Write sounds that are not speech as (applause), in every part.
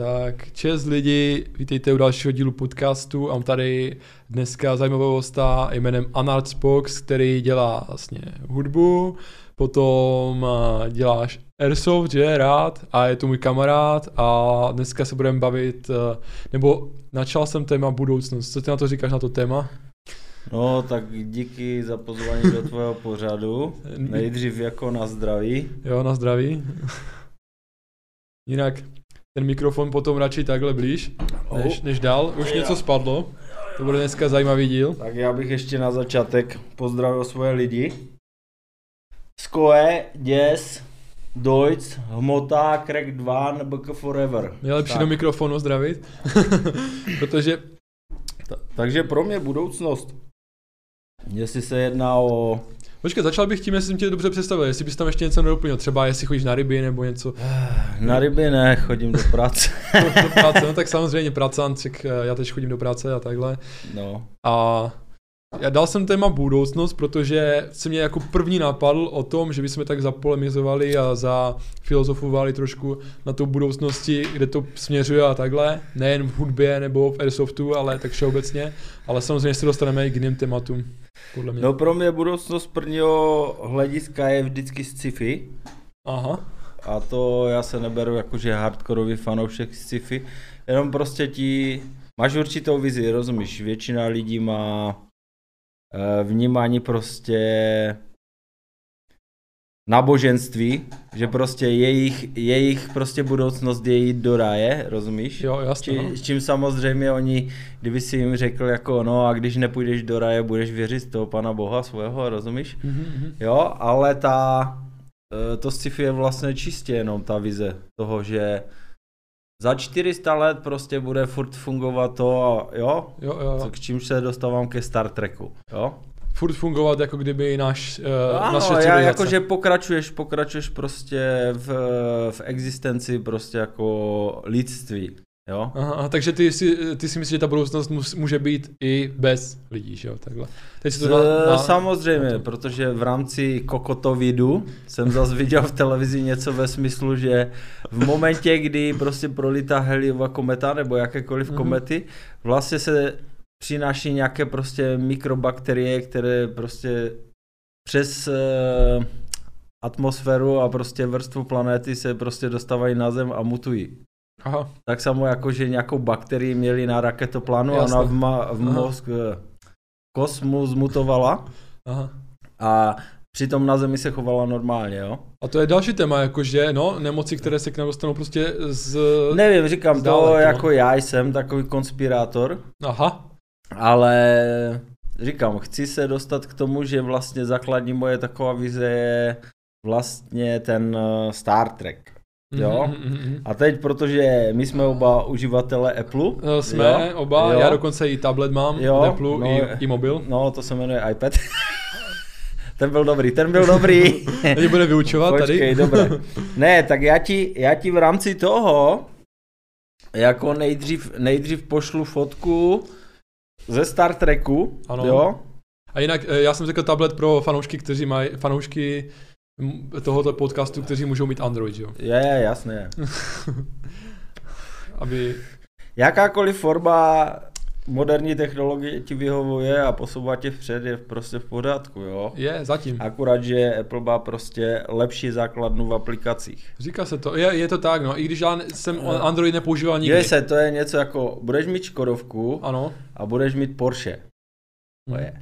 Tak, čest lidi, vítejte u dalšího dílu podcastu. Mám tady dneska zajímavého hosta jménem Anart Spox, který dělá vlastně hudbu, potom eh, děláš Airsoft, že rád, a je to můj kamarád a dneska se budeme bavit, eh, nebo načal jsem téma budoucnost. Co ty na to říkáš na to téma? No, tak díky za pozvání do tvého pořadu. (laughs) Nejdřív jako na zdraví. Jo, na zdraví. Jinak ten mikrofon potom radši takhle blíž, než, než dál. Už něco spadlo. To bude dneska zajímavý díl. Tak já bych ještě na začátek pozdravil svoje lidi. Skoe, Děs, Deutsch, Hmota, Crack 2, BK Forever. Je lepší Tak. do mikrofonu zdravit, (laughs) protože Ta- takže pro mě budoucnost. Jestli se jedná o... Počkej, začal bych tím, jestli jsem tě dobře představil, jestli bys tam ještě něco nedoplnil, třeba jestli chodíš na ryby nebo něco Na ryby ne, chodím do práce. (laughs) do práce, no tak samozřejmě pracant, eh, já teď chodím do práce a takhle. No. A já dal jsem téma budoucnost, protože se mě jako první napadl o tom, že bychom tak zapolemizovali a za filozofovali trošku na tou budoucnosti, kde to směřuje a takhle, nejen v hudbě nebo v Airsoftu, ale tak všeobecně, ale samozřejmě se dostaneme i k jiným tématům, podle mě. no pro mě budoucnost prvního hlediska je vždycky sci-fi. Aha, A to já se neberu jako, že hardkorový fanoušek sci-fi, jenom prostě ti, máš určitou vizi, rozumíš, většina lidí má vnímání prostě náboženství, že prostě jejich, jejich prostě budoucnost je jít do ráje, rozumíš? jo, jasně. no. Či, s čím samozřejmě oni, kdyby si jim řekl jako no a když nepůjdeš do raje, budeš věřit toho pana boha svého, rozumíš? Mhm, mhm. Jo, ale ta, eh, to sci-fi je vlastně čistě jenom ta vize toho, že za 400 let prostě bude furt fungovat to a jo, Jo, jo, co, k čímž se dostávám ke Star Treku, jo. Furt fungovat, jako kdyby náš, uh, Ano, naše já, civilizace. jakože pokračuješ, pokračuješ prostě v, v existenci prostě jako lidství, jo. Aha, takže ty si, ty si myslíš, že ta budoucnost může být i bez lidí, že jo, takhle. Teď si to na, na, samozřejmě, na to. protože v rámci kokotovidu jsem zase viděl v televizi něco ve smyslu, že v momentě, kdy prostě prolítá heliova kometa nebo jakékoliv Mhm. komety, vlastně se přináší nějaké prostě mikrobakterie, které prostě přes uh, atmosféru a prostě vrstvu planety se prostě dostávají na Zem a mutují. Aha, Tak samo jako, že nějakou bakterii měli na raketoplánu a ona v, ma, v mozk, eh, kosmu zmutovala aha. a přitom na Zemi se chovala normálně, jo? A to je další téma, jakože, no, nemoci, které se k nám dostanou prostě z... Nevím, říkám, Zdálek, to no. jako já jsem takový konspirátor, Aha, ale říkám, chci se dostat k tomu, že vlastně základní moje taková vize je vlastně ten eh, Star Trek. Jo. Mhm, mhm, mhm. A teď, protože my jsme oba uživatelé Apple, Eh, Jsme jo? oba, jo? já dokonce i tablet mám, Jo, Apple, no, i, i mobil. No, to se jmenuje iPad. (laughs) ten byl dobrý, ten byl dobrý. (laughs) Teď bude vyučovat Počkej, tady. dobré. Ne, tak já ti, já ti v rámci toho jako nejdřív, nejdřív pošlu fotku ze Star Treku, Ano. jo? A jinak, eh, já jsem řekl tablet pro fanoušky, kteří mají, fanoušky tohoto podcastu, kteří můžou mít Android, jo. Je, je, jasně. (laughs) Aby, Jakákoliv forma moderní technologie ti vyhovuje a posouvá tě vpřed je prostě v pořádku, jo? je, zatím. Akurát, že Apple má prostě lepší základnu v aplikacích. Říká se to, je, je to tak, no, i když já jsem. Android nepoužíval nikdy. Dívej se, to je něco jako, budeš mít Škodovku Ano, a budeš mít Porsche. To je.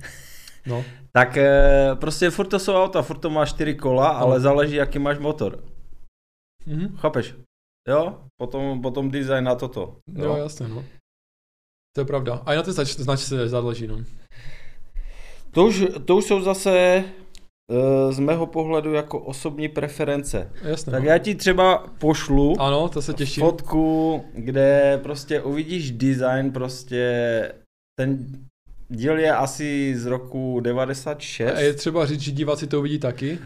no. (laughs) Tak eh, prostě furt to jsou auta, furt to má čtyři kola, ale záleží, jaký máš motor. Mhm. Chápeš? Jo? Potom, potom design na toto. Jo, jasně, no. To je pravda. A i na té znač- značce záleží, no. To, už, to už jsou zase eh, z mého pohledu jako osobní preference. Jasně, Tak no. já ti třeba pošlu Ano, to se těším. fotku, kde prostě uvidíš design, prostě ten díl je asi z roku 96. A je třeba říct, že diváci to uvidí taky,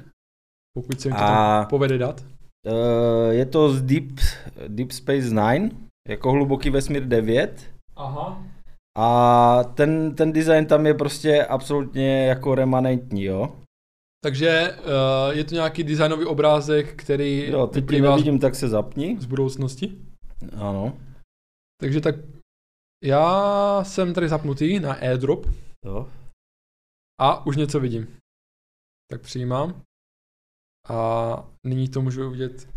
pokud se jim to A- povede dát. Eh, je to z Deep, Deep Space Nine, jako hluboký vesmír 9. Aha. A ten, ten design tam je prostě absolutně jako remanentní, jo. Takže uh, je to nějaký designový obrázek, který Jo, teď vyplývá nevidím, tak se zapni. z budoucnosti. Ano. Takže tak já jsem tady zapnutý na airdrop Jo. a už něco vidím. Tak přijímám. A nyní to můžu vidět.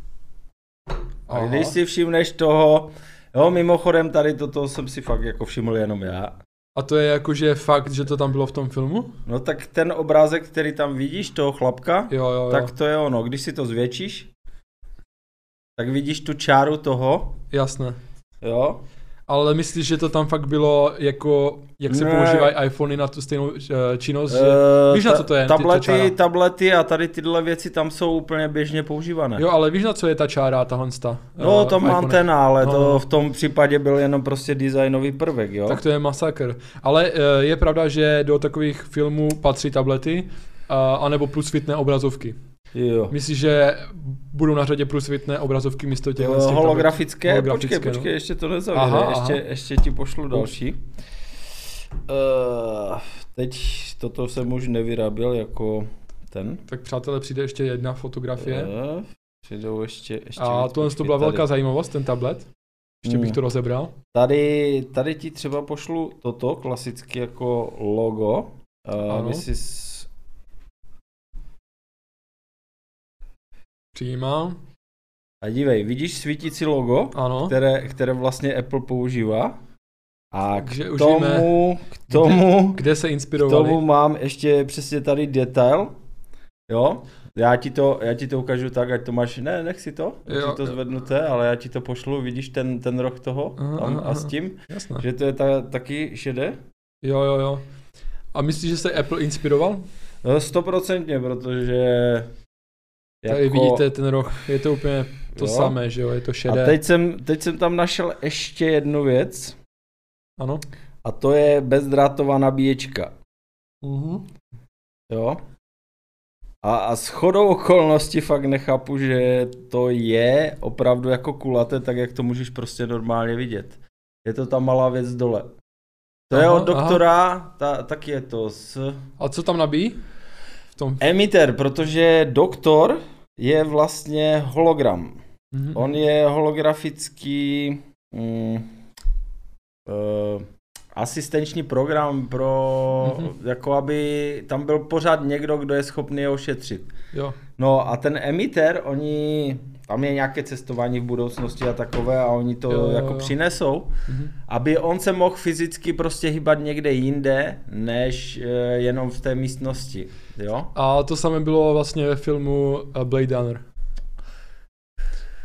A když si všimneš toho, jo, mimochodem tady toto jsem si fakt jako všiml jenom já. A to je jakože fakt, že to tam bylo v tom filmu? No tak ten obrázek, který tam vidíš, toho chlapka, Jo, jo, jo. tak to je ono. Když si to zvětšíš, tak vidíš tu čáru toho, Jasné. jo. Ale myslíš, že to tam fakt bylo jako, jak se Ne. používají iPhony na tu stejnou eh, činnost? Že... Eh, víš, na ta- co to je, ty- ta Tablety, čára? tablety a tady tyhle věci tam jsou úplně běžně používané. Jo, ale víš, na co je ta čára, tahle sta? No, eh, to v mám ten, ale No, to no. v tom případě byl jenom prostě designový prvek, jo. Tak to je masakr. Ale eh, je pravda, že do takových filmů patří tablety, a anebo průsvitné obrazovky. Jo. Myslíš, že budou na řadě průsvitné obrazovky místo těch Jo, z těch holografické, Holografické, počkej, no. počkej, ještě to nezavřeli, Aha, ještě, aha. ještě ti pošlu další. Uh, teď toto jsem už nevyráběl jako ten. Tak přátelé, přijde ještě jedna fotografie. Uh, přijdou ještě, ještě A tohle to byla tady. velká zajímavost, ten tablet. Ještě bych Hmm. to rozebral. Tady, tady ti třeba pošlu toto, klasicky jako logo. Uh, Ano. si Přijímám. A dívej, vidíš svítící logo, Ano. které, které vlastně Apple používá? A k Takže už víme, tomu, k tomu, kde se K inspirovali. tomu mám ještě přesně tady detail. Jo? Já ti to, já ti to ukážu tak, ať to máš, ne, nech si to, Jo, si to jo. zvednuté, ale já ti to pošlu, vidíš ten, ten roh toho Aha, tam aha, a s tím, Jasné. že to je ta, taky šedé? Jo, jo, jo. A myslíš, že se Apple inspiroval? No, stoprocentně, protože Tady vidíte ten roh, je to úplně to Jo. samé, že jo, je to a šedé. teď jsem, teď jsem tam našel ještě jednu věc Ano. a to je bezdrátová nabíječka. Uh-huh. Jo? A, a s chodou okolností fakt nechápu, že to je opravdu jako kulaté, tak jak to můžeš prostě normálně vidět. Je to ta malá věc dole. To je Aha, od doktora, ta, tak je to s A co tam nabíjí? V tom. emitter, protože doktor je vlastně hologram. Mhm. On je holografický mm, uh, asistenční program pro, Mhm. jako aby tam byl pořád někdo, kdo je schopný je ošetřit. Jo. No a ten emitter, oni, tam je nějaké cestování v budoucnosti a takové a oni to Jo, jo, jako jo. přinesou, Mhm. aby on se mohl fyzicky prostě hýbat někde jinde, než eh, jenom v té místnosti, jo? A to samé bylo vlastně ve filmu eh, Blade Runner.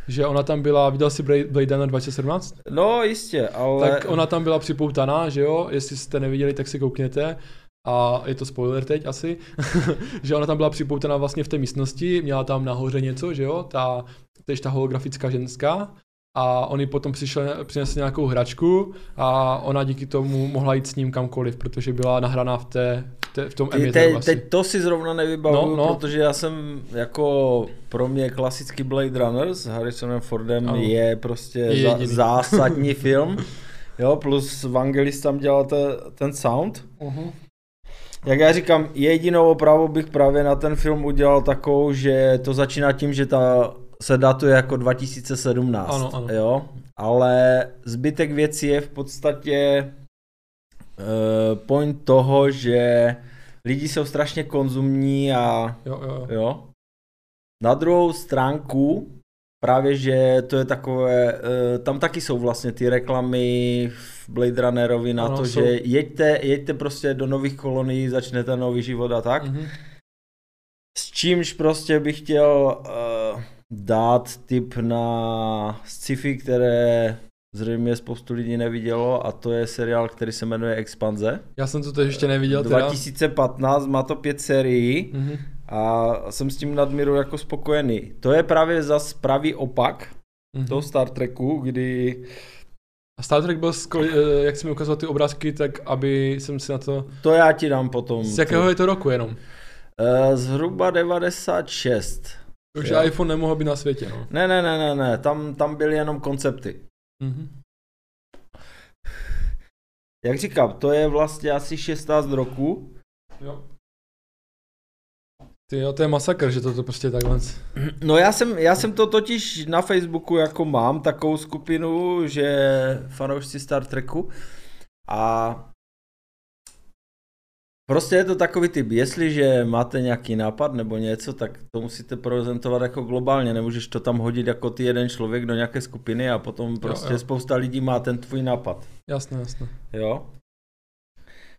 Že ona tam byla, viděl jsi Blade Blade Runner 2017? No jistě, ale... Tak ona tam byla připoutaná, že jo, jestli jste neviděli, tak si koukněte. A je to spoiler teď asi, (laughs) že ona tam byla připoutaná vlastně v té místnosti, měla tam nahoře něco, že jo, ta, tež ta holografická ženská. A oni potom přišel, přinesli nějakou hračku a ona díky tomu mohla jít s ním kamkoliv, protože byla nahraná v, té, v, té, v tom emitteru te, asi. teď to si zrovna nevybavuju, No, no. protože já jsem jako pro mě klasický Blade Runner s Harrisonem Fordem Ano. je prostě Je za, zásadní (laughs) film. Jo, plus Vangelis tam dělal te, ten sound. Uh-huh. Jak já říkám, jedinou opravu bych právě na ten film udělal takovou, že to začíná tím, že ta se datuje jako 2017. Ano, ano. Jo? Ale zbytek věcí je v podstatě uh, point toho, že lidi jsou strašně konzumní a Jo, jo, jo. jo. Na druhou stránku právě, že to je takové, eh, tam taky jsou vlastně ty reklamy v Blade Runnerovi na Ano, to, jsou. že jeďte, jeďte prostě do nových kolonií, začnete nový život a tak. Mhm. S čímž prostě bych chtěl uh, dát tip na sci-fi, které zřejmě spoustu lidí nevidělo a to je seriál, který se jmenuje Expanze. Já jsem to teď ještě neviděl teda. 2015, má to pět sérií Mhm. a jsem s tím nadmíru jako spokojený. To je právě zas pravý opak Mhm. toho Star Treku, kdy A Star Trek byl, skvělý, eh, jak jsi mi ukazoval ty obrázky, tak aby jsem si na to... to já ti dám potom. Z jakého je to roku jenom? Eh, zhruba 96. Takže Jo. iPhone nemohl být na světě, no. Ne, ne, ne, ne, ne, tam, tam byly jenom koncepty. Mhm. Jak říkám, to je vlastně asi 16 roku. Jo. Ty jo, to je masakr, že to, to prostě takhle. No já jsem, já jsem to totiž na Facebooku jako mám takovou skupinu, že fanoušci Star Treku a Prostě je to takový typ, jestliže máte nějaký nápad nebo něco, tak to musíte prezentovat jako globálně, nemůžeš to tam hodit jako ty jeden člověk do nějaké skupiny a potom prostě jo, jo. spousta lidí má ten tvůj nápad. Jasně, jasně. Jo.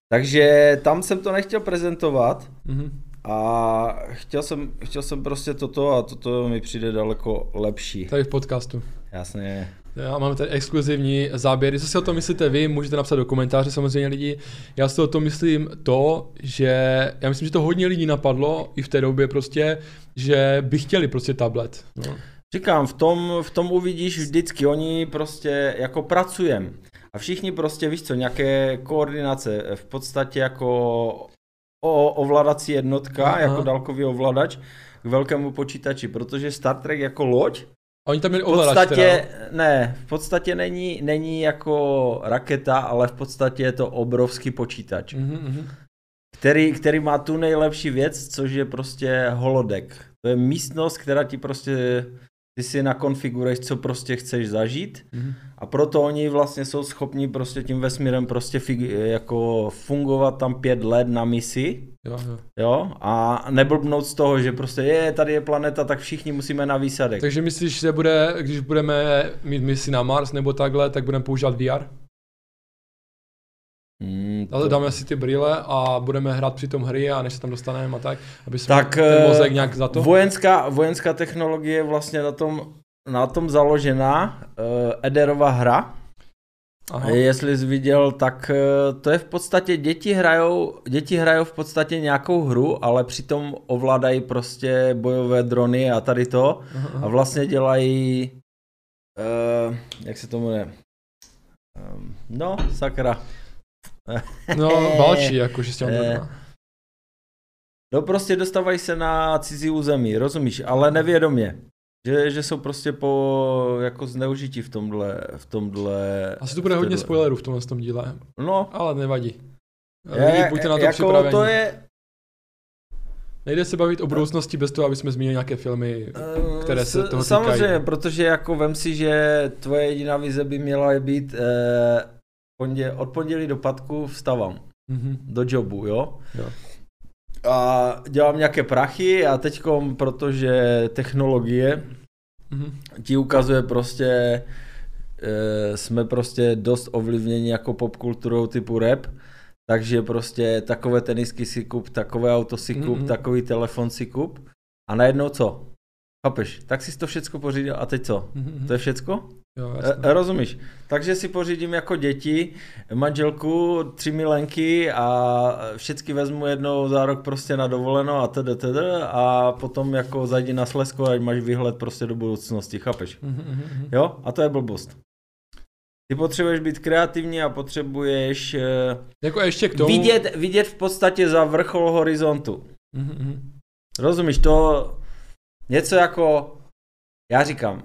Takže tam jsem to nechtěl prezentovat mm-hmm. a chtěl jsem, chtěl jsem prostě toto a toto mi přijde daleko lepší. Tady v podcastu. Jasně. Já máme tady exkluzivní záběry. Co si o tom myslíte vy, můžete napsat do komentáře samozřejmě lidi. Já si o tom myslím to, že já myslím, že to hodně lidí napadlo i v té době prostě, že by chtěli prostě tablet. No. Říkám, v tom, v tom uvidíš vždycky, oni prostě jako pracujem. A všichni prostě, víš co, nějaké koordinace, v podstatě jako o, ovladací jednotka, Aha. jako dálkový ovladač k velkému počítači, protože Star Trek jako loď a oni tam měli v podstatě, teda. ne, v podstatě není, není jako raketa, ale v podstatě je to obrovský počítač. Mm-hmm. Který, který má tu nejlepší věc, což je prostě holodek. To je místnost, která ti prostě ty si nakonfiguruješ, co prostě chceš zažít mm-hmm. a proto oni vlastně jsou schopni prostě tím vesmírem prostě fig- jako fungovat tam pět let na misi jo, jo. jo, a neblbnout z toho, že prostě je, tady je planeta, tak všichni musíme na výsadek. Takže myslíš, že bude, když budeme mít misi na Mars nebo takhle, tak budeme používat VR? Hmm, to... dáme si ty brýle a budeme hrát při tom hry a než se tam dostaneme a tak, aby jsme tak, ten eh, mozek nějak za to. Vojenská, vojenská technologie je vlastně na tom, na tom založená, uh, Ederova hra. Aha. Jestli jsi viděl, tak uh, to je v podstatě, děti hrajou, děti hrajou v podstatě nějakou hru, ale přitom ovládají prostě bojové drony a tady to aha. a vlastně dělají, uh, jak se tomu jmenuje, um, no sakra, No, (laughs) válčí, jakože s těm No prostě dostávají se na cizí území, rozumíš, ale nevědomě. Že, že jsou prostě po jako zneužití v tomhle, v tomhle... Asi to bude hodně spoilerů v tomhle tom díle. No. Ale nevadí. Je, buďte na to jako připraveni. to je... Nejde se bavit o budoucnosti bez toho, aby jsme zmínili nějaké filmy, které se toho týkají. Samozřejmě, protože jako vem si, že tvoje jediná vize by měla být eh, pondě, od pondělí do patku vstavám mm-hmm. do jobu, jo? jo. A dělám nějaké prachy a teďkom, protože technologie mm-hmm. ti ukazuje prostě, e, jsme prostě dost ovlivněni jako popkulturou typu rap, takže prostě takové tenisky si kup, takové auto si kup, mm-hmm. takový telefon si kup a najednou co? Chápeš? Tak si to všecko pořídil a teď co? Mm-hmm. To je všecko? Jo, e, rozumíš. Takže si pořídím jako děti, manželku, tři milenky a všechny vezmu jednou za rok prostě na dovoleno a tedy, tedy a potom jako zajdi na Slesko, ať máš výhled prostě do budoucnosti, chápeš? Mm-hmm. Jo? A to je blbost. Ty potřebuješ být kreativní a potřebuješ eh, jako ještě k tomu... vidět, vidět v podstatě za vrchol horizontu. Mm-hmm. Rozumíš, to něco jako, já říkám,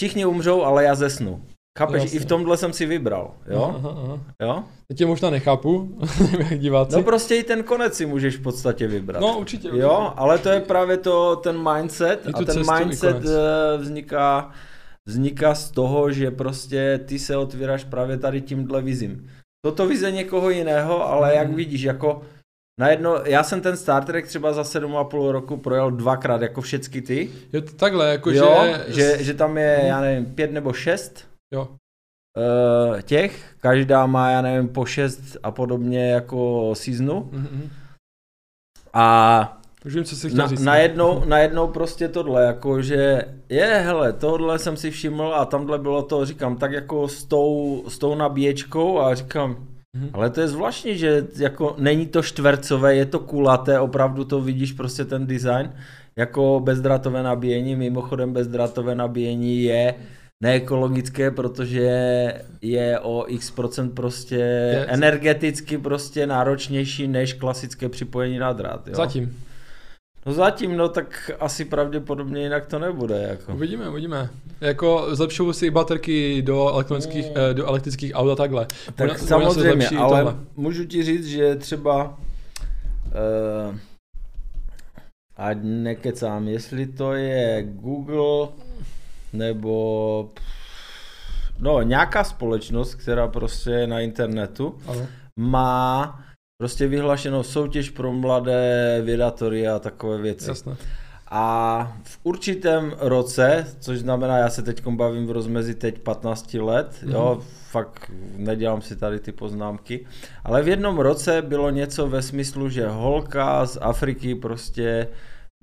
všichni umřou, ale já zesnu. Chápeš, Jasně. i v tomhle jsem si vybral, jo? Aha, aha. jo? Já tě možná nechápu, (laughs) diváci. No prostě i ten konec si můžeš v podstatě vybrat. No určitě. určitě. Jo, ale to je právě to, ten mindset a ten mindset eh, vzniká, vzniká z toho, že prostě ty se otvíráš právě tady tímhle vizím. Toto vize někoho jiného, ale mm. jak vidíš, jako na jedno, já jsem ten Star Trek třeba za 7,5 roku projel dvakrát, jako všechny ty. Jo, takhle, jako jo, že... že... Že tam je, já nevím, pět nebo šest. Jo. Uh, těch, každá má, já nevím, po šest a podobně jako seasonu. Mm-hmm. A už vím, co si na, říct. Najednou, najednou prostě tohle, jako že je, hele, tohle jsem si všiml a tamhle bylo to, říkám, tak jako s tou, s tou nabíječkou a říkám, Mm-hmm. Ale to je zvláštní, že jako není to čtvercové, je to kulaté, opravdu to vidíš prostě ten design. Jako bezdrátové nabíjení, mimochodem bezdrátové nabíjení je neekologické, protože je o x procent prostě je, energeticky prostě náročnější než klasické připojení na drát. Jo? Zatím. No zatím, no tak asi pravděpodobně jinak to nebude. Jako. Uvidíme, uvidíme. Jako zlepšují si baterky do elektronických, mm. eh, do elektrických aut a takhle. Tak Ona, samozřejmě, ale tohle. můžu ti říct, že třeba uh, ať nekecám, jestli to je Google nebo no nějaká společnost, která prostě je na internetu, Ano. má prostě vyhlašenou soutěž pro mladé vědatory a takové věci. Jasné. A v určitém roce, což znamená, já se teď bavím v rozmezi teď 15 let, mm. jo, fakt nedělám si tady ty poznámky, ale v jednom roce bylo něco ve smyslu, že holka z Afriky prostě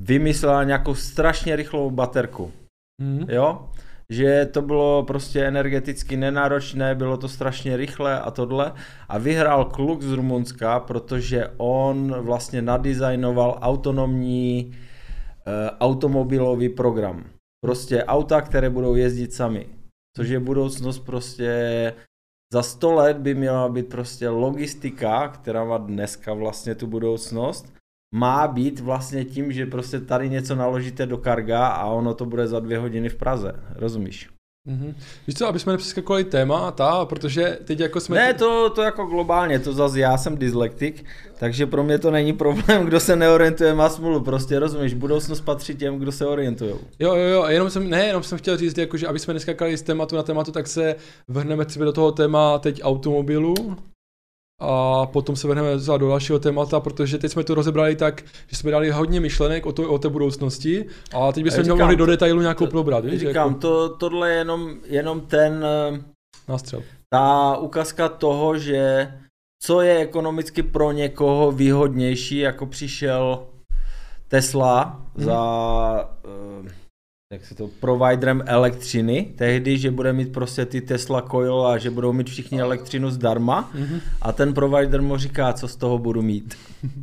vymyslela nějakou strašně rychlou baterku, Mhm. jo, že to bylo prostě energeticky nenáročné, bylo to strašně rychlé a tohle a vyhrál kluk z Rumunska, protože on vlastně nadizajnoval autonomní eh, automobilový program. Prostě auta, které budou jezdit sami. Což je budoucnost prostě za 100 let by měla být prostě logistika, která má dneska vlastně tu budoucnost, má být vlastně tím, že prostě tady něco naložíte do karga a ono to bude za dvě hodiny v Praze. Rozumíš? Mhm. Víš co, aby jsme nepřeskakovali témata, protože teď jako jsme... Ne, to, to jako globálně, to zase já jsem dyslektik, takže pro mě to není problém, (laughs) kdo se neorientuje, má smůlu, prostě rozumíš, budoucnost patří těm, kdo se orientují. Jo, jo, jo, jenom jsem, ne, jenom jsem chtěl říct, jako, že aby jsme neskakali z tématu na tématu, tak se vrhneme třeba do toho téma teď automobilu a potom se vrhneme za do dalšího témata, protože teď jsme to rozebrali tak, že jsme dali hodně myšlenek o, to, o té budoucnosti a teď bychom Říkám, mohli do detailu nějakou to- probrat, víš, Říkám, jako to, tohle je jenom, jenom ten, eh, nástřel. ta ukázka toho, že co je ekonomicky pro někoho výhodnější, jako přišel Tesla Mhm. za eh, jak se to, providerem elektřiny, tehdy, že bude mít prostě ty Tesla Coil a že budou mít všichni elektřinu zdarma Mhm. a ten provider mu říká, co z toho budu mít. (laughs)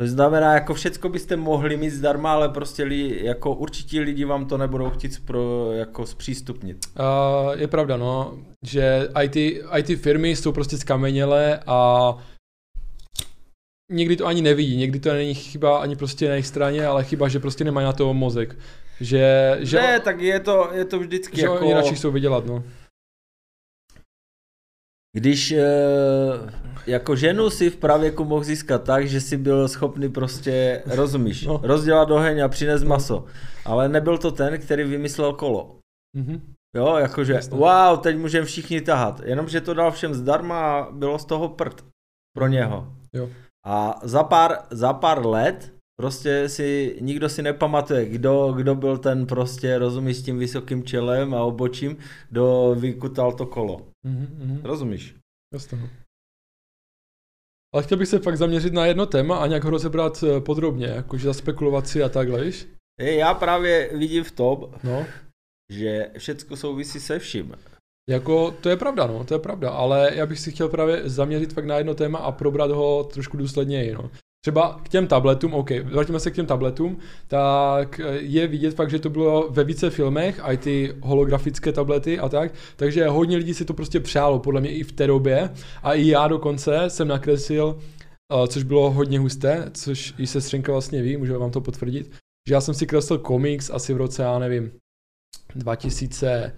To znamená, jako všecko byste mohli mít zdarma, ale prostě li, jako určití lidi vám to nebudou chtít pro, jako zpřístupnit. Uh, je pravda, no, že IT, IT firmy jsou prostě skamenělé a někdy to ani nevidí, někdy to není chyba ani prostě na jejich straně, ale chyba, že prostě nemají na to mozek. Že, že, ne, tak je to, je to vždycky že jako... oni radši chcou vydělat, no. Když eh, jako ženu si v pravěku mohl získat tak, že si byl schopný prostě, rozumíš, No. no. rozdělat oheň a přines maso. Ale nebyl to ten, který vymyslel kolo. Mhm. Jo, jakože Jasně. wow, teď můžeme všichni tahat. Jenomže to dal všem zdarma a bylo z toho prd pro něho. Jo. A za pár, za pár let prostě si, nikdo si nepamatuje, kdo, kdo byl ten prostě, rozumíš, s tím vysokým čelem a obočím, kdo vykutal to kolo. Mhm, mhm. Rozumíš? Jasně. no. Ale chtěl bych se fakt zaměřit na jedno téma a nějak ho rozebrat eh, podrobně, jakože zaspekulovat si a takhle, víš? Já právě vidím v tom, No, že všecko souvisí se vším. jako to je pravda, no, to je pravda, ale já bych si chtěl právě zaměřit fakt na jedno téma a probrat ho trošku důsledněji, no. Třeba k těm tabletům, OK, vrátíme se k těm tabletům, tak eh, je vidět fakt, že to bylo ve více filmech, i ty holografické tablety a tak, takže hodně lidí si to prostě přálo, podle mě i v té době. A i já dokonce jsem nakreslil, eh, což bylo hodně husté, což i sestřenka vlastně ví, může vám to potvrdit, že já jsem si kreslil komiks asi v roce, já nevím, 2000,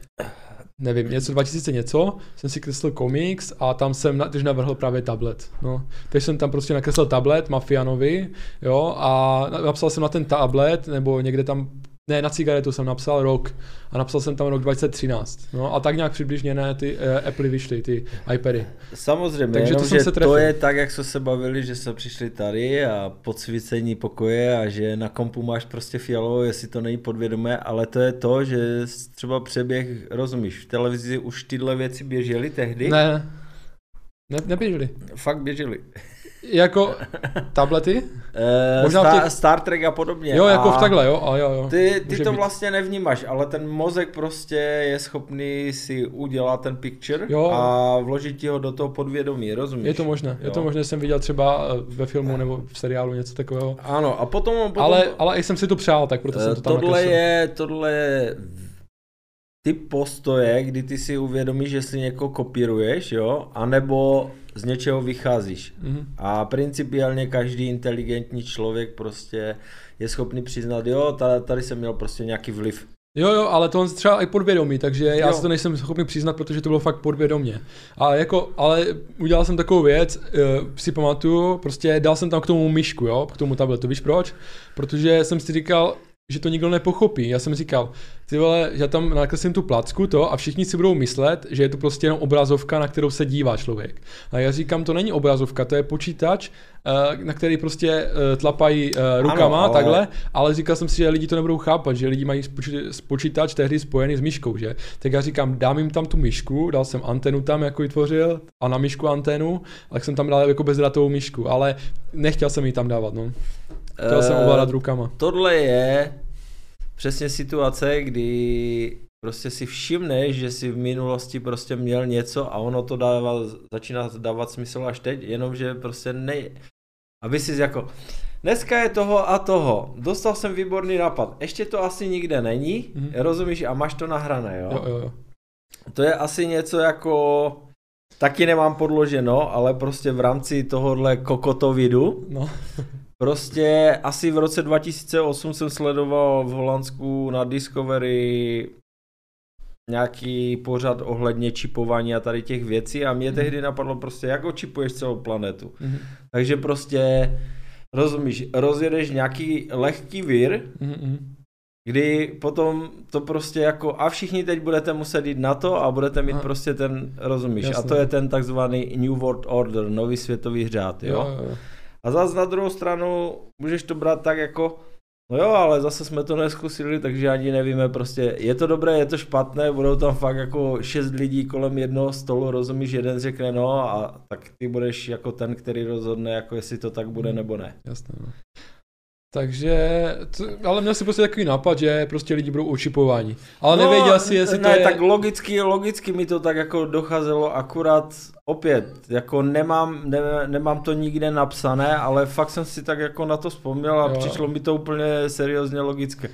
nevím, něco 2000 něco, jsem si kreslil komiks a tam jsem teď navrhl právě tablet, no. Takže jsem tam prostě nakreslil tablet Mafianovi, jo, a na- napsal jsem na ten tablet, nebo někde tam, ne, na cigaretu jsem napsal rok a napsal jsem tam rok 2013, no a tak nějak přibližně ne, ty uh, Apple vyšly, ty iPady. Samozřejmě, Takže to jenom, jsem že se to je tak, jak jsme se bavili, že jsme přišli tady a podsvícení pokoje a že na kompu máš prostě fialovou, jestli to není podvědomé, ale to je to, že třeba přeběh, rozumíš, v televizi už tyhle věci běžely tehdy, ne, ne neběžely. fakt běžely. Jako (laughs) tablety? Eh, Možná Star, těch- Star Trek a podobně. Jo, jako v a takhle, jo, a jo, jo. Ty, ty to být. vlastně nevnímáš, ale ten mozek prostě je schopný si udělat ten picture Jo. a vložit ti ho do toho podvědomí, rozumíš? Je to možné, je Jo. to možné, jsem viděl třeba eh, ve filmu nebo v seriálu něco takového. Ano, a potom... potom Ale, ale i jsem si to přál, tak proto jsem to tam tohle nakreslil. je, tohle je typ postoje, kdy ty si uvědomíš, jestli někoho kopíruješ, jo, anebo z něčeho vycházíš. Mhm. A principiálně každý inteligentní člověk prostě je schopný přiznat, jo, ta- tady jsem měl prostě nějaký vliv. Jo, jo, ale to on třeba i podvědomí, takže já Jo. si to nejsem schopný přiznat, protože to bylo fakt podvědomě. A jako, ale udělal jsem takovou věc, uh, si pamatuju, prostě dal jsem tam k tomu myšku, jo, k tomu tabletu, víš proč? Protože jsem si říkal, že to nikdo nepochopí. Já jsem říkal, ty vole, že tam nakreslím tu placku to a všichni si budou myslet, že je to prostě jenom obrazovka, na kterou se dívá člověk. A já říkám, to není obrazovka, to je počítač, eh, na který prostě eh, tlapají eh, rukama, ale- takhle, ale říkal jsem si, že lidi to nebudou chápat, že lidi mají počítač tehdy spojený s myškou, že? Tak já říkám, dám jim tam tu myšku, dal jsem antenu tam jako vytvořil a na myšku antenu, tak jsem tam dal jako bezdrátovou myšku, ale nechtěl jsem ji tam dávat, no. Chtěl jsem Eh, ovládat rukama. Tohle je přesně situace, kdy prostě si všimneš, že si v minulosti prostě měl něco a ono to dává, začíná dávat smysl až teď, jenomže prostě ne, aby si jako, dneska je toho a toho, dostal jsem výborný nápad, ještě to asi nikde není, Mhm. rozumíš, a máš to nahrané, jo? Jo, jo, jo. To je asi něco jako, taky nemám podloženo, ale prostě v rámci tohohle kokotovidu, No. (laughs) Prostě asi v roce 2008 jsem sledoval v Holandsku na Discovery nějaký pořad ohledně čipování a tady těch věcí a mě Mhm. tehdy napadlo prostě, jak očipuješ celou planetu. Mhm. Takže prostě, rozumíš, rozjedeš nějaký lehký vír, Mhm, mhm. kdy potom to prostě jako a všichni teď budete muset jít na to a budete mít A- prostě ten, rozumíš, a Jasně. to je ten takzvaný New World Order, nový světový řád. Jo, jo, jo. A zase na druhou stranu můžeš to brát tak jako, no jo, ale zase jsme to neskusili, takže ani nevíme prostě, je to dobré, je to špatné, budou tam fakt jako šest lidí kolem jednoho stolu, rozumíš, jeden řekne no a tak ty budeš jako ten, který rozhodne, jako jestli to tak bude Hmm. nebo ne. Jasné, no. Takže, to, ale měl si prostě takový nápad, že prostě lidi budou očipováni. Ale no, nevěděl si, jestli ne, to je... tak logicky, logicky mi to tak jako docházelo, akurát opět, jako nemám, ne, nemám to nikde napsané, ale fakt jsem si tak jako na to vzpomněl a Jo. přišlo mi to úplně seriózně logické.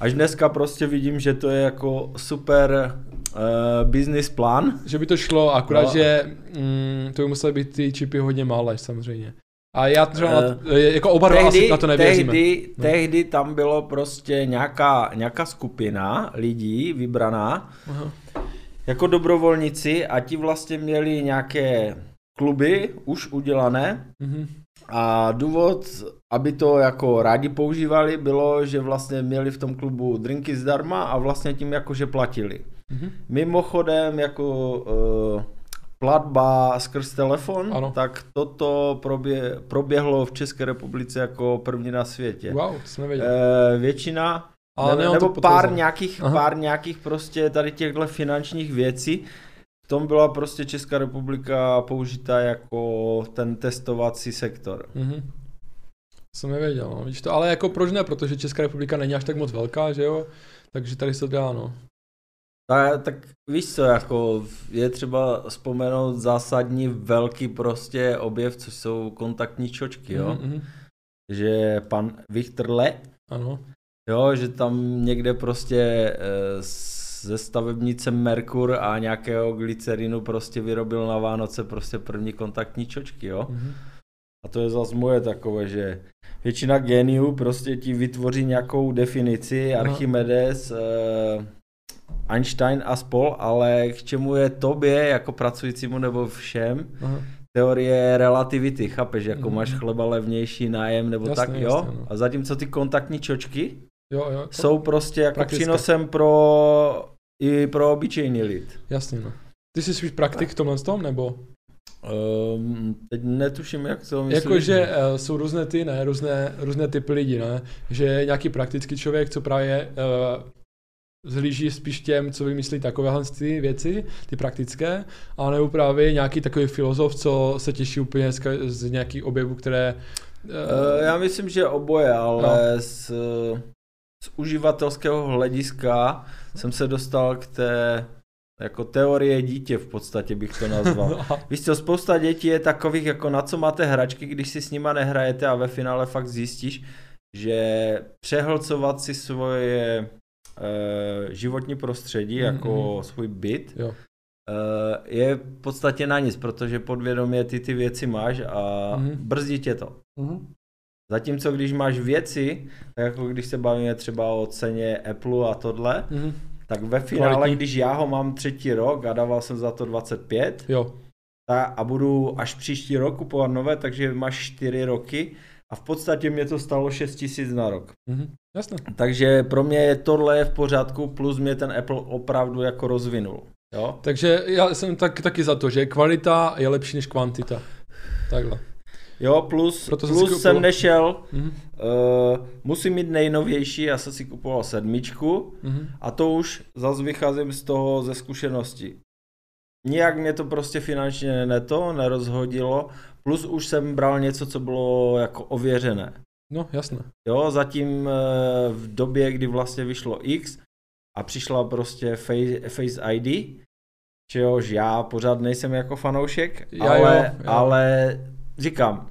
Až dneska prostě vidím, že to je jako super uh, business plán. Že by to šlo, akorát, no. že mm, to by musely být ty čipy hodně malé, samozřejmě. A já třeba, na, jako oba dva asi na to nevěříme. tehdy, No. tehdy tam bylo prostě nějaká, nějaká skupina lidí vybraná, Aha. jako dobrovolníci a ti vlastně měli nějaké kluby už udělané Mhm. a důvod, aby to jako rádi používali, bylo, že vlastně měli v tom klubu drinky zdarma a vlastně tím jakože platili. Mhm. Mimochodem jako uh, platba skrz telefon, Ano. tak toto probě, proběhlo v České republice jako první na světě. Wow, to jsem nevěděl. Eh, většina Ale ne, nebo pár nějakých, Aha. pár nějakých prostě tady těchto finančních věcí. V tom byla prostě Česká republika použita jako ten testovací sektor. Mhm. Jsem nevěděl, no. Vidíš to, ale jako proč ne, protože Česká republika není až tak moc velká, že jo? Takže tady se to dá, no. Tak, tak víš co, jako je třeba vzpomenout zásadní velký prostě objev, což jsou kontaktní čočky, jo. Mhm, mhm. Že pan Vichterle, Ano. jo, že tam někde prostě eh, ze stavebnice Merkur a nějakého glycerinu prostě vyrobil na Vánoce prostě první kontaktní čočky, jo. Mhm. A to je zase moje takové, že většina geniů prostě ti vytvoří nějakou definici. Archimedes, eh, Einstein a spol, ale k čemu je tobě jako pracujícímu nebo všem Aha. teorie relativity, chápeš, jako Mhm. máš chleba levnější nájem nebo Jasně, tak, jo? jasně, no. A zatímco ty kontaktní čočky Jo, jo. jsou prostě jako Praktické. přínosem pro i pro obyčejný lid. Jasně, no. Ty jsi spíš praktik v tomhle tom, nebo? Um, teď netuším, jak to myslíš. Jakože uh, jsou různé ty, ne, různé, různé typy lidí, ne, že nějaký praktický člověk, co právě uh, zhlíží spíš těm, co vymyslí takovéhle ty věci, ty praktické, a nebo právě nějaký takový filozof, co se těší úplně z, z nějakých objevů, které... Uh, já myslím, že oboje, ale No. z, z uživatelského hlediska jsem se dostal k té jako teorie dítě v podstatě bych to nazval. (laughs) Víš co, spousta dětí je takových, jako na co máte hračky, když si s nima nehrajete a ve finále fakt zjistíš, že přehlcovat si svoje životní prostředí, Mhm, jako svůj byt, jo. e, je v podstatě na nic, protože podvědomě ty ty věci máš a Mhm. brzdí tě to. Zatímco když máš věci, tak jako když se bavíme třeba o ceně Apple a tohle, Mhm. tak ve finále, Kvalitní. když já ho mám třetí rok a dával jsem za to 25 Jo. ta, a budu až příští rok kupovat nové, takže máš 4 roky a v podstatě mě to stalo 6 tisíc na rok. Mhm. Jasné. Takže pro mě je tohle v pořádku, plus mě ten Apple opravdu jako rozvinul. Jo? Takže já jsem tak, taky za to, že kvalita je lepší než kvantita. Takhle. Jo, plus, Proto jsem plus koupil- jsem nešel, Mhm. uh, musím mít nejnovější, já jsem si kupoval sedmičku Mhm. a to už zase vycházím z toho ze zkušenosti. Nijak mě to prostě finančně neto, nerozhodilo, plus už jsem bral něco, co bylo jako ověřené. No, jasné. Jo, zatím eh, v době, kdy vlastně vyšlo X a přišla prostě Face, Face ID, čehož já pořád nejsem jako fanoušek, Já ale, jo, já. ale říkám,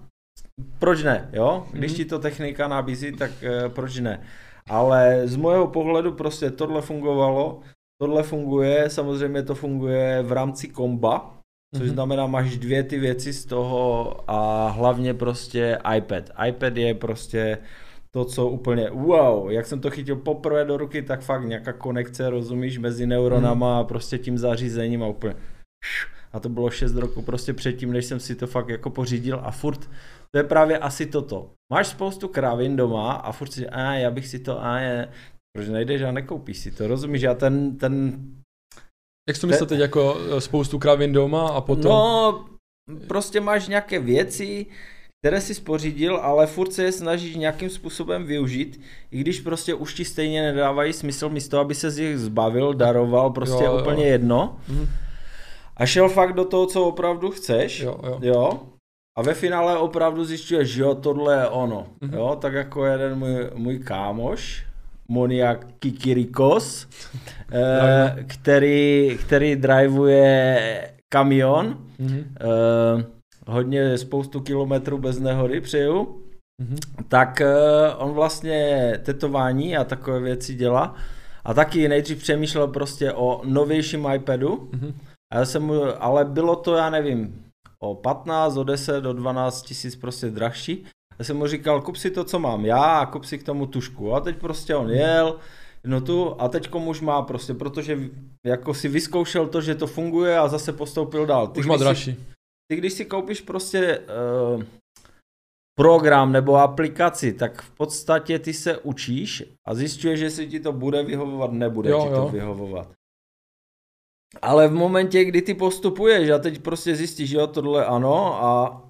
proč ne, jo? Když Mhm. ti to technika nabízí, tak eh, proč ne? Ale z mého pohledu prostě tohle fungovalo, tohle funguje, samozřejmě to funguje v rámci komba, což Mhm. znamená, máš dvě ty věci z toho a hlavně prostě iPad. iPad je prostě to, co úplně wow, jak jsem to chytil poprvé do ruky, tak fakt nějaká konekce, rozumíš, mezi neuronama a prostě tím zařízením a úplně a to bylo 6 roku prostě předtím, než jsem si to fakt jako pořídil a furt to je právě asi toto. Máš spoustu kravin doma a furt si, a já bych si to, a je, proč nejdeš a nekoupíš si to, rozumíš, já ten, ten Jak jsi to myslel teď jako eh, spoustu kravin doma a potom... No, prostě máš nějaké věci, které si spořídil, ale furt se je snažíš nějakým způsobem využít, i když prostě už ti stejně nedávají smysl místo, aby se z nich zbavil, daroval, prostě jo, jo. úplně jedno. Mhm. A šel fakt do toho, co opravdu chceš. Jo, jo. jo. A ve finále opravdu zjišťuješ, že jo, tohle je ono. Mhm. Jo, tak jako jeden můj, můj kámoš, Moniak Kikirikos, (laughs) eh, který, který drivuje kamion, Mhm. eh, hodně spoustu kilometrů bez nehody přeju, Mhm. tak eh, on vlastně tetování a takové věci dělá. A taky nejdřív přemýšlel prostě o novějším iPadu, Mhm. a já jsem mu, ale bylo to, já nevím, o 15, o 10, o 12 tisíc prostě drahší. Já jsem mu říkal, kup si to, co mám já a kup si k tomu tušku. A teď prostě on jel, no tu a teď už má prostě, protože jako si vyzkoušel to, že to funguje a zase postoupil dál. Ty, Už má si- dražší. ty když si koupíš prostě uh, program nebo aplikaci, tak v podstatě ty se učíš a zjišťuješ, jestli ti to bude vyhovovat, nebude Jo, ti to jo. vyhovovat. Ale v momentě, kdy ty postupuješ a teď prostě zjistíš, jo, tohle ano a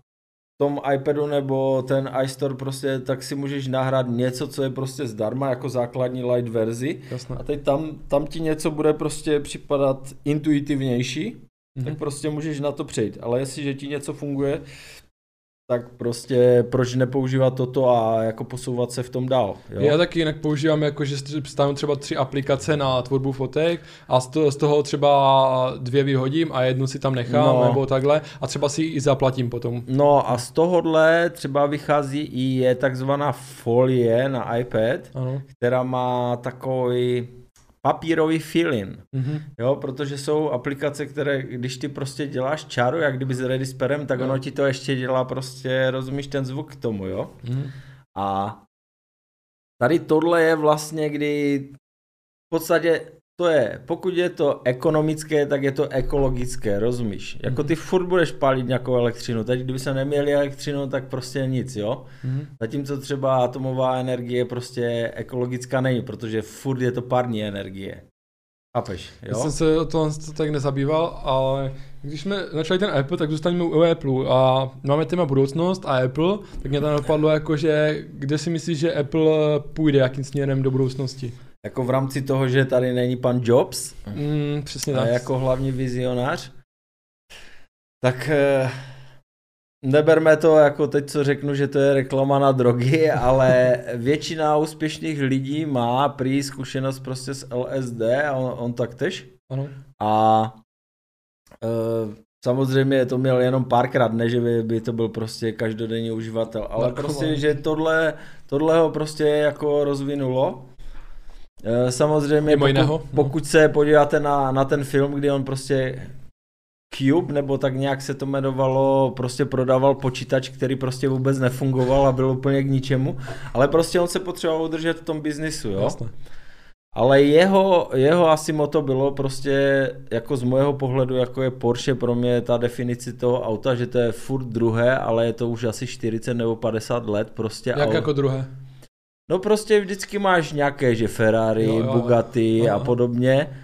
tom iPadu nebo ten iStore prostě, tak si můžeš nahrát něco, co je prostě zdarma jako základní light verzi Jasné. a teď tam, tam ti něco bude prostě připadat intuitivnější, Mhm. tak prostě můžeš na to přejít. Ale jestliže ti něco funguje, tak prostě proč nepoužívat toto a jako posouvat se v tom dál. Jo? Já taky jinak používám jako, že stáhnu třeba tři aplikace na tvorbu fotek a z toho, z toho třeba dvě vyhodím a jednu si tam nechám No. nebo takhle a třeba si ji i zaplatím potom. No a z tohohle třeba vychází i je takzvaná folie na iPad, Ano. která má takový papírový feeling. Mhm. Jo, protože jsou aplikace, které, když ty prostě děláš čáru, jak kdyby s Redisperem, tak Jo. ono ti to ještě dělá prostě, rozumíš, ten zvuk k tomu, jo? Mhm. A tady tohle je vlastně, kdy v podstatě to je, pokud je to ekonomické, tak je to ekologické, rozumíš? Jako Mhm. ty furt budeš pálit nějakou elektřinu, teď kdyby se neměli elektřinu, tak prostě nic, jo? Mhm. Zatímco třeba atomová energie prostě ekologická není, protože furt je to pární energie. Chápeš, Já jo? jsem se o to tak nezabýval, ale když jsme začali ten Apple, tak zůstaňme u Apple a máme téma budoucnost a Apple, tak mě tam napadlo jako, že kde si myslíš, že Apple půjde, jakým směrem do budoucnosti? Jako v rámci toho, že tady není pan Jobs, Mm, přesně a tak. jako hlavní vizionář, tak eh, neberme to jako teď, co řeknu, že to je reklama na drogy, (laughs) ale většina úspěšných lidí má prý zkušenost prostě s LSD a on, on taktež. Ano. A eh, samozřejmě to měl jenom párkrát, ne, že by, by to byl prostě každodenní uživatel, ale Narkoman. prostě, že tohle, tohle ho prostě jako rozvinulo. Eh, Samozřejmě Mimo jiného, pokud, no. pokud se podíváte na, na ten film, kdy on prostě Cube, nebo tak nějak se to jmenovalo, prostě prodával počítač, který prostě vůbec nefungoval a byl úplně k ničemu, ale prostě on se potřeboval udržet v tom biznisu, jo. Jasné. Ale jeho, jeho asi moto bylo prostě, jako z mojeho pohledu, jako je Porsche pro mě ta definice toho auta, že to je furt druhé, ale je to už asi 40 nebo 50 let prostě. Jak au- jako druhé? No prostě vždycky máš nějaké, že Ferrari, Jo, jo, jo. Bugatti a podobně,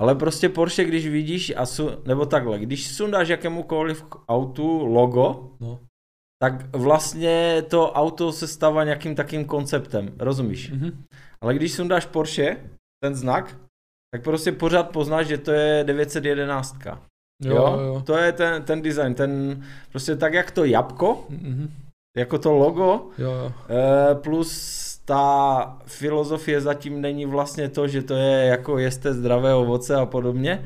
ale prostě Porsche, když vidíš, a su, nebo takhle, když sundáš jakémukoliv autu logo, No. tak vlastně to auto se stává nějakým takým konceptem, rozumíš? Mhm. Ale když sundáš Porsche, ten znak, tak prostě pořád poznáš, že to je 911. Jo, jo, jo. To je ten, ten design, ten prostě tak jak to jabko, Mhm. jako to logo, Jo, jo. eh, plus ta filozofie zatím není vlastně to, že to je jako jeste zdravé ovoce a podobně,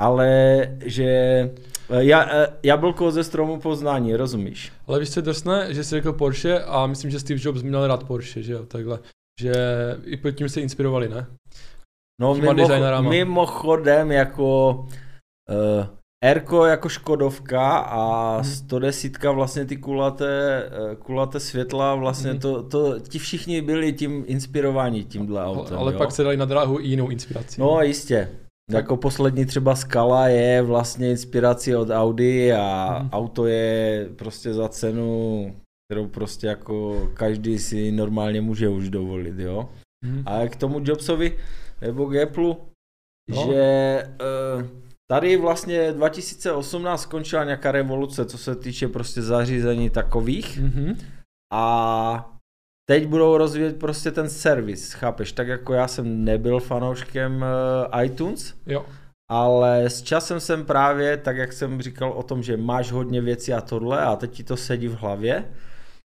ale že eh, ja, eh, jablko ze stromu poznání, rozumíš? Ale víš, co je drsné, že jsi řekl Porsche a myslím, že Steve Jobs měl rád Porsche, že jo, takhle. Že i pod tím se inspirovali, ne? No mimo, mimochodem jako uh, Erko jako Škodovka a Mhm. 110 vlastně ty kulaté, eh, kulaté světla, vlastně Mhm. to, to, ti všichni byli tím inspirováni tímhle autem. ale jo? pak se dali na dráhu i jinou inspiraci. No jistě. Jako poslední třeba skala je vlastně inspirace od Audi a Mhm. auto je prostě za cenu, kterou prostě jako každý si normálně může už dovolit, jo. Mhm. A k tomu Jobsovi nebo k Apple, No. že eh, tady vlastně 2018 skončila nějaká revoluce, co se týče prostě zařízení takových Mhm. a teď budou rozvíjet prostě ten servis, chápeš, tak jako já jsem nebyl fanouškem eh, iTunes, Jo. ale s časem jsem právě, tak jak jsem říkal o tom, že máš hodně věcí a tohle a teď ti to sedí v hlavě,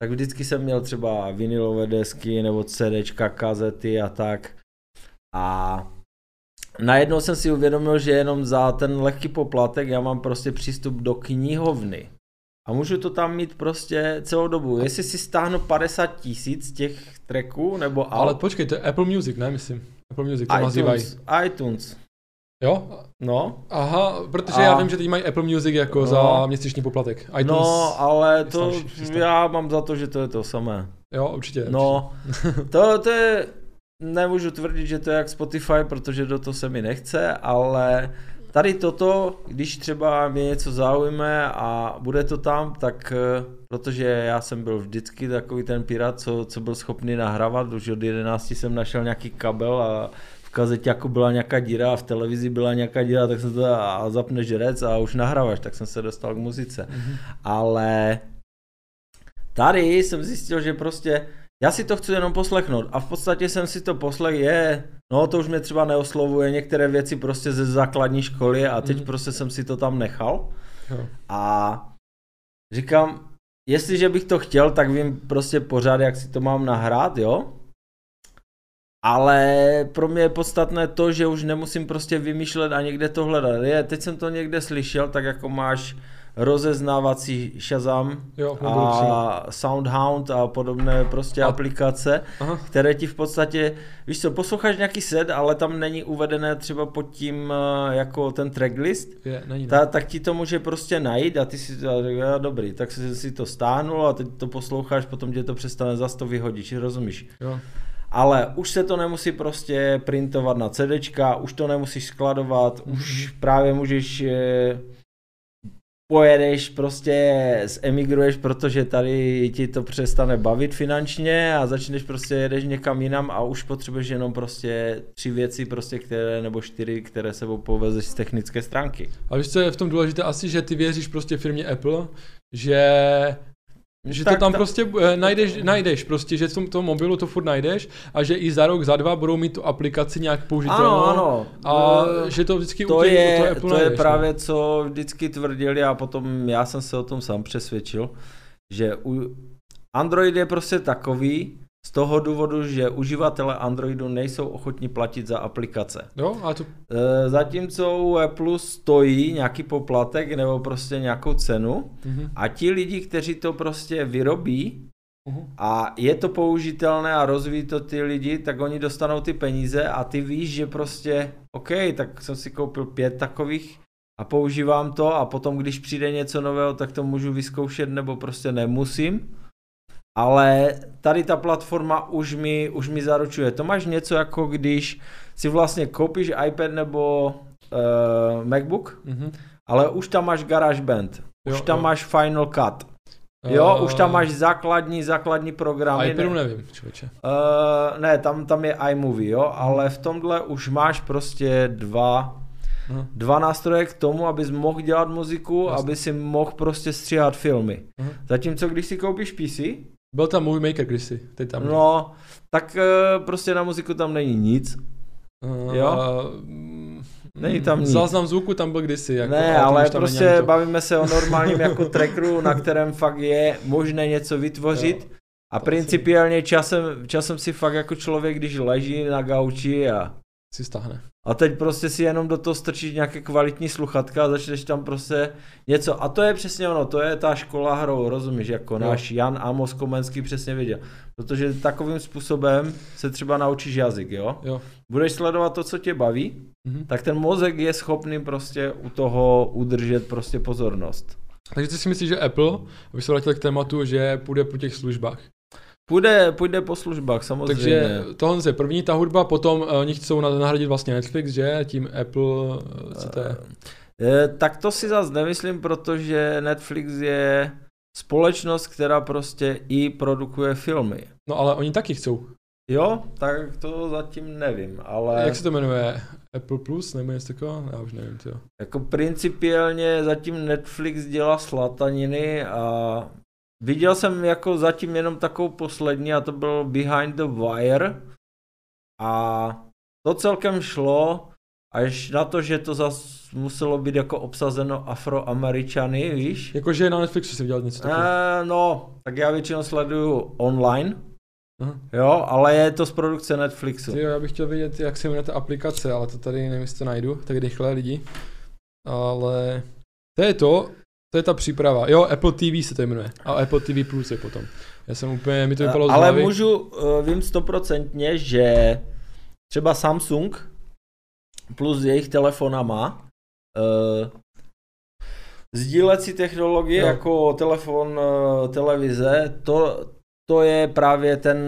tak vždycky jsem měl třeba vinylové desky nebo CDčka, kazety a tak. A najednou jsem si uvědomil, že jenom za ten lehký poplatek já mám prostě přístup do knihovny. A můžu to tam mít prostě celou dobu. Jestli si stáhnu 50 tisíc těch tracků nebo Ale alt, počkej, to je Apple Music, ne, myslím. Apple Music to nazývají. iTunes, iTunes, Jo? no. Aha, protože A- já vím, že teď mají Apple Music jako No. za měsíční poplatek. iTunes, No, ale to, starší já mám za to, že to je to samé. jo, určitě. No, to, to je, nemůžu tvrdit, že to je jak Spotify, protože do toho se mi nechce, ale tady toto, když třeba mě něco zaujme a bude to tam, tak eh, protože já jsem byl vždycky takový ten pirát, co, co byl schopný nahrávat, už od 11 jsem našel nějaký kabel a v kazeťáku byla nějaká díra a v televizi byla nějaká díra, tak jsem to a zapneš rec a už nahráváš, tak jsem se dostal k muzice. Mhm. Ale tady jsem zjistil, že prostě já si to chci jenom poslechnout a v podstatě jsem si to poslech, je, no to už mě třeba neoslovuje, některé věci prostě ze základní školy a teď Mhm. prostě jsem si to tam nechal Jo. a říkám, jestliže bych to chtěl, tak vím prostě pořád, jak si to mám nahrát, jo. Ale pro mě je podstatné to, že už nemusím prostě vymýšlet a někde to hledat. Je, teď jsem to někde slyšel, tak jako máš rozeznávací Shazam Jo, a Soundhound a podobné prostě A- aplikace, Aha. které ti v podstatě, víš co, posloucháš nějaký set, ale tam není uvedené třeba pod tím eh, jako ten tracklist, Je, není, ne? ta, tak ti to může prostě najít a ty si to jo, dobrý, tak si, si to stáhnul a teď to posloucháš, potom tě to přestane, zas to vyhodíš, rozumíš? Jo. Ale už se to nemusí prostě printovat na CDčka, už to nemusíš skladovat, Mhm. už právě můžeš eh, pojedeš prostě, emigruješ, protože tady ti to přestane bavit finančně a začneš prostě jedeš někam jinam a už potřebuješ jenom prostě tři věci, prostě které, nebo čtyři, které sebou povezeš z technické stránky. A víš, co je v tom důležité? Asi, že ty věříš prostě firmě Apple, že že Tak to tam ta- prostě eh, najdeš, najdeš prostě, že v tom, tom mobilu to furt najdeš a že i za rok, za dva budou mít tu aplikaci nějak použitelnou. Ano, ano. A Eh, že to vždycky to u u je, toho Apple to je najdeš, no. právě, co vždycky tvrdili a potom já jsem se o tom sám přesvědčil, že u Android je prostě takový z toho důvodu, že uživatelé Androidu nejsou ochotní platit za aplikace. Jo, a to, E, Zatímco u Apple stojí nějaký poplatek nebo prostě nějakou cenu mhm, a ti lidi, kteří to prostě vyrobí mhm. a je to použitelné a rozvíjí to ty lidi, tak oni dostanou ty peníze a ty víš, že prostě OK, tak jsem si koupil pět takových a používám to a potom, když přijde něco nového, tak to můžu vyzkoušet nebo prostě nemusím. Ale tady ta platforma už mi, už mi zaručuje. To máš něco jako když si vlastně koupíš iPad nebo uh, MacBook, Mhm. ale už tam máš GarageBand, už Jo, tam jo. máš Final Cut, jo, Eh, už tam máš základní, základní programy. iPadu ne, nevím, člověče. uh, ne, tam, tam je iMovie, jo, ale v tomhle už máš prostě dva, Aha. dva nástroje k tomu, abys mohl dělat muziku, Jasně. aby si mohl prostě stříhat filmy. Aha. Zatímco když si koupíš PC, Byl tam Movie Maker kdysi, teď tam. no, tak eh, prostě na muziku tam není nic. Uh, jo? mm, Není tam nic. Záznam zvuku tam byl kdysi. Jako, ne, ale prostě bavíme se o normálním jako trackeru, na kterém fakt je možné něco vytvořit. A To principiálně časem, časem si fakt jako člověk, když leží na gauči a, Si stáhne. A teď prostě si jenom do toho strčíš nějaké kvalitní sluchatka a začneš tam prostě něco. A to je přesně ono, to je ta škola hrou, rozumíš, jako Jo. náš Jan Amos Komenský přesně věděl. Protože takovým způsobem se třeba naučíš jazyk, jo? Jo. Budeš sledovat to, co tě baví, Mhm. tak ten mozek je schopný prostě u toho udržet prostě pozornost. Takže ty si myslíš, že Apple, aby se vrátil k tématu, že půjde po těch službách. Půjde, půjde po službách, samozřejmě. Takže tohle je první ta hudba, potom uh, oni chcou na- nahradit vlastně Netflix, že? Tím Apple, uh, co to je? Eh, tak to si zase nemyslím, protože Netflix je společnost, která prostě i produkuje filmy. No ale oni taky chcou. Jo, tak to zatím nevím, ale Jak se to jmenuje? Apple Plus nebo něco takového? Já už nevím, jo. jako principiálně zatím Netflix dělá slataniny a viděl jsem jako zatím jenom takovou poslední a to byl Behind the Wire a to celkem šlo až na to, že to zas muselo být jako obsazeno afroameričany, víš? Jakože na Netflixu si udělat něco takového. Eh, no, tak já většinou sleduju online, Aha. jo, ale je to z produkce Netflixu. Ty jo, já bych chtěl vědět, jak se jmenuje ta aplikace, ale to tady nevím, jestli to najdu, tak rychle lidi. Ale to je to, to je ta příprava. Jo, Apple TV se to jmenuje. A Apple TV Plus je potom. Já jsem úplně, mi to vypadalo z Ale hlavy. můžu, eh, vím stoprocentně, že třeba Samsung plus jejich telefonama uh, sdílecí technologie Jo. jako telefon, eh, televize, to, to je právě ten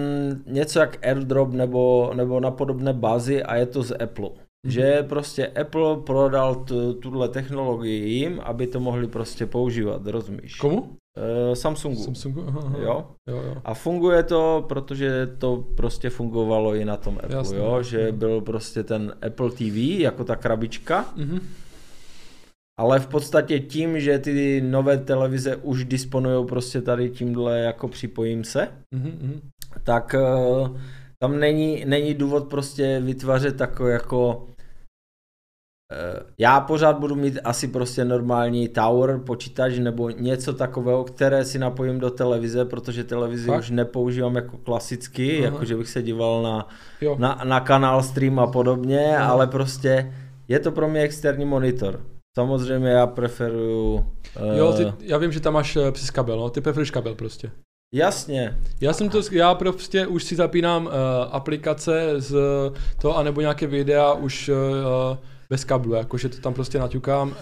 něco jak AirDrop nebo, nebo na podobné bázi a je to z Apple. Že prostě Apple prodal tu, tuhle technologii jim, aby to mohli prostě používat, rozumíš? Komu? Uh, Samsungu. Samsungu? Aha, aha. Jo? Jo, jo. A funguje to, protože to prostě fungovalo i na tom Apple, Jasně. jo? že byl prostě ten Apple TV jako ta krabička, Mhm. ale v podstatě tím, že ty nové televize už disponují prostě tady tímhle jako připojím se, Mhm, mhm. tak eh, tam není, není důvod prostě vytvářet takový jako já pořád budu mít asi prostě normální tower, počítač nebo něco takového, které si napojím do televize, protože televizi Fakt? už nepoužívám jako klasicky, Aha. jako že bych se díval na, Jo. na, na kanál stream a podobně, Aha. ale prostě je to pro mě externí monitor. Samozřejmě já preferuju... eh, Jo, ty, já vím, že tam máš eh, přes kabel, no, ty preferuješ kabel prostě. Jasně, Já jsem to, já prostě už si zapínám uh, aplikace z toho, anebo nějaké videa už uh, bez kablu, jakože to tam prostě naťukám uh,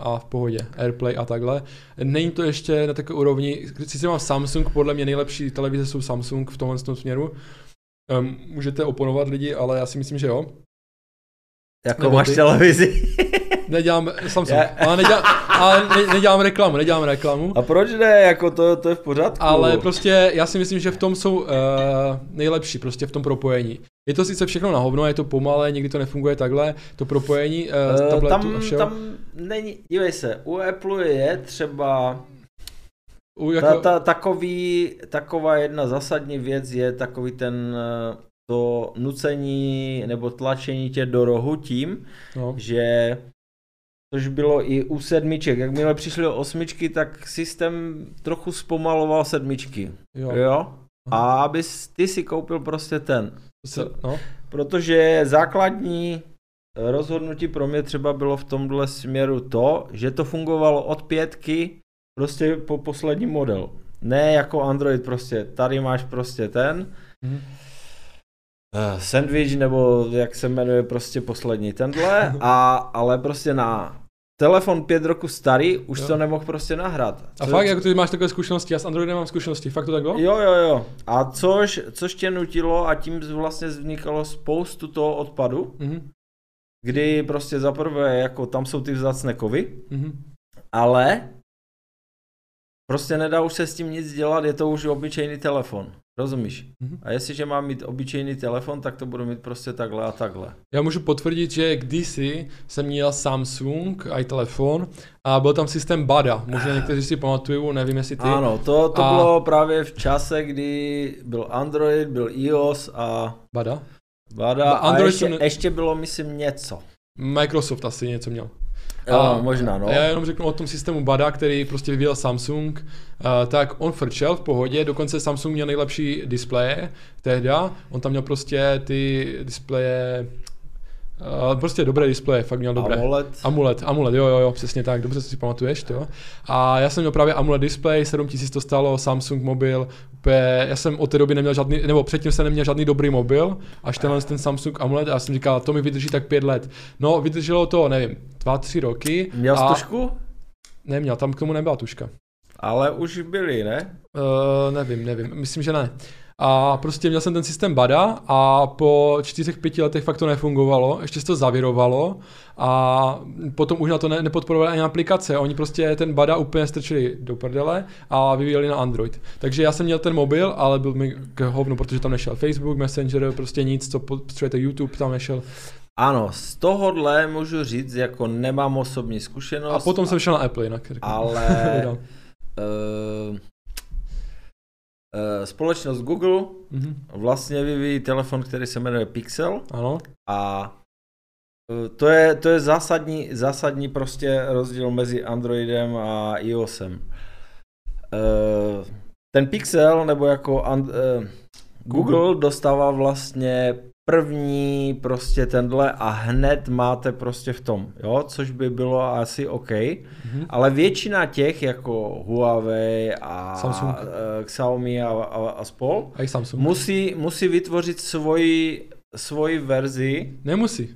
a v pohodě, Airplay a takhle. Není to ještě na takové úrovni, sice mám Samsung, podle mě nejlepší televize jsou Samsung v tomhle tom směru. Um, můžete oponovat lidi, ale já si myslím, že jo. jako Nebo máš ty- televizi. (laughs) Nedělám Samsung, Já- ale, nedělám, ale ne, nedělám reklamu, nedělám reklamu. A proč ne, jako to, to je v pořádku. Ale prostě já si myslím, že v tom jsou uh, nejlepší, prostě v tom propojení. Je to sice všechno na hovno, je to pomalé, někdy to nefunguje takhle, to propojení uh, tabletu tam, a všeho. tam není, dívej se, u Apple je třeba U, ta, jako, ta, takový, taková jedna zásadní věc je takový ten eh, to nucení nebo tlačení tě do rohu tím, no, že což bylo i u sedmiček. Jakmile přišly osmičky, tak systém trochu zpomaloval sedmičky. jo, Jo? A abys ty si koupil prostě ten. Se, no, Protože základní rozhodnutí pro mě třeba bylo v tomhle směru to, že to fungovalo od pětky prostě po poslední model. Ne jako Android prostě, tady máš prostě ten uh, sandwich nebo jak se jmenuje prostě poslední tenhle, (laughs) a, ale prostě na telefon pět roku starý, už Jo. to nemohl prostě nahrát. A Co- fakt, jako ty máš takové zkušenosti, já s Androidem mám zkušenosti, fakt to tak bylo? Jo, jo, jo. A což, což tě nutilo a tím vlastně vznikalo spoustu toho odpadu, Mhm, kdy prostě zaprvé jako tam jsou ty vzácné kovy, mhm. ale prostě nedá už se s tím nic dělat, je to už obyčejný telefon. Rozumíš? Mhm. A jestliže mám mít obyčejný telefon, tak to budu mít prostě takhle a takhle. Já můžu potvrdit, že kdysi jsem měl Samsung, i telefon, a byl tam systém BADA. Možná někteří si pamatují, nevím jestli ty. Ano, to, to A- bylo právě v čase, kdy byl Android, byl iOS a BADA? Vada No, a Android ještě, ne- ještě bylo, myslím, něco. Microsoft asi něco měl. Jo, A- možná, no. A já jenom řeknu o tom systému BADA, který prostě vyvíjel Samsung, uh, tak on frčel v pohodě, dokonce Samsung měl nejlepší displeje tehda, on tam měl prostě ty displeje, uh, prostě dobré displeje, fakt měl dobré. AMOLED. Amulet, amulet, jo, jo, jo, přesně tak, dobře si pamatuješ to. A já jsem měl právě amulet display, 7000 to stálo, Samsung mobil, úplně, já jsem od té doby neměl žádný, nebo předtím jsem neměl žádný dobrý mobil, až tenhle ten Samsung amulet a já jsem říkal, to mi vydrží tak pět let. No, vydrželo to, nevím, dva, tři roky. Měl a tušku? Neměl, tam k tomu nebyla tuška. Ale už byly, ne? Uh, nevím, nevím, myslím, že ne. A prostě měl jsem ten systém BADA a po čtyřech, pěti letech fakt to nefungovalo, ještě se to zavirovalo a potom už na to ne, nepodporovali ani aplikace, oni prostě ten BADA úplně strčili do prdele a vyvíjeli na Android. Takže já jsem měl ten mobil, ale byl mi k hovnu, protože tam nešel Facebook, Messenger, prostě nic, co potřebujete YouTube, tam nešel. Ano, z tohohle můžu říct, jako nemám osobní zkušenost. A potom jsem šel na Apple jinak. řeknu. Ale (laughs) uh, společnost Google Mhm. vlastně vyvíjí telefon, který se jmenuje Pixel Ano, a eh, to je, to je zásadní, zásadní prostě rozdíl mezi Androidem a iOSem. Eh, Ten Pixel, nebo jako and, eh, Google dostává vlastně první prostě tenhle a hned máte prostě v tom, jo, což by bylo asi OK, mhm. ale většina těch jako Huawei a Samsung. eh, Xiaomi a, a, a spol a Samsung. musí, musí vytvořit svoji, svoji verzi Nemusí.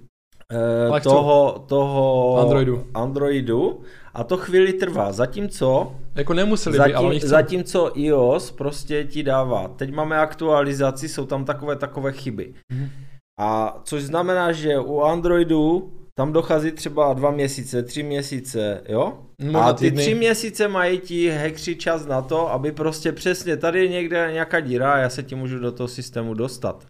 chcou. toho, toho Androidu. Androidu a to chvíli trvá, zatímco Jako nemuseli by, ale Zatím, chcou. zatímco iOS prostě ti dává. Teď máme aktualizaci, jsou tam takové takové chyby. Mhm. A což znamená, že u Androidu tam dochází třeba dva měsíce, tři měsíce, jo? Možná a ty týdny. tři měsíce mají ti hackři čas na to, aby prostě přesně tady je někde nějaká díra a já se ti můžu do toho systému dostat.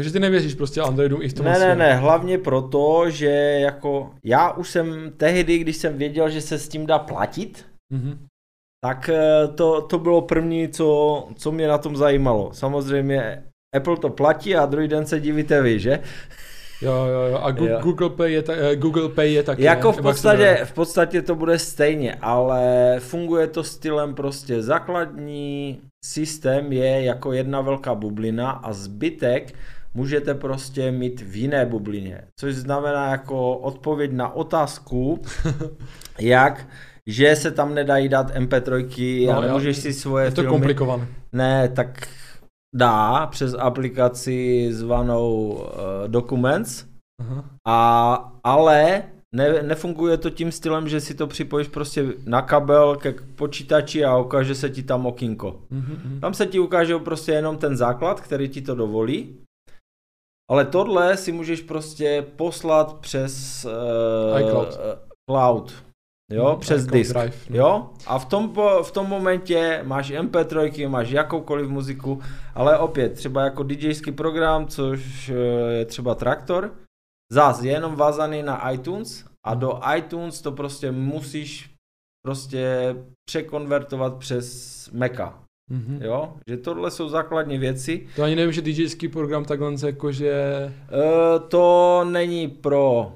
Takže ty nevěříš prostě Androidu i v tom Ne, ne, ne, hlavně proto, že jako já už jsem tehdy, když jsem věděl, že se s tím dá platit, Mhm. tak eh, to, to bylo první, co, co mě na tom zajímalo. Samozřejmě Apple to platí a druhý den se divíte vy, že? Jo, jo, jo. A Gu- Jo. Google Pay je, ta, eh, Google Pay je taky. Jako v podstatě, v podstatě to bude stejně, ale funguje to stylem prostě základní systém je jako jedna velká bublina a zbytek můžete prostě mít v jiné bublině. Což znamená jako odpověď na otázku, (laughs) jak, že se tam nedají dát MP3 No, a jo. nemůžeš si svoje Je to filmy... komplikované. Ne, tak dá přes aplikaci zvanou uh, Documents, Aha. a, ale ne, nefunguje to tím stylem, že si to připojíš prostě na kabel ke počítači a ukáže se ti tam okýnko. Mhm, mhm. Tam se ti ukáže prostě jenom ten základ, který ti to dovolí. Ale tohle si můžeš prostě poslat přes uh, iCloud. cloud. Jo, Mhm, přes disk. Drive, no. Jo, a v tom, v tom momentě máš MP3, máš jakoukoliv muziku, ale opět třeba jako DJský program, což eh, je třeba Traktor, zás je jenom vázaný na iTunes a do iTunes to prostě musíš prostě překonvertovat přes Maca. Mhm. Jo, že tohle jsou základní věci. To ani nevím, že DJský program takhle jakože... E, to není pro,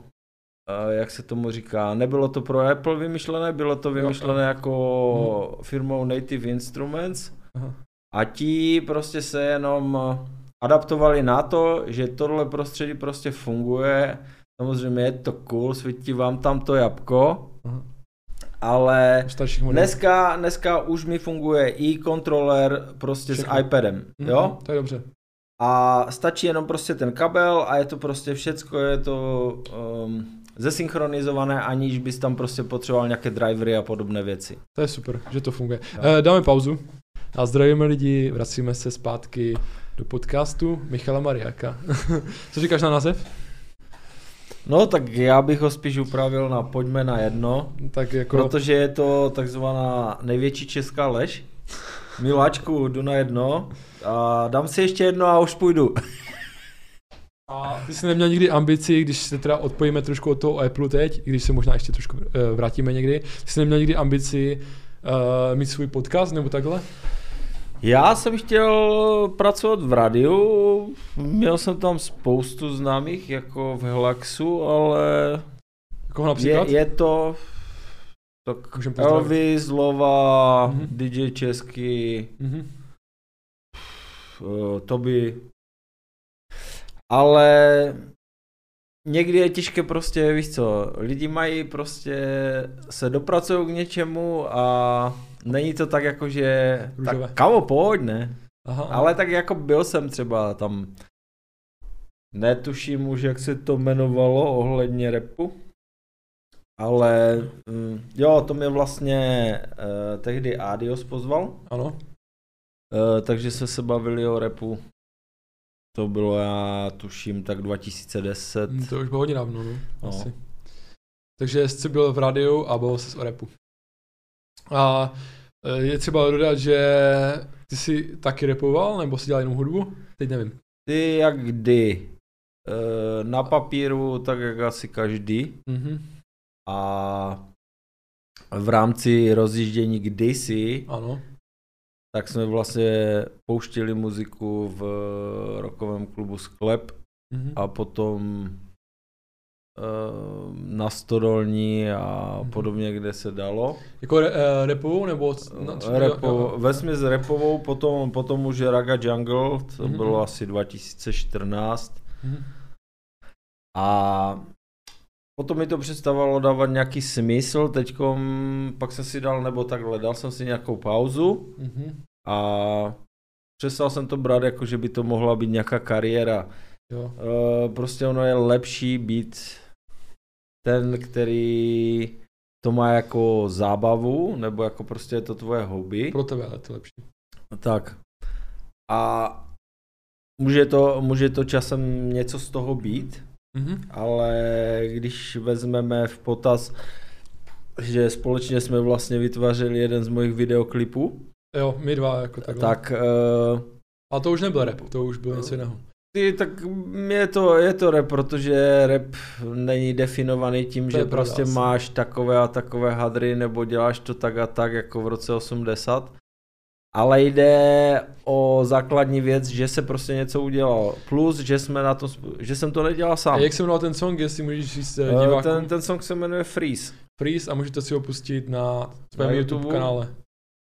e, jak se tomu říká, nebylo to pro Apple vymyšlené, bylo to vymyšlené jako firmou Native Instruments Aha. a ti prostě se jenom adaptovali na to, že tohle prostředí prostě funguje. Samozřejmě je to cool, svítí vám tam to jabko, Aha. Ale dneska, dneska už mi funguje i kontroler prostě Všechno. s iPadem, Mhm, jo? To je dobře. A stačí jenom prostě ten kabel a je to prostě všecko, je to um, zesynchronizované, aniž bys tam prostě potřeboval nějaké drivery a podobné věci. To je super, že to funguje. Eh, dáme pauzu a zdravíme lidi, vracíme se zpátky do podcastu Michala Mariáka. (laughs) Co říkáš na název? No tak já bych ho spíš upravil na pojďme na jedno, Tak jako... protože je to takzvaná největší česká lež. Miláčku, jdu na jedno a dám si ještě jedno a už půjdu. A ty jsi neměl nikdy ambici, když se teda odpojíme trošku od toho Apple teď, i když se možná ještě trošku uh, vrátíme někdy, ty jsi neměl nikdy ambici uh, mít svůj podcast nebo takhle? Já jsem chtěl pracovat v rádiu, měl jsem tam spoustu známých, jako v Helaxu, ale Koho například? je, je to tak. Elvis, Lova, Mhm. DJ Česky, Mhm. uh, Toby, ale někdy je těžké prostě, víš co, lidi mají prostě, se dopracují k něčemu a není to tak jako, že, Růžové. tak kamo, pojď, ne? Aha, Ale tak jako byl jsem třeba tam, netuším už, jak se to jmenovalo ohledně repu, ale mm, jo, to mě vlastně uh, tehdy Adios pozval, Ano. uh, takže jsme se bavili o repu. To bylo, já tuším, tak 2010. Hm, To už bylo hodně dávno, no. No. Asi. Takže jsi byl v rádiu a bavil se o repu. A eh, je třeba dodat, že ty jsi taky repoval, nebo jsi dělal jenom hudbu? Teď nevím. Ty jak kdy? Uh, na papíru, tak jak asi každý. Mhm. A v rámci rozjíždění kdysi Ano. tak jsme vlastně pouštili muziku v rokovém klubu Sklep Mhm. a potom na Stodolní a Mhm. podobně, kde se dalo. Jako re, uh, repovou, nebo... Repo, vesměs repovou, potom, potom už Raga Jungle, to Mhm. bylo asi 2014. Mhm. A potom mi to přestávalo dávat nějaký smysl, teďkom pak jsem si dal, nebo takhle, dal jsem si nějakou pauzu Mhm. a přestal jsem to brát jako, že by to mohla být nějaká kariéra. Jo. Eh, prostě ono je lepší být ten, který to má jako zábavu, nebo jako prostě je to tvoje hobby. Pro tebe je to lepší. Tak. A může to, může to časem něco z toho být, Mhm. ale když vezmeme v potaz, že společně jsme vlastně vytvářeli jeden z mojich videoklipů, Jo, my dva jako takhle. tak uh, A to už nebyl rap, to už bylo něco jiného. Ty, tak je to, je to rap, protože rap není definovaný tím, To že prostě asi. máš takové a takové hadry, nebo děláš to tak a tak, jako v roce 80. Ale jde o základní věc, že se prostě něco udělalo. Plus, že jsme na to, že jsem to nedělal A sám. jak se jmenoval ten song, jestli můžeš říct eh, Eh, divákům? ten, ten song se jmenuje Freeze. Freeze a můžete si ho pustit na svém Na YouTube YouTube. kanále.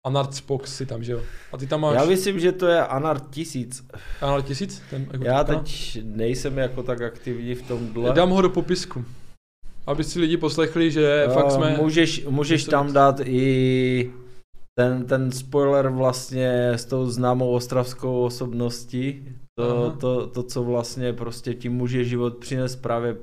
Anart Spox si tam, že jo? A ty tam máš Já myslím, že to je Anart 1000. kanál tisíc? Ten jako Já teď nejsem jako tak aktivní v tomhle. Dám ho do popisku. Aby si lidi poslechli, že Eh, fakt jsme... Můžeš, můžeš tam dát i ten, ten spoiler vlastně s tou známou ostravskou osobností. To, Aha. to, to, co vlastně prostě ti může život přinést právě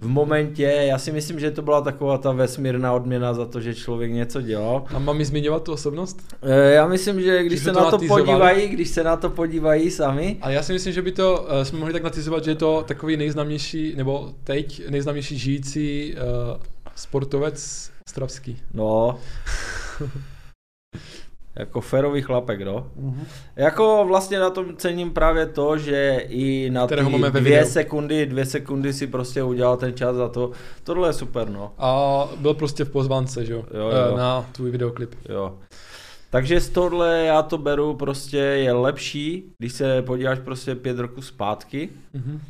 v momentě. Já si myslím, že to byla taková ta vesmírná odměna za to, že člověk něco dělal. A mám mi zmiňovat tu osobnost? Eh, Já myslím, že když Že se to na to podívají, když se na to podívají sami, A já si myslím, že by to, uh, jsme mohli tak natizovat, že je to takový nejznámější, nebo teď nejznámější žijící uh, sportovec ostravský. no, (laughs) jako férový chlapek, no. Jako vlastně na tom cením právě to, že i na ty Kterého dvě videu. sekundy, dvě sekundy si prostě udělal ten čas za to. Tohle je super, no. A byl prostě v pozvánce, že jo? Jo, jo. Eh, Na tvůj videoklip. Jo. Takže z tohle já to beru prostě je lepší, když se podíváš prostě pět roku zpátky Mhm.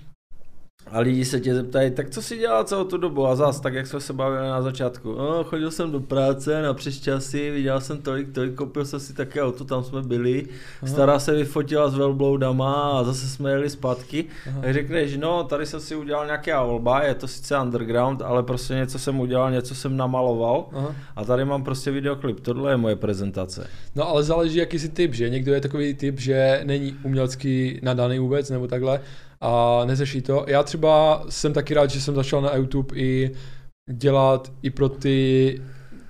A lidi se tě zeptají, tak co si dělal celou tu dobu a zas, tak jak jsme se bavili na začátku, no, chodil jsem do práce na přesčasy, viděl jsem tolik, tolik, koupil jsem si také auto, tam jsme byli, Aha. stará se vyfotila s velbloudama a zase jsme jeli zpátky, Aha. tak řekneš, no tady jsem si udělal nějaké volba, je to sice underground, ale prostě něco jsem udělal, něco jsem namaloval Aha. a tady mám prostě videoklip, tohle je moje prezentace. No ale záleží, jaký jsi typ, že? Někdo je takový typ, že není umělecky nadaný vůbec, nebo takhle. A neřeší to. Já třeba jsem taky rád, že jsem začal na YouTube i dělat i pro ty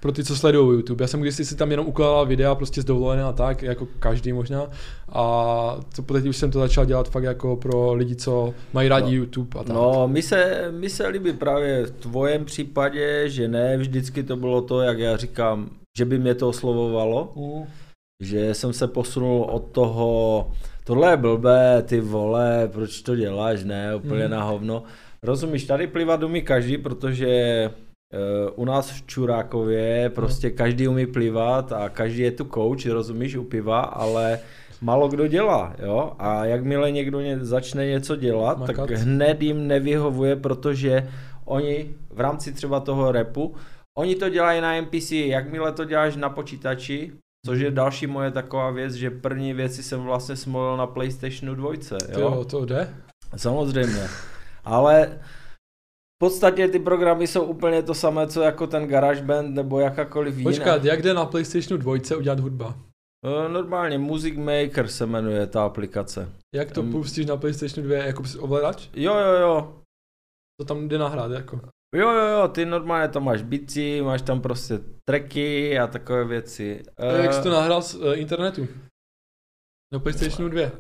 pro ty, co sledují YouTube. Já jsem když si tam jenom ukládal videa prostě z dovolené a tak, jako každý možná. A to teď už jsem to začal dělat fakt jako pro lidi, co mají rádi no, YouTube a tak. No, mi se, mi se líbí právě v tvojem případě, že ne vždycky to bylo to, jak já říkám, že by mě to oslovovalo. Mm. Že jsem se posunul od toho, tohle je blbé, ty vole, proč to děláš, ne, úplně mm. na hovno. Rozumíš, tady plivat umí každý, protože Uh, u nás v Čurákově prostě každý umí plivat a každý je tu coach, rozumíš, u piva, ale málo kdo dělá, jo, a jakmile někdo ně, začne něco dělat, Makat. tak hned jim nevyhovuje, protože oni v rámci třeba toho repu, oni to dělají na NPC, jakmile to děláš na počítači, což je další moje taková věc, že první věci jsem vlastně smolil na PlayStationu 2, jo. jo to jde? Samozřejmě, ale v podstatě ty programy jsou úplně to samé, co jako ten GarageBand nebo jakákoliv jiná. Počkat, jak jde na PlayStationu 2 udělat hudba? E, normálně Music Maker se jmenuje ta aplikace. Jak to um, pustíš na PlayStationu 2 jako ovladač? Jo, jo, jo. To tam jde nahrát jako? Jo, jo, jo, ty normálně to máš bici, máš tam prostě tracky a takové věci. A jak jsi to nahrál z uh, internetu? Na PlayStationu 2?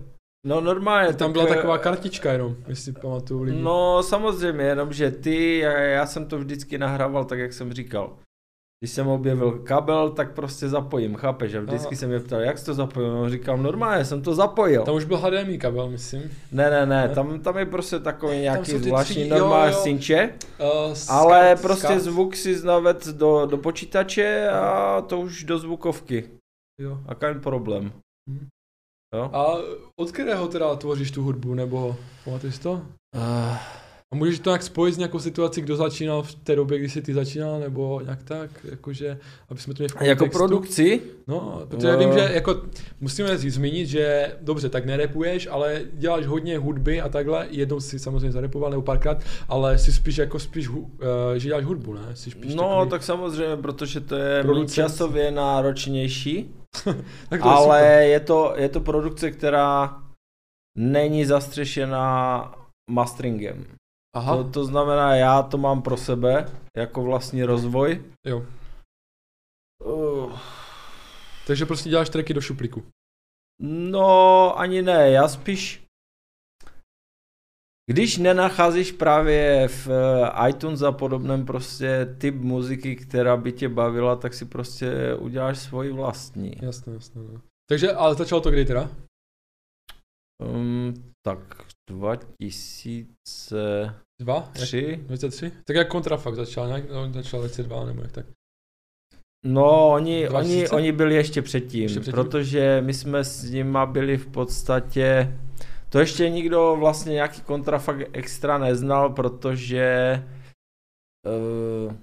No normálně. Tam byla tak, taková kartička jenom, jestli pamatuju lidi. No samozřejmě, jenom že ty, já, já jsem to vždycky nahrával tak, jak jsem říkal. Když jsem objevil kabel, tak prostě zapojím, chápeš? A vždycky Aha. jsem mě ptal, jak jsi to zapojil? No, říkám, normálně jsem to zapojil. Tam už byl HDMI kabel, myslím. Ne, ne, ne, tam, tam je prostě takový nějaký zvláštní normální synče, uh, ale skat, prostě skat. zvuk si znaved do, do počítače a to už do zvukovky. Jo. A kein problém. Hmm. Jo? A od kterého teda tvoříš tu hudbu, nebo pamatuješ to? Uh. A můžeš to nějak spojit s nějakou situací, kdo začínal v té době, kdy jsi ty začínal, nebo nějak tak, jakože, aby jsme to měli v kontextu. Jako produkci? No, protože no. já vím, že jako musíme si zmínit, že dobře, tak nerepuješ, ale děláš hodně hudby a takhle, jednou si samozřejmě zarepoval nebo párkrát, ale jsi spíš jako spíš, uh, že děláš hudbu, ne? Jsi spíš no, takový... tak samozřejmě, protože to je časově náročnější. (laughs) tak to Ale je, je, to, je to produkce, která není zastřešená masteringem. Aha. To, to znamená, já to mám pro sebe jako vlastní rozvoj. Jo. Uh. Takže prostě děláš tracky do šuplíku. No, ani ne, já spíš když nenacházíš právě v eh, iTunes a podobném prostě typ muziky, která by tě bavila, tak si prostě uděláš svoji vlastní. Jasně, jasně. No. Takže, ale začalo to kdy teda? Um, tak 2003. Dva? 2003? Tak jak kontrafakt začal, nějak, no, začal 2002 nebo jak tak? No, oni, oni, oni byli ještě předtím, ještě předtím, protože my jsme s nima byli v podstatě to ještě nikdo vlastně nějaký kontrafakt extra neznal, protože uh,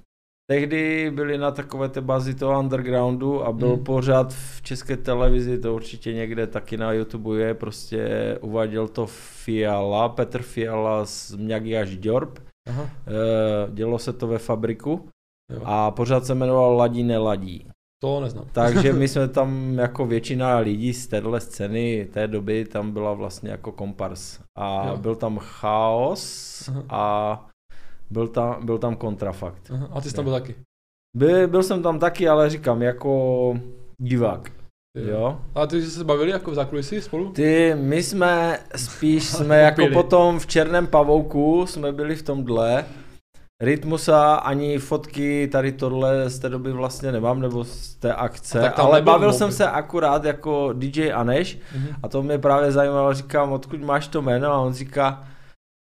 tehdy byli na takové té bazi toho undergroundu a byl hmm. pořád v české televizi, to určitě někde taky na YouTube je, prostě uváděl to Fiala, Petr Fiala z Mňagy až Djorb. Aha. Uh, dělo se to ve fabriku jo. a pořád se jmenoval Ladí neladí. To neznám. Takže (laughs) my jsme tam jako většina lidí z téhle scény té doby tam byla vlastně jako kompars. A jo. byl tam chaos Aha. a byl tam, byl tam kontrafakt. Aha. A ty jsi tam byl taky? Byl, byl jsem tam taky, ale říkám, jako divák. Jo. jo. A ty jsi se bavili jako v zákulisí spolu? Ty, my jsme spíš (laughs) jsme jako potom v Černém pavouku jsme byli v tomhle Rytmusa ani fotky tady tohle z té doby vlastně nemám, nebo z té akce, ale bavil jsem se akurát jako DJ Aneš mm-hmm. a to mě právě zajímalo, říkám, odkud máš to jméno a on říká,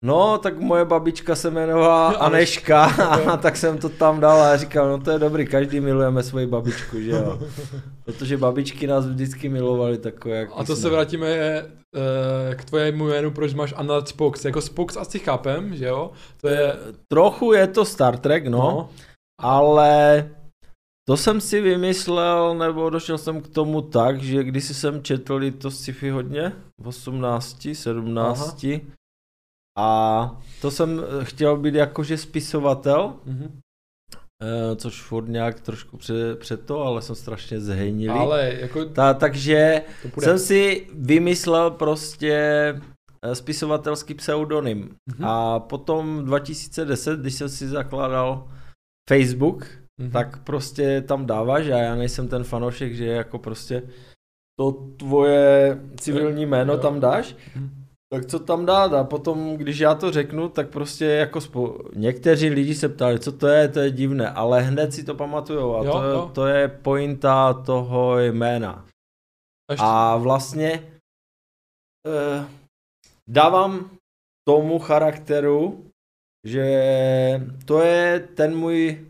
No, tak moje babička se jmenovala (laughs) Aneška, a tak jsem to tam dal a říkal, no to je dobrý, každý milujeme svoji babičku, že jo. (laughs) Protože babičky nás vždycky milovali takové, jak A to jsme. se vrátíme e, k tvojemu jménu, proč máš Anna Spox. Jako Spox asi chápem, že jo? To je... Trochu je to Star Trek, no, no. ale to jsem si vymyslel, nebo došel jsem k tomu tak, že když jsem četl to sci-fi hodně, v 18, 17, Aha a to jsem eh, chtěl být jakože spisovatel, mm-hmm. což furt nějak trošku před, před to, ale jsem strašně zhenilý. Ale jako... Ta, takže jsem si vymyslel prostě eh, spisovatelský pseudonym. Mhm. A potom 2010, když jsem si zakládal Facebook, Mhm. tak prostě tam dáváš a já nejsem ten fanoušek, že jako prostě to tvoje civilní jméno Jo. tam dáš, Mhm. Tak co tam dát a potom, když já to řeknu, tak prostě jako spo... někteří lidi se ptali, co to je, to je divné, ale hned si to pamatujou a Jo, to, jo. to je pointa toho jména. Ještě, A vlastně eh, dávám tomu charakteru, že to je ten můj,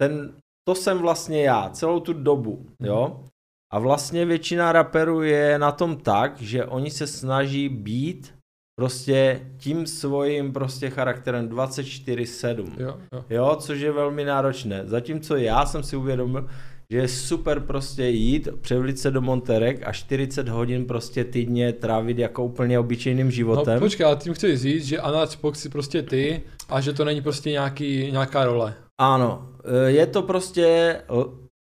ten, to jsem vlastně já, celou tu dobu, jo. A vlastně většina raperů je na tom tak, že oni se snaží být prostě tím svým prostě charakterem 24-7. jo, jo. Jo, což je velmi náročné. Zatímco já jsem si uvědomil, že je super prostě jít, převlit se do Monterek a 40 hodin prostě týdně trávit jako úplně obyčejným No životem. počkej, ale tím chci říct, že Box si prostě ty a že to není prostě nějaký, nějaká role. ano, e, je to prostě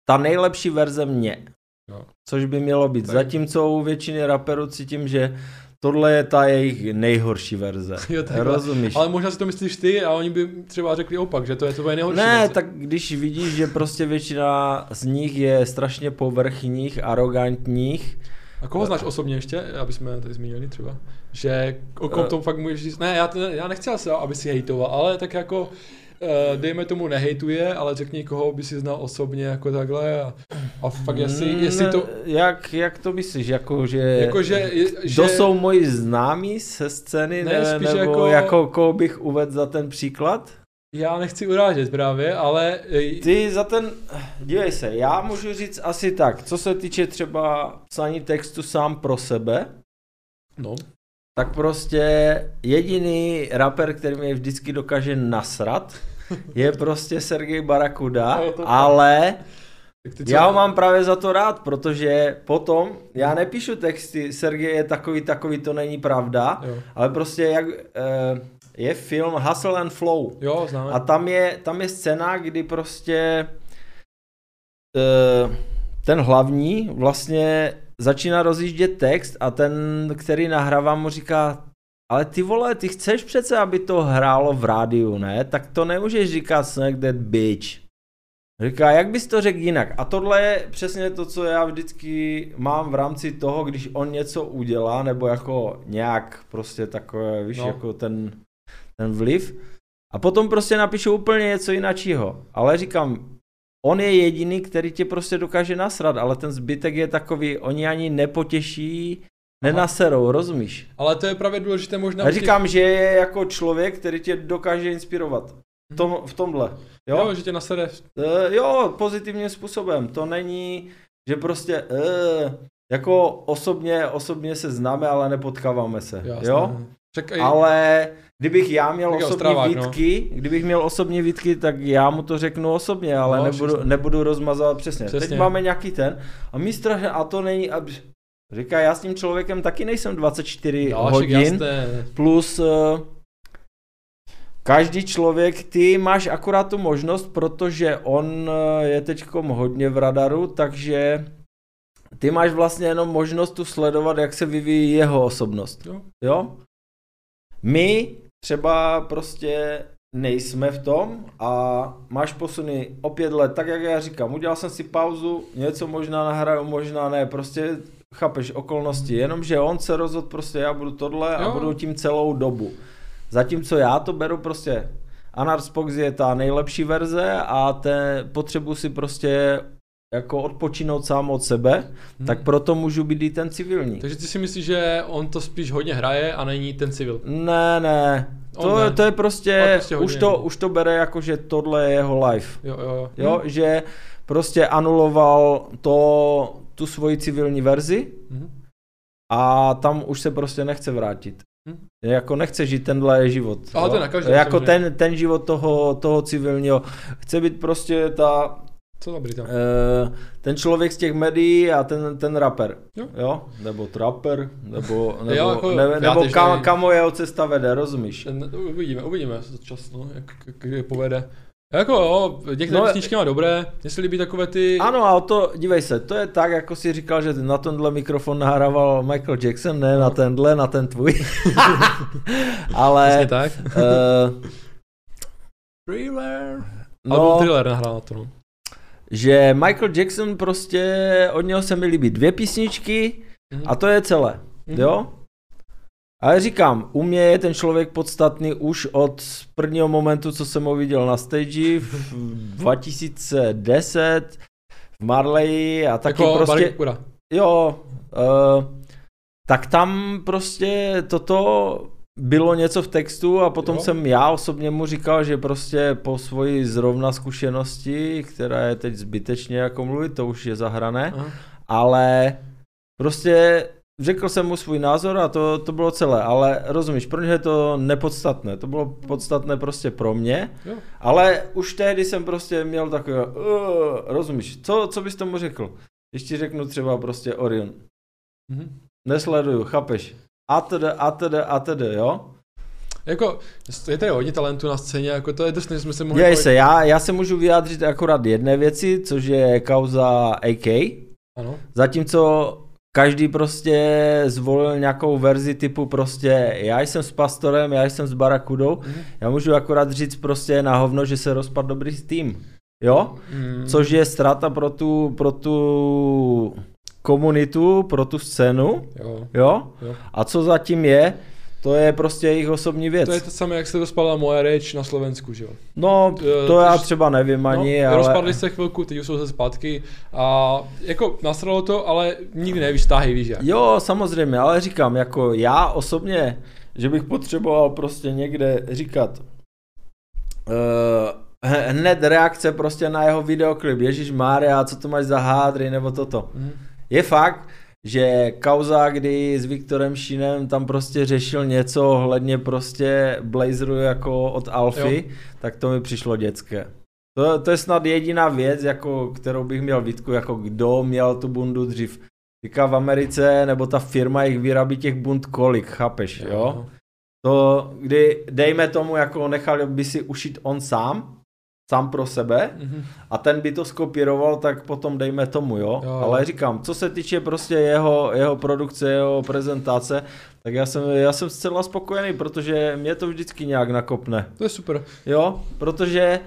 ta nejlepší verze mě. Jo. Což by mělo být. Tak. Zatímco u většiny raperů cítím, že tohle je ta jejich nejhorší verze. (laughs) Jo, takhle. Rozumíš? Ale možná si to myslíš ty a oni by třeba řekli opak, že to je tvoje nejhorší. Ne, verze. tak když vidíš, že prostě většina z nich je strašně povrchních, arrogantních, A koho znáš osobně ještě, aby jsme tady zmínili třeba? Že o kom Eh. tom fakt můžeš říct, ne, já, já nechci asi, aby si hejtoval, ale tak jako dejme tomu nehejtuje, ale řekni koho by si znal osobně jako takhle a, a fakt jestli, jestli to, Mm, Jak, jak to myslíš, jako že... jakože, je- že, Kdo jsou moji známí ze scény, Ne, ne, nebo jako- jako... jako koho bych uvedl za ten příklad? já nechci urážet právě, ale eh, Ty za ten, dívej se, já můžu říct asi tak, co se týče třeba psaní textu sám pro sebe, no, tak prostě jediný rapper, který mě vždycky dokáže nasrat, je prostě Sergej Barakuda, ale já ho mám právě za to rád, protože potom, já nepíšu texty, Sergej je takový, takový, to není pravda, Jo, ale prostě jak, eh, je film Hustle and Flow, jo známe. a tam je, tam je scéna, kdy prostě eh, ten hlavní vlastně začíná rozjíždět text a ten, který nahrává mu říká ale ty vole, ty chceš přece, aby to hrálo v rádiu, ne? Tak to nemůžeš říkat Snack that bitch. Říká, jak bys to řekl jinak? A tohle je přesně to, co já vždycky mám v rámci toho, když on něco udělá, nebo jako nějak prostě takové, víš, No. no. jako ten, ten vliv. A potom prostě napíšu úplně něco jiného. Ale říkám, on je jediný, který tě prostě dokáže nasrat, ale ten zbytek je takový, oni ani nepotěší, nenaserou, rozumíš? Ale to je právě důležité možná... Já těch- říkám, že je jako člověk, který tě dokáže inspirovat. V, tom, v tomhle. jo, Jo? že tě nasere. Uh, jo, pozitivním způsobem. To není, že prostě uh, jako osobně, osobně se známe, ale nepotkáváme se. Jasně. Jo? Čekaj, Ale kdybych já měl Tak jo, osobní Stravák, no. výtky, kdybych měl osobní výtky, tak já mu to řeknu osobně, ale No, nebudu, přesně. nebudu rozmazovat přesně. Přesně. Teď máme nějaký ten a mi strašně, a to není, a říká, já s tím člověkem taky nejsem 24 jo, však hodin, jasné. plus uh, každý člověk, ty máš akorát tu možnost, protože on eh, je teďkom hodně v radaru, takže ty máš vlastně jenom možnost tu sledovat, jak se vyvíjí jeho osobnost. Jo. Jo? My třeba prostě nejsme v tom a máš posuny o pět let, tak jak já říkám, udělal jsem si pauzu, něco možná nahraju, možná ne, prostě chápeš okolnosti, jenomže on se rozhodl prostě já budu tohle Jo. a budu tím celou dobu. Zatímco já to beru prostě Anartspox je ta nejlepší verze a te, potřebuji si prostě jako odpočinout sám od sebe, Hm. tak proto můžu být i ten civilní. Takže ty si myslíš, že on to spíš hodně hraje a není ten civil. Ne, ne. On To, ne. to je On prostě, prostě už, to, už to bere jako, že tohle je jeho life. Jo, jo, jo. Jo, že prostě anuloval to, tu svoji civilní verzi Mhm. a tam už se prostě nechce vrátit. Hm. Jako nechce žít tenhle život. Ale jo. to je na každém, Jako samozřejmě. ten, ten život toho, toho civilního. Chce být prostě ta, Co dobrý tam. eh, ten člověk z těch médií a ten, ten rapper. Jo. jo? Nebo trapper, nebo, (laughs) nebo, Jo, jako ne, nebo kam, kam jeho cesta vede, rozumíš? Uvidíme, uvidíme za čas, no, jak, jak, je povede. Jako jo, některé No, písničky má dobré, mně se líbí takové ty... Ano, a to, dívej se, to je tak, jako si říkal, že na tenhle mikrofon nahrával Michael Jackson, ne na tenhle, na ten tvůj. (laughs) Ale... Přesně tak. Uh, Thriller. no, Album Thriller nahrál na to, no. Že Michael Jackson prostě, od něho se mi líbí dvě písničky Mhm. a to je celé, Mhm. jo? Ale říkám, u mě je ten člověk podstatný už od prvního momentu, co jsem ho viděl na stage v 2010 v Marley a taky jako prostě... Jo, uh, tak tam prostě toto bylo něco v textu a potom Jo. jsem já osobně mu říkal, že prostě po svoji zrovna zkušenosti, která je teď zbytečně jako mluvit, to už je zahrané, Aha. ale prostě řekl jsem mu svůj názor a to, to bylo celé, ale rozumíš, pro ně je to nepodstatné, to bylo podstatné prostě pro mě, Jo. ale už tehdy jsem prostě měl takové, uh, rozumíš, co, co bys tomu řekl? Když ti řeknu třeba prostě Orion, Mhm. nesleduju, chápeš? A tedy, a tedy, a tedy, jo? Jako, je tady hodně talentu na scéně, jako to je dost, než jsme se mohli... Pojít- se, já, já se můžu vyjádřit akorát jedné věci, což je kauza AK, Ano. zatímco každý prostě zvolil nějakou verzi typu prostě já jsem s Pastorem, já jsem s Barakudou, Mhm. já můžu akorát říct prostě na hovno, že se rozpad dobrý tým, jo? Mm. Což je ztráta pro tu, pro tu komunitu, pro tu scénu, Jo, jo? jo. A co zatím je, to je prostě jejich osobní věc. To je to samé, jak se rozpadla moje reč na Slovensku, že jo? No, to já tož- třeba nevím ani, no, ale... Rozpadli se chvilku, teď už jsou se zpátky a jako nasralo to, ale nikdy nevíš, stáhy víš jak. Jo, samozřejmě, ale říkám, jako já osobně, že bych potřeboval prostě někde říkat uh, hned reakce prostě na jeho videoklip, Ježíš Mária, co to máš za hádry, nebo toto. Mhm. Je fakt, že kauza, kdy s Viktorem Šínem tam prostě řešil něco ohledně prostě Blazeru jako od Alfy, Jo. tak to mi přišlo dětské. To, to je snad jediná věc, jako, kterou bych měl výtku, jako kdo měl tu bundu dřív. Říká v Americe, nebo ta firma jich vyrábí těch bund kolik, chápeš, jo? jo? To, kdy dejme tomu, jako nechal by si ušít on sám, sám pro sebe, Mhm. a ten by to skopíroval, tak potom dejme tomu, jo. Jo. Ale říkám, co se týče prostě jeho, jeho produkce, jeho prezentace, tak já jsem, já jsem zcela spokojený, protože mě to vždycky nějak nakopne, To je super. jo, protože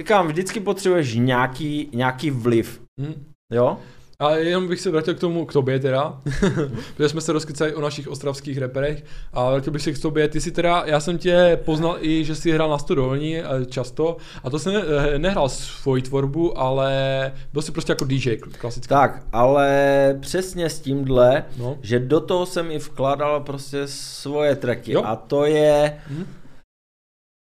říkám, vždycky potřebuješ nějaký, nějaký vliv, Mhm. jo. A jenom bych se vrátil k tomu, k tobě teda, (laughs) protože jsme se rozkycali o našich ostravských reperech a vrátil bych se k tobě, ty si teda, já jsem tě poznal i, že jsi hrál na studolní eh, často a to jsem ne, eh, nehrál svoji tvorbu, ale byl jsi prostě jako DJ klasicky. Tak, ale přesně s tímhle, No. že do toho jsem i vkládal prostě svoje tracky Jo. a to je, Mhm.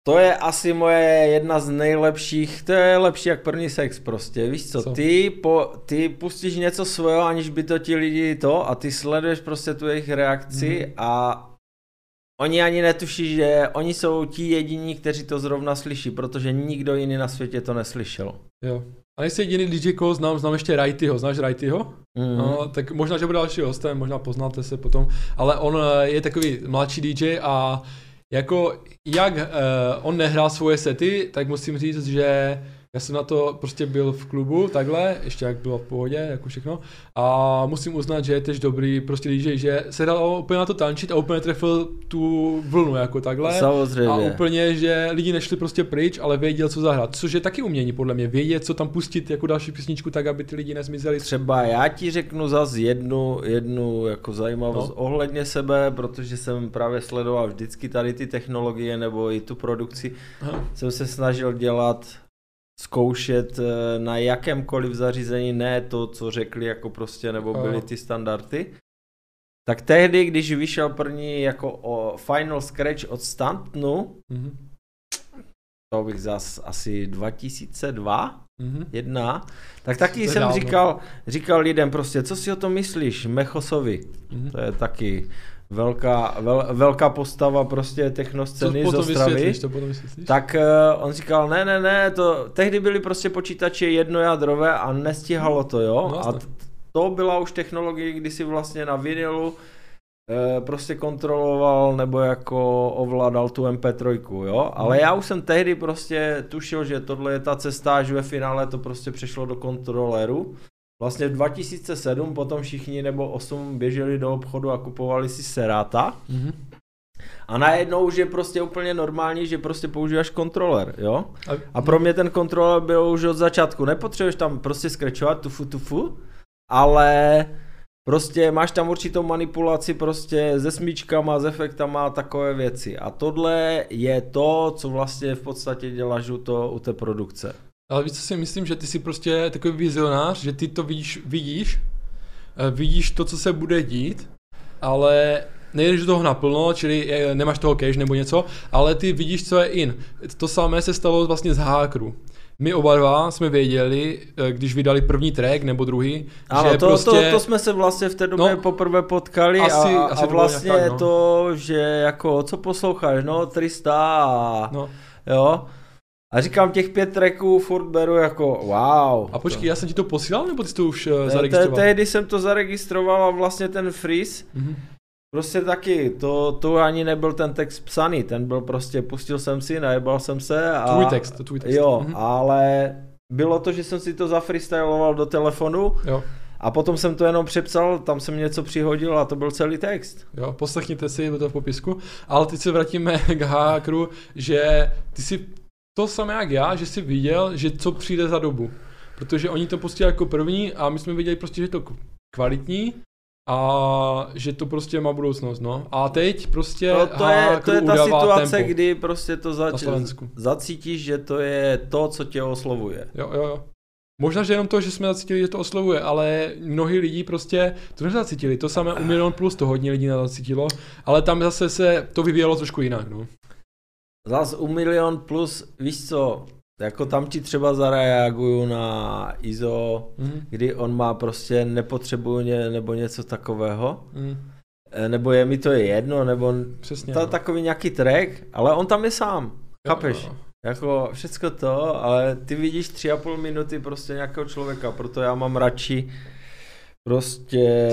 To je asi moje jedna z nejlepších, to je lepší jak první sex prostě, víš co, Co? ty, po, ty pustíš něco svého, aniž by to ti lidi to a ty sleduješ prostě tu jejich reakci Mhm. a oni ani netuší, že oni jsou ti jediní, kteří to zrovna slyší, protože nikdo jiný na světě to neslyšel. Jo. A nejsi jediný DJ, koho znám, znám ještě Rightyho, znáš Rightyho? Mm. No, tak možná, že bude další hostem, možná poznáte se potom, ale on eh, je takový mladší DJ a jako jak uh, on nehrál svoje sety, tak musím říct, že já jsem na to prostě byl v klubu, takhle, ještě jak bylo v pohodě, jako všechno. A musím uznat, že je tež dobrý prostě DJ, že se dal úplně na to tančit a úplně trefil tu vlnu jako takhle. A Samozřejmě. úplně, že lidi nešli prostě pryč, ale věděl, co zahrát. Což je taky umění, podle mě. Vědět, co tam pustit jako další písničku, tak aby ty lidi nezmizeli. Třeba já ti řeknu zas jednu, jednu jako zajímavost no. ohledně sebe, protože jsem právě sledoval vždycky tady ty technologie nebo i tu produkci. Aha. Jsem se snažil dělat, zkoušet eh, na jakémkoliv zařízení, ne to, co řekli jako prostě, nebo byly ty standardy. Tak tehdy, když vyšel první jako o Final Scratch od Stantnu, Mhm. to bych zas asi 2002, Mhm. jedna, tak taky jsem říkal, říkal lidem prostě, co si o tom myslíš, Mechosovi, Mhm. to je taky velká, vel, velká postava prostě technoscény z Ostravy. to potom vysvětlíš. Tak uh, on říkal, ne, ne, ne, to, tehdy byly prostě počítače jednojádrové a nestíhalo to, jo. No, a t- to byla už technologie, kdy si vlastně na vinilu eh, prostě kontroloval nebo jako ovládal tu MP3, jo, ale já už jsem tehdy prostě tušil, že tohle je ta cesta, až ve finále to prostě přešlo do kontroleru. Vlastně v 2007 potom všichni nebo 8 běželi do obchodu a kupovali si Serata. Mhm. A najednou už je prostě úplně normální, že prostě používáš kontroler, jo? A, A pro mě ten kontroler byl už od začátku. Nepotřebuješ tam prostě skrečovat tufu tufu, ale prostě máš tam určitou manipulaci prostě se smíčkama, s efektama a takové věci. A tohle je to, co vlastně v podstatě děláš u, to, u té produkce. Ale víš, co si myslím, že ty jsi prostě takový vizionář, že ty to vidíš, vidíš, eh, vidíš to, co se bude dít, ale nejdeš do toho naplno, čili eh, nemáš toho cache nebo něco, ale ty vidíš, co je in. To samé se stalo vlastně z hákru. My oba dva jsme věděli, eh, když vydali první track nebo druhý, Ano, že to, prostě... to, to jsme se vlastně v té době No, poprvé potkali asi- a, asi a to vlastně nějak tak, no. to, že jako co posloucháš, no 300 a No. jo. A říkám těch pět tracků furt beru jako wow. A počkej, já jsem ti to posílal, nebo ty jsi to už uh, zaregistroval? Tehdy jsem to zaregistroval a vlastně ten freeze, Mhm. prostě taky, to, to ani nebyl ten text psaný, ten byl prostě, pustil jsem si, najebal jsem se a... Tvůj text, to tvůj text. Jo, Mhm. ale bylo to, že jsem si to zafreestyloval do telefonu Jo, a potom jsem to jenom přepsal, tam jsem něco přihodil a to byl celý text. jo, poslechněte si, bude to v popisku. Ale teď se vrátíme (laughs) k hákru, že ty si to samé jak já, že jsi viděl, že co přijde za dobu. Protože oni to pustili jako první a my jsme viděli prostě, že je to kvalitní a že to prostě má budoucnost, no. A teď prostě No, to, je, to je ta situace, tempo kdy prostě to zač- zacítíš, že to je to, co tě oslovuje. Jo, jo, jo. Možná, že jenom to, že jsme zacítili, že to oslovuje, ale mnohí lidi prostě to nezacítili. To samé u Milion Plus to hodně lidí nezacítilo, ale tam zase se to vyvíjelo trošku jinak, no. Zas u Milion Plus, víš co, jako tam ti třeba zareaguju na ISO, Mhm. kdy on má prostě nepotřebuju ně, nebo něco takového, Mm, nebo je mi to jedno, nebo přesně. ta, no. takový nějaký track, ale on tam je sám, chápeš? jo. Jako všecko to, ale ty vidíš tři a půl minuty prostě nějakého člověka, proto já mám radši prostě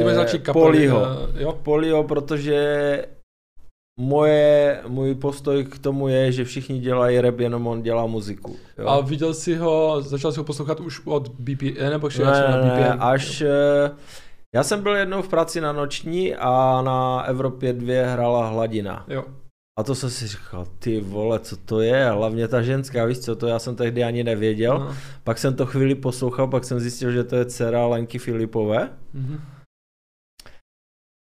Poliho. eh, jo? Polio, protože moje, můj postoj k tomu je, že všichni dělají rap, jenom on dělá muziku. Jo? A viděl jsi ho, začal jsi ho poslouchat už od BPM, nebo ne, jsi na ne, ne, až eh, já jsem byl jednou v práci na noční a na Evropě 2 hrála hladina. Jo. A to jsem si říkal, ty vole, co to je, hlavně ta ženská, víš co, to já jsem tehdy ani nevěděl. No. Pak jsem to chvíli poslouchal, pak jsem zjistil, že to je dcera Lenky Filipové. Mhm.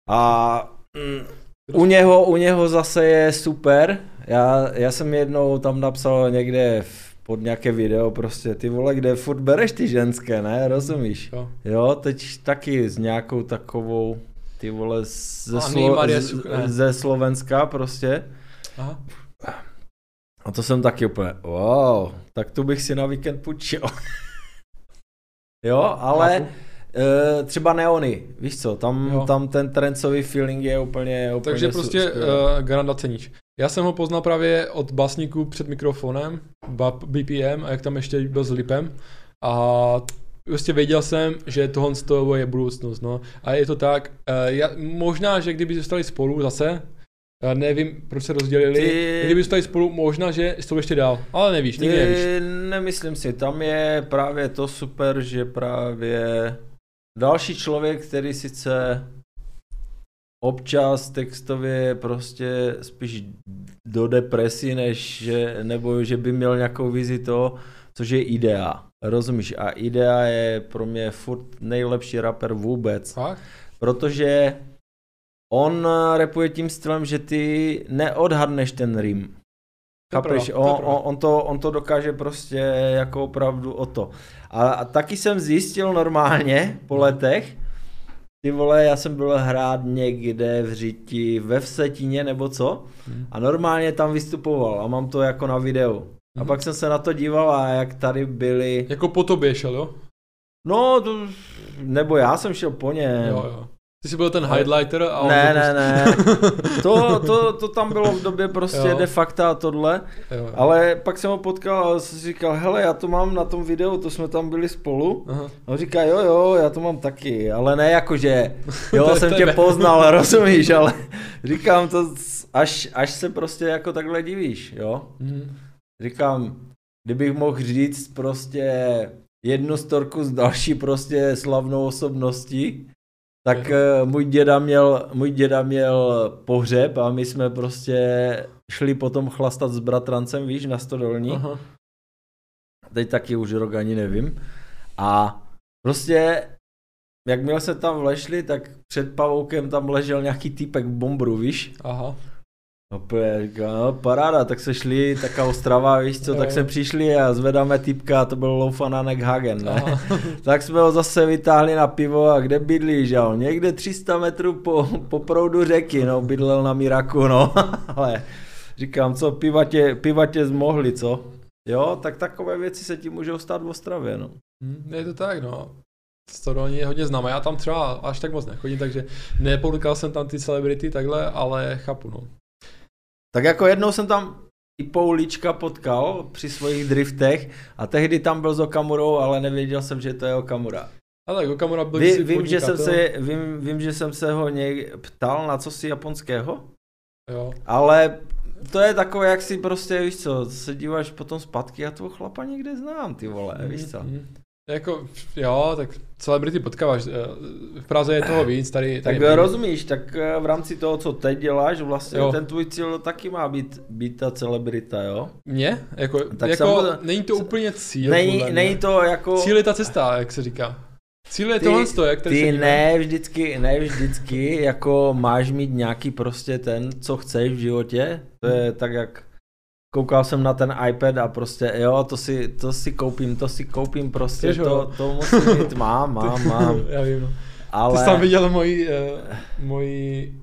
A mm, u něho, u něho zase je super. Já, já jsem jednou tam napsal někde v, pod nějaké video prostě, ty vole, kde furt bereš ty ženské, ne, rozumíš? Jo. Jo, teď taky s nějakou takovou, ty vole, ze, Anny Slo- z, ze Slovenska prostě. Aha. A to jsem taky úplně, wow, tak tu bych si na víkend půjčil. (laughs) jo, ale Chápu. E, třeba neony, víš co, tam, Jo. tam ten trencový feeling je úplně, úplně Takže prostě uh, Garanda ceníš. Já jsem ho poznal právě od basníků před mikrofonem, BAP, BPM, a jak tam ještě byl s Lipem. A prostě věděl jsem, že tohle z toho je budoucnost, no. A je to tak, uh, já, možná, že kdyby zůstali spolu zase, já nevím, proč se rozdělili, Ty- kdyby zůstali spolu, možná, že jsou ještě dál, ale nevíš, nikdy nevíš. Ty, nemyslím si, tam je právě to super, že právě další člověk, který sice občas textově prostě spíš do depresí, než že, nebo že by měl nějakou vizi toho, což je Idea. Rozumíš? A Idea je pro mě furt nejlepší rapper vůbec. Fakt? Protože on repuje tím stylem, že ty neodhadneš ten rým. To Chápeš? to On, on, on, to, on to dokáže prostě jako opravdu o to. A, a taky jsem zjistil normálně po letech, ty vole, já jsem byl hrát někde v Řiti, ve Vsetíně nebo co Mhm. a normálně tam vystupoval a mám to jako na videu. A Mhm. pak jsem se na to díval a jak tady byli, Jako po tobě šel, jo? no to, nebo já jsem šel po něm. Jo, jo. Ty jsi byl ten highlighter a on Ne, to ne, prostě- ne. (laughs) To, to, to tam bylo v době prostě Jo. de facto a tohle. Jo. Ale pak jsem ho potkal a jsem říkal, hele, já to mám na tom videu, to jsme tam byli spolu. Aha. A on říká, jo, jo, já to mám taky, ale ne jakože, (laughs) To jo, je jsem tě tebe. poznal, (laughs) rozumíš, ale říkám to, až, až se prostě jako takhle divíš, jo. Mhm. Říkám, kdybych mohl říct prostě jednu storku z další prostě slavnou osobností, tak eh, můj děda měl, můj děda měl pohřeb a my jsme prostě šli potom chlastat s bratrancem, víš, na stodolní. Aha. Teď taky už rok ani nevím. A prostě, jakmile se tam vlešli, tak před pavoukem tam ležel nějaký týpek v bombru, víš? Aha. No no paráda, tak se šli, taká Ostrava, víš co, tak jsme přišli a zvedáme týpka a to byl Loufananek Hagen, ne? (laughs) Tak jsme ho zase vytáhli na pivo a kde bydlíš, jo? Někde 300 metrů po, po proudu řeky, no, bydlel na Miraku, no. (laughs) Ale říkám, co, piva tě, piva tě zmohli, co? Jo, tak takové věci se ti můžou stát v Ostravě, no. Hm, Je to tak, no. Stodolní je hodně známé. Já tam třeba až tak moc nechodím, takže nepotkal jsem tam ty celebrity takhle, ale chápu, no. Tak jako jednou jsem tam i Poulička potkal při svých driftech a tehdy tam byl s Okamurou, ale nevěděl jsem, že to je Okamura. A tak Okamura byl kdysi vím, že jsem se, vím, vím, že jsem se ho něk ptal na co si japonského, Jo. ale to je takové, jak si prostě, víš co, se díváš potom zpátky a toho chlapa někde znám, ty vole, víš co. Mhm. Jako, jo, tak celebrity potkáváš. eh, V Praze je toho víc, tady... Tak tady rozumíš, tak eh, v rámci toho, co teď děláš, vlastně Jo. ten tvůj cíl taky má být, být ta celebrita, jo? Mě? Jako, Tak jako samozřejmě- není to úplně cíl. Není, není to jako... Cíl je ta cesta, jak se říká. Cíl je tohle, to, jak tady ty ne vždycky, ne vždycky, jako máš mít nějaký prostě ten, co chceš v životě. To je tak, jak koukal jsem na ten iPad a prostě jo, to si, to si koupím, to si koupím prostě, to, to musím mít, mám, (laughs) mám, mám. (laughs) Já vím, no. Ale Ty jsi tam viděl moji, uh, moji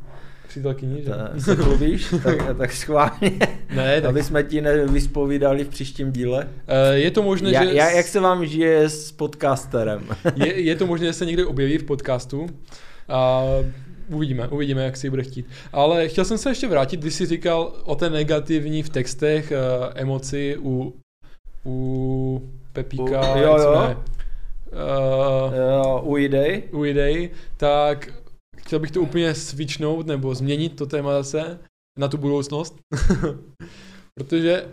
přítelkyni, že? Ta- (laughs) se chlubíš, tak, tak schválně, Ne, tak aby jsme ti nevyspovídali v příštím díle. uh, je to možné, Ja, že... ja, jak se vám žije s podcasterem? je, je to možné, že se někde objeví v podcastu. A uvidíme, uvidíme, jak si bude chtít. Ale chtěl jsem se ještě vrátit, když jsi říkal o té negativní v textech uh, emoci u, u Pepíka, U- jo, jo. Uh, Jo, u idej? u idei, tak chtěl bych to úplně switchnout nebo změnit to téma zase na tu budoucnost. (laughs) protože,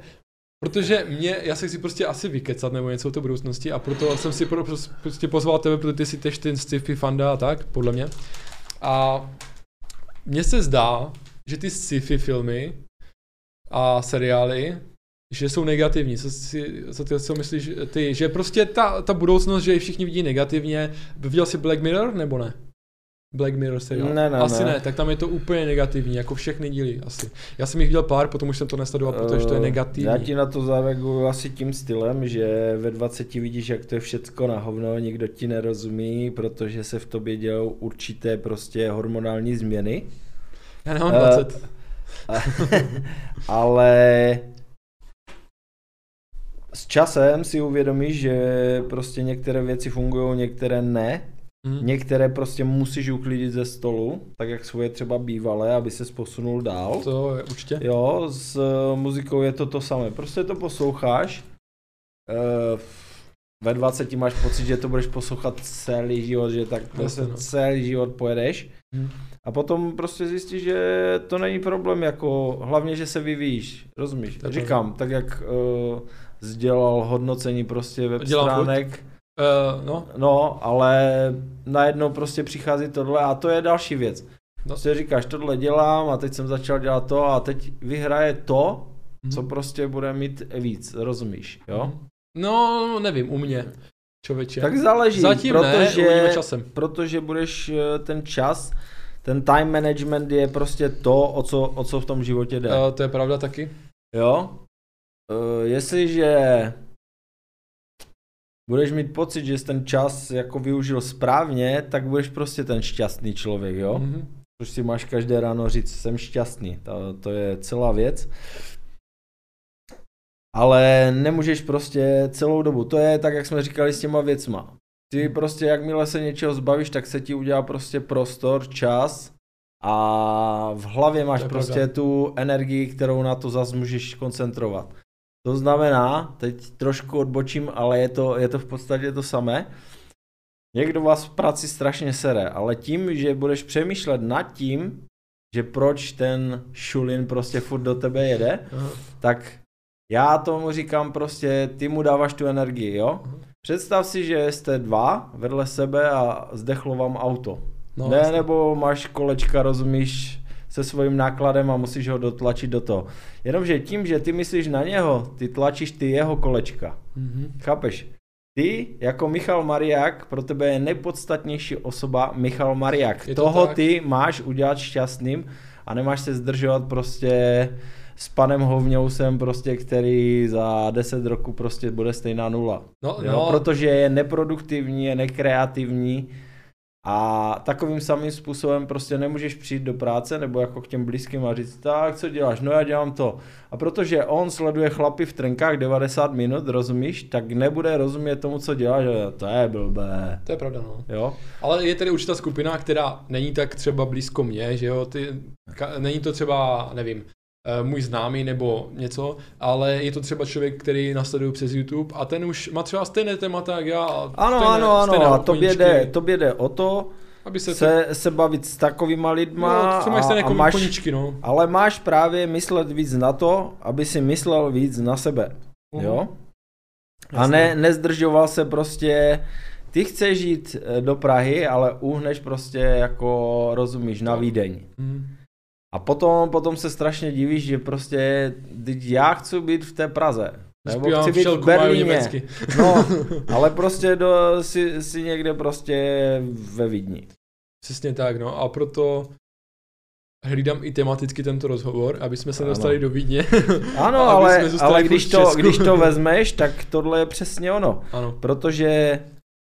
protože mě, já se chci prostě asi vykecat nebo něco o té budoucnosti a proto jsem si pro, prostě pozval tebe, protože ty si tež ten sci-fi fanda a tak, podle mě. A mně se zdá, že ty sci-fi filmy a seriály, že jsou negativní. Co, si, co ty co myslíš ty? Že prostě ta, ta budoucnost, že ji všichni vidí negativně. Viděl jsi Black Mirror nebo ne? Black Mirror seriál? Ne, ne, Asi ne. ne. tak tam je to úplně negativní, jako všechny díly asi. Já jsem jich viděl pár, potom už jsem to nesledoval, protože to je Eh, negativní. Já ti na to zareaguju asi tím stylem, že ve 20 vidíš, jak to je všecko na hovno, nikdo ti nerozumí, protože se v tobě dělou určité prostě hormonální změny. Já nemám Eh, 20. (laughs) Ale s časem si uvědomíš, že prostě některé věci fungují, některé ne. Hm. Některé prostě musíš uklidit ze stolu, tak jak svoje třeba bývalé, aby se posunul dál. To je určitě. Jo, s eh, muzikou je to to samé. Prostě to posloucháš. eh, Ve 20 máš pocit, že to budeš poslouchat celý život, že tak prostě Jasně, no. celý život pojedeš. Hm. A potom prostě zjistíš, že to není problém, jako hlavně, že se vyvíjíš, rozumíš? Je Říkám, tak jak uh, sdělal hodnocení prostě web Dělám furt. Uh, no, no, ale najednou prostě přichází tohle a to je další věc. No. Prostě říkáš, tohle dělám a teď jsem začal dělat to a teď vyhraje to, hm. co prostě bude mít víc, rozumíš, jo? No, nevím, u mě. Člověče. Tak záleží, Zatím ne, protože, uvidíme časem. protože budeš eh, ten čas, ten time management je prostě to, o co, o co v tom životě jde. Uh, to je pravda taky. Jo? Uh, jestliže budeš mít pocit, že jsi ten čas jako využil správně, tak budeš prostě ten šťastný člověk, jo? Mhm. Což si máš každé ráno říct, jsem šťastný, to, to je celá věc. Ale nemůžeš prostě celou dobu, to je tak, jak jsme říkali s těma věcma. Ty prostě, jakmile se něčeho zbavíš, tak se ti udělá prostě prostor, čas a v hlavě máš prostě pravda. tu energii, kterou na to zase můžeš koncentrovat. To znamená, teď trošku odbočím, ale je to, je to v podstatě to samé. Někdo vás v práci strašně sere, ale tím, že budeš přemýšlet nad tím, že proč ten šulin prostě furt do tebe jede, Aha. tak já tomu říkám prostě, ty mu dáváš tu energii, jo? Představ si, že jste dva vedle sebe a zdechlo vám auto. No, ne, jasně. nebo máš kolečka, rozumíš, se svým nákladem a musíš ho dotlačit do toho. Jenomže tím, že ty myslíš na něho, ty tlačíš ty jeho kolečka. Mhm. Chápeš? Ty, jako Michal Mariák, pro tebe je nejpodstatnější osoba Michal Mariák. Je to Toho tak? ty máš udělat šťastným a nemáš se zdržovat prostě s panem Hovňousem, prostě, který za 10 roku prostě bude stejná nula. No, Jo, no, protože je neproduktivní, je nekreativní a takovým samým způsobem prostě nemůžeš přijít do práce nebo jako k těm blízkým a říct, tak co děláš, no já dělám to. A protože on sleduje chlapy v trenkách 90 minut, rozumíš, tak nebude rozumět tomu, co děláš, že to je blbé. to je pravda, no. Jo? Ale je tady určitá skupina, která není tak třeba blízko mě, že jo, ty, ka, není to třeba, nevím, můj známý nebo něco, ale je to třeba člověk, který nasleduje přes YouTube a ten už má třeba stejné témata jak já. a Ano, stejné, ano, stejné ano, a tobě koníčky, jde, tobě jde o to aby se, se, se bavit s takovýma lidma no, a, stejné a máš, koníčky, no. ale máš právě myslet víc na to, aby si myslel víc na sebe. Mhm. Jo? A ne, nezdržoval se prostě, ty chceš jít eh, do Prahy, ale uhneš prostě jako, rozumíš, na. Vídeň. Mhm. A potom, potom se strašně divíš, že prostě, teď já chci být v té Praze. Nebo Zpívám chci být v Berlíně. německy. No, (laughs) ale prostě do, si, si někde prostě ve Vídni. Přesně tak, no a proto hlídám i tematicky tento rozhovor, aby jsme se Ano. dostali do Vídně. (laughs) Ano, (laughs) ale, ale když, to, když to vezmeš, tak tohle je přesně ono. ano, Protože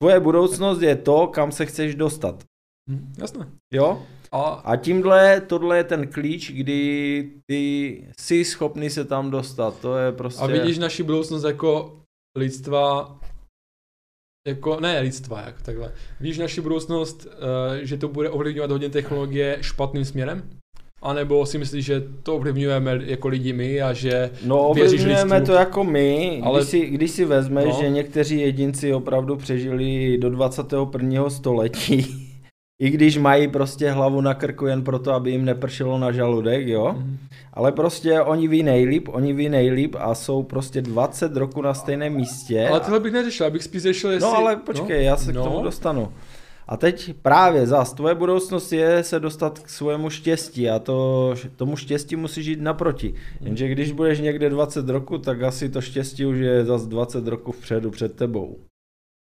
tvoje budoucnost je to, kam se chceš dostat. hm, jasné. Jo? A A tímhle, tohle je ten klíč, kdy ty jsi schopný se tam dostat. To je prostě... A vidíš naši budoucnost jako lidstva, jako, ne lidstva, jak takhle. Vidíš naši budoucnost, uh, že to bude ovlivňovat hodně technologie špatným směrem? A nebo si myslíš, že to ovlivňujeme jako lidi my a že No ovlivňujeme to jako my, Ale- když, si, když si vezmeš, No. že někteří jedinci opravdu přežili do 21. století, i když mají prostě hlavu na krku jen proto, aby jim nepršelo na žaludek, jo? Mhm. Ale prostě oni ví nejlíp, oni ví nejlíp a jsou prostě 20 roku na stejném místě. Ale tohle bych neřešil, abych spíš řešil, jestli... No ale počkej, já se no. k tomu dostanu. A teď právě zas, tvoje budoucnost je se dostat k svému štěstí a to, tomu štěstí musíš jít naproti. Jenže když budeš někde 20 roku, tak asi to štěstí už je zas 20 roku vpředu před tebou.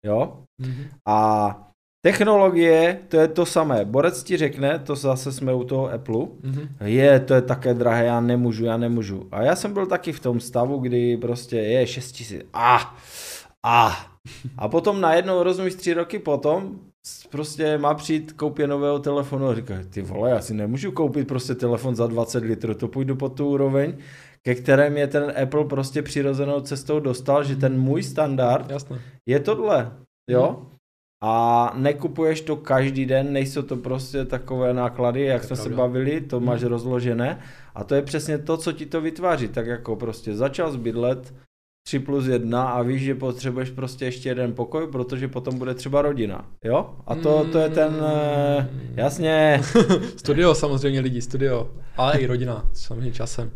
Jo? Mhm. A technologie, to je to samé. Borec ti řekne, to zase jsme u toho Apple, Mhm. je, to je také drahé, já nemůžu, já nemůžu. A já jsem byl taky v tom stavu, kdy prostě je 6 tisíc, a, a. A potom najednou, rozumíš, tři roky potom, prostě má přijít koupě nového telefonu a říká, ty vole, já si nemůžu koupit prostě telefon za 20 litrů, to půjdu po tu úroveň, ke kterém je ten Apple prostě přirozenou cestou dostal, že ten můj standard Jasné. je tohle, jo? A nekupuješ to každý den, nejsou to prostě takové náklady, jak jsme se bavili, to Hmm. máš rozložené. A to je přesně to, co ti to vytváří. Tak jako prostě začal zbydlet 3 plus 1 a víš, že potřebuješ prostě ještě jeden pokoj, protože potom bude třeba rodina, jo? A to, to je ten, eh, jasně, (laughs) Studio samozřejmě lidi, studio. Ale i rodina, samozřejmě časem.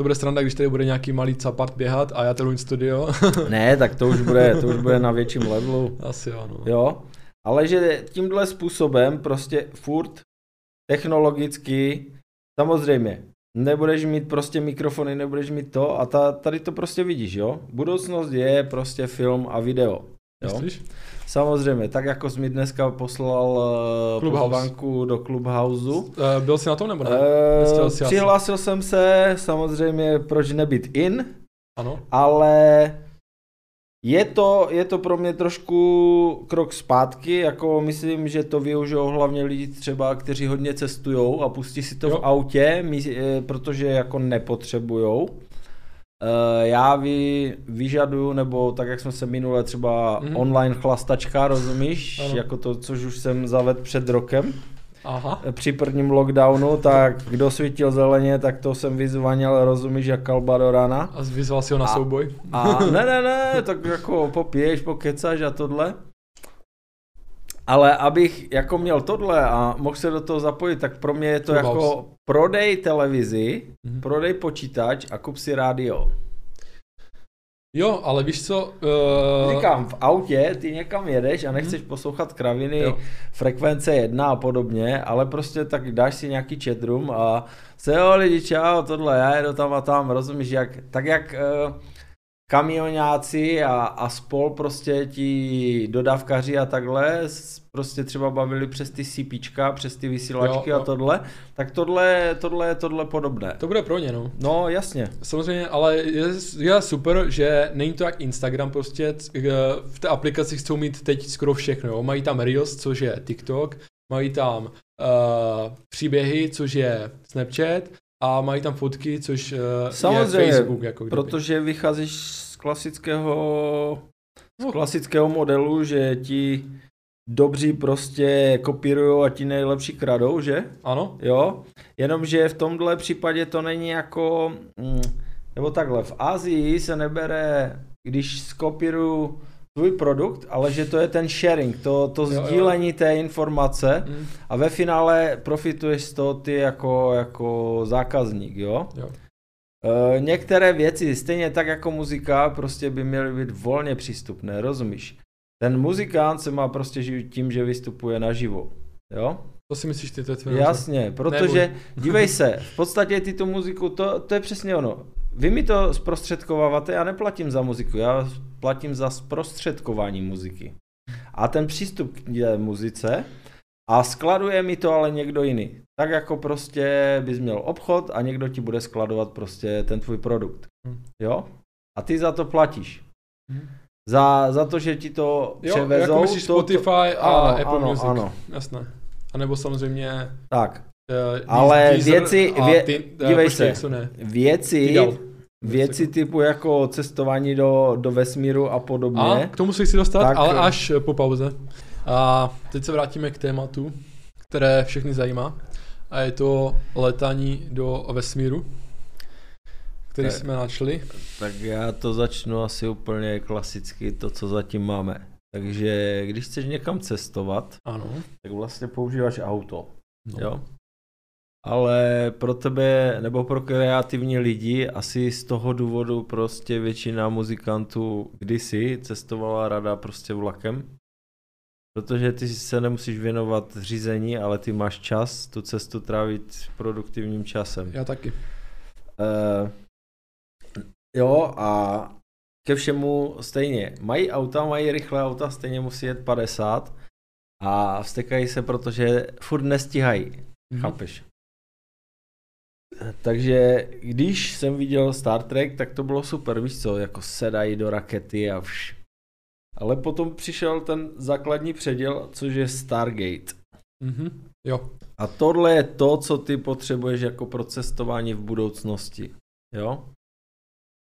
To bude stranda, když tady bude nějaký malý capart běhat a já tady studio. (laughs) ne, tak to už bude, to už bude na větším levelu. Asi jo, no. Jo, ale že tímhle způsobem prostě furt technologicky, samozřejmě, nebudeš mít prostě mikrofony, nebudeš mít to a ta, tady to prostě vidíš, jo. Budoucnost je prostě film a video. Jo? Myslíš? Samozřejmě, tak jako jsi mi dneska poslal eh, pozvánku do Clubhouse. Uh, byl jsi na tom nebo ne? Eh, Nestihl jsi asi. přihlásil jsem se, samozřejmě, proč nebýt in, Ano. ale je to, je to pro mě trošku krok zpátky, jako myslím, že to využijou hlavně lidi třeba, kteří hodně cestujou a pustí si to Jo. v autě, eh, protože jako nepotřebujou. Uh, já vy, vyžaduju, nebo tak jak jsme se minule třeba Mhm. mm. online chlastačka, rozumíš, Ano. jako to, což už jsem zavedl před rokem, Aha. při prvním lockdownu, tak kdo svítil zeleně, tak to jsem vyzvanil, rozumíš, jak kalba do rána. A vyzval si ho na A- souboj. A ne, ne, ne, tak jako popiješ, pokecáš a tohle. Ale abych jako měl tohle a mohl se do toho zapojit, tak pro mě je to Clubhouse. jako prodej televizi, Mhm. prodej počítač a kup si rádio. Jo, ale víš co? Uh, Říkám, v autě ty někam jedeš a nechceš poslouchat kraviny, Jo. frekvence jedna a podobně, ale prostě tak dáš si nějaký chatroom a se jo lidi čau, tohle, já jedu tam a tam, rozumíš, jak, tak jak uh, kamionáci a, a spol prostě ti dodávkaři a takhle prostě třeba bavili přes ty CPčka, přes ty vysílačky Jo, a jo. tohle, tak tohle, tohle, tohle podobné. To bude pro ně, no. No jasně, Samozřejmě, ale je, je super, že není to jak Instagram prostě, eh, v té aplikaci chcou mít teď skoro všechno, jo. Mají tam Reels, což je TikTok, mají tam uh, příběhy, což je Snapchat a mají tam fotky, což uh, Samozřejmě, je Facebook. Jako kdyby. protože vycházíš z klasického z No. klasického modelu, že ti dobří prostě kopírují a ti nejlepší kradou, že? Ano? Jo, jenomže v tomhle případě to není jako, mm, nebo takhle, v Asii se nebere, když skopíruju tvůj produkt, ale že to je ten sharing, to, to Jo, jo. sdílení té informace Mm, a ve finále profituješ z toho ty jako, jako zákazník, jo? jo. E, některé věci, stejně tak jako muzika, prostě by měly být volně přístupné, rozumíš? Ten muzikant se má prostě živit tím, že vystupuje naživo, jo? To si myslíš ty, to je názor? Jasně, protože dívej se, v (laughs) podstatě ty tu muziku, to, to je přesně ono. Vy mi to zprostředkováváte, já neplatím za muziku, já platím za zprostředkování muziky. A ten přístup k té muzice a skladuje mi to ale někdo jiný. Tak jako prostě bys měl obchod a někdo ti bude skladovat prostě ten tvůj produkt. Hm. Jo? A ty za to platíš. Mhm. Za, za to, že ti to Jo, převezou. jako myslíš to, Spotify a ano, Apple ano, Music. ano. Jasné. A nebo samozřejmě Tak, uh, Ale věci- vě- dívej počkej, se. ne. věci. Věci typu jako cestování do, do vesmíru a podobně. A k tomu se chci dostat, Tak- ale až po pauze. A teď se vrátíme k tématu, které všechny zajímá. A je to letání do vesmíru, který Tak. jsme načli. Tak já to začnu asi úplně klasicky, to, co zatím máme. Takže když chceš někam cestovat, Ano. tak vlastně používáš auto. No. Jo? Ale pro tebe, nebo pro kreativní lidi, asi z toho důvodu prostě většina muzikantů kdysi cestovala rada prostě vlakem. Protože ty se nemusíš věnovat řízení, ale ty máš čas tu cestu trávit produktivním časem. Já taky. Uh, jo a ke všemu stejně. Mají auta, mají rychlé auta, stejně musí jet 50 a vstekají se, protože furt nestíhají. Mhm. Chápeš? Takže když jsem viděl Star Trek, tak to bylo super, víš co, jako sedají do rakety a vš. Ale potom přišel ten základní předěl, což je Stargate. Mhm. Jo. A tohle je to, co ty potřebuješ jako pro cestování v budoucnosti. Jo?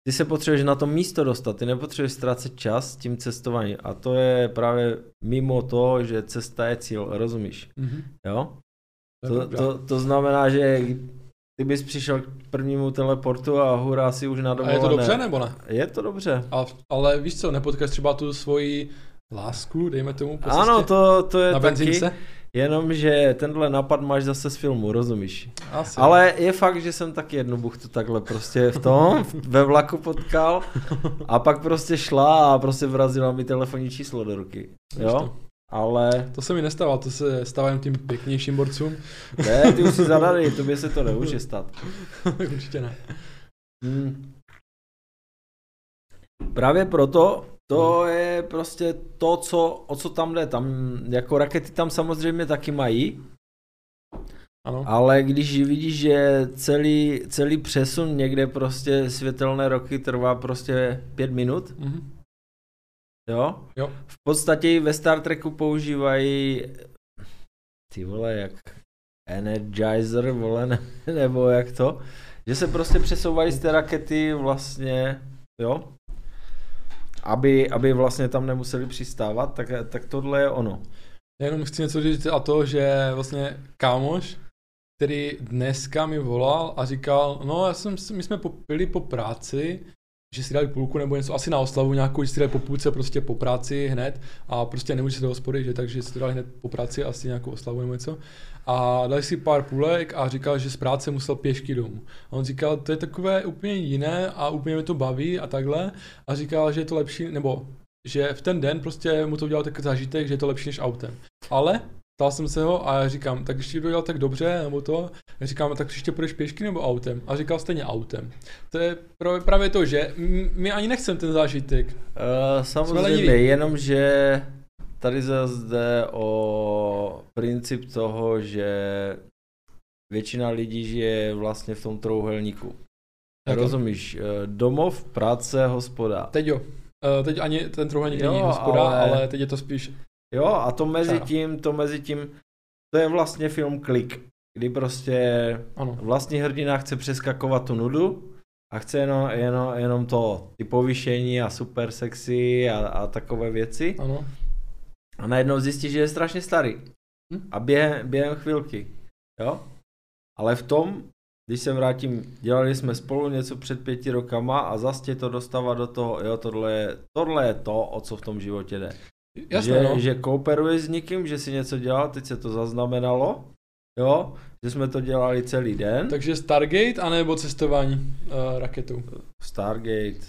Ty se potřebuješ na to místo dostat, ty nepotřebuješ ztrácet čas tím cestováním. A to je právě mimo to, že cesta je cíl, rozumíš? Mhm. Jo? To, to, to znamená, že ty bys přišel k prvnímu teleportu a hurá si už na A dovolené. je to dobře nebo ne? Je to dobře. A, ale víš co, nepotkáš třeba tu svoji lásku, dejme tomu po Ano, to, to je na taky, benzínce? jenomže tenhle nápad máš zase z filmu, rozumíš? Asi. Ale je fakt, že jsem taky jednu buchtu takhle prostě v tom, ve vlaku potkal a pak prostě šla a prostě vrazila mi telefonní číslo do ruky. Jo? Ale To se mi nestává, to se stává jen tím pěknějším borcům. ne, ty už si zadali, tobě se to nemůže stát. (laughs) Určitě ne. Hmm. Právě proto to je prostě to, co, o co tam jde. Tam, jako rakety tam samozřejmě taky mají, Ano. ale když vidíš, že celý, celý přesun někde prostě světelné roky trvá prostě pět minut, Mhm. Jo? Jo. V podstatě ve Star Treku používají ty vole, jak Energizer, vole, ne, (laughs) nebo jak to, že se prostě přesouvají z té rakety vlastně, jo, aby, aby vlastně tam nemuseli přistávat, tak, tak tohle je ono. Já jenom chci něco říct a to, že vlastně kámoš, který dneska mi volal a říkal, no já jsem, my jsme popili po práci, že si dali půlku nebo něco, asi na oslavu nějakou, že si dali po půlce prostě po práci hned a prostě nemůže se do hospody, že takže si to dali hned po práci asi nějakou oslavu nebo něco. A dali si pár půlek a říkal, že z práce musel pěšky domů. A on říkal, to je takové úplně jiné a úplně mě to baví a takhle. A říkal, že je to lepší, nebo že v ten den prostě mu to udělal takový zážitek, že je to lepší než autem. Ale ptal jsem se ho a já říkám, tak když ti to dělal tak dobře, nebo to, já říkám, tak příště půjdeš pěšky nebo autem? A říkal stejně autem. To je právě to, že my ani nechcem ten zážitek. Uh, samozřejmě, jenom že tady zde o princip toho, že většina lidí žije vlastně v tom trouhelníku. Jak Rozumíš? Eh, domov, práce, hospoda. Teď jo. Uh, teď ani ten trouhelník není hospoda, ale... ale teď je to spíš... Jo, a to mezi tím, to mezi tím, to je vlastně film Klik, kdy prostě ano. vlastní hrdina chce přeskakovat tu nudu a chce jenom, jenom, jenom to, ty povýšení a super sexy a, a takové věci. Ano. A najednou zjistí, že je strašně starý. Hm? A během, během chvilky. Jo? Ale v tom, když se vrátím, dělali jsme spolu něco před pěti rokama a zase tě to dostává do toho, jo, tohle je, tohle je to, o co v tom životě jde. Jasně, že, no. že kooperuješ s někým, že si něco dělal, teď se to zaznamenalo, jo, že jsme to dělali celý den. Takže Stargate anebo cestování uh, raketou? Stargate.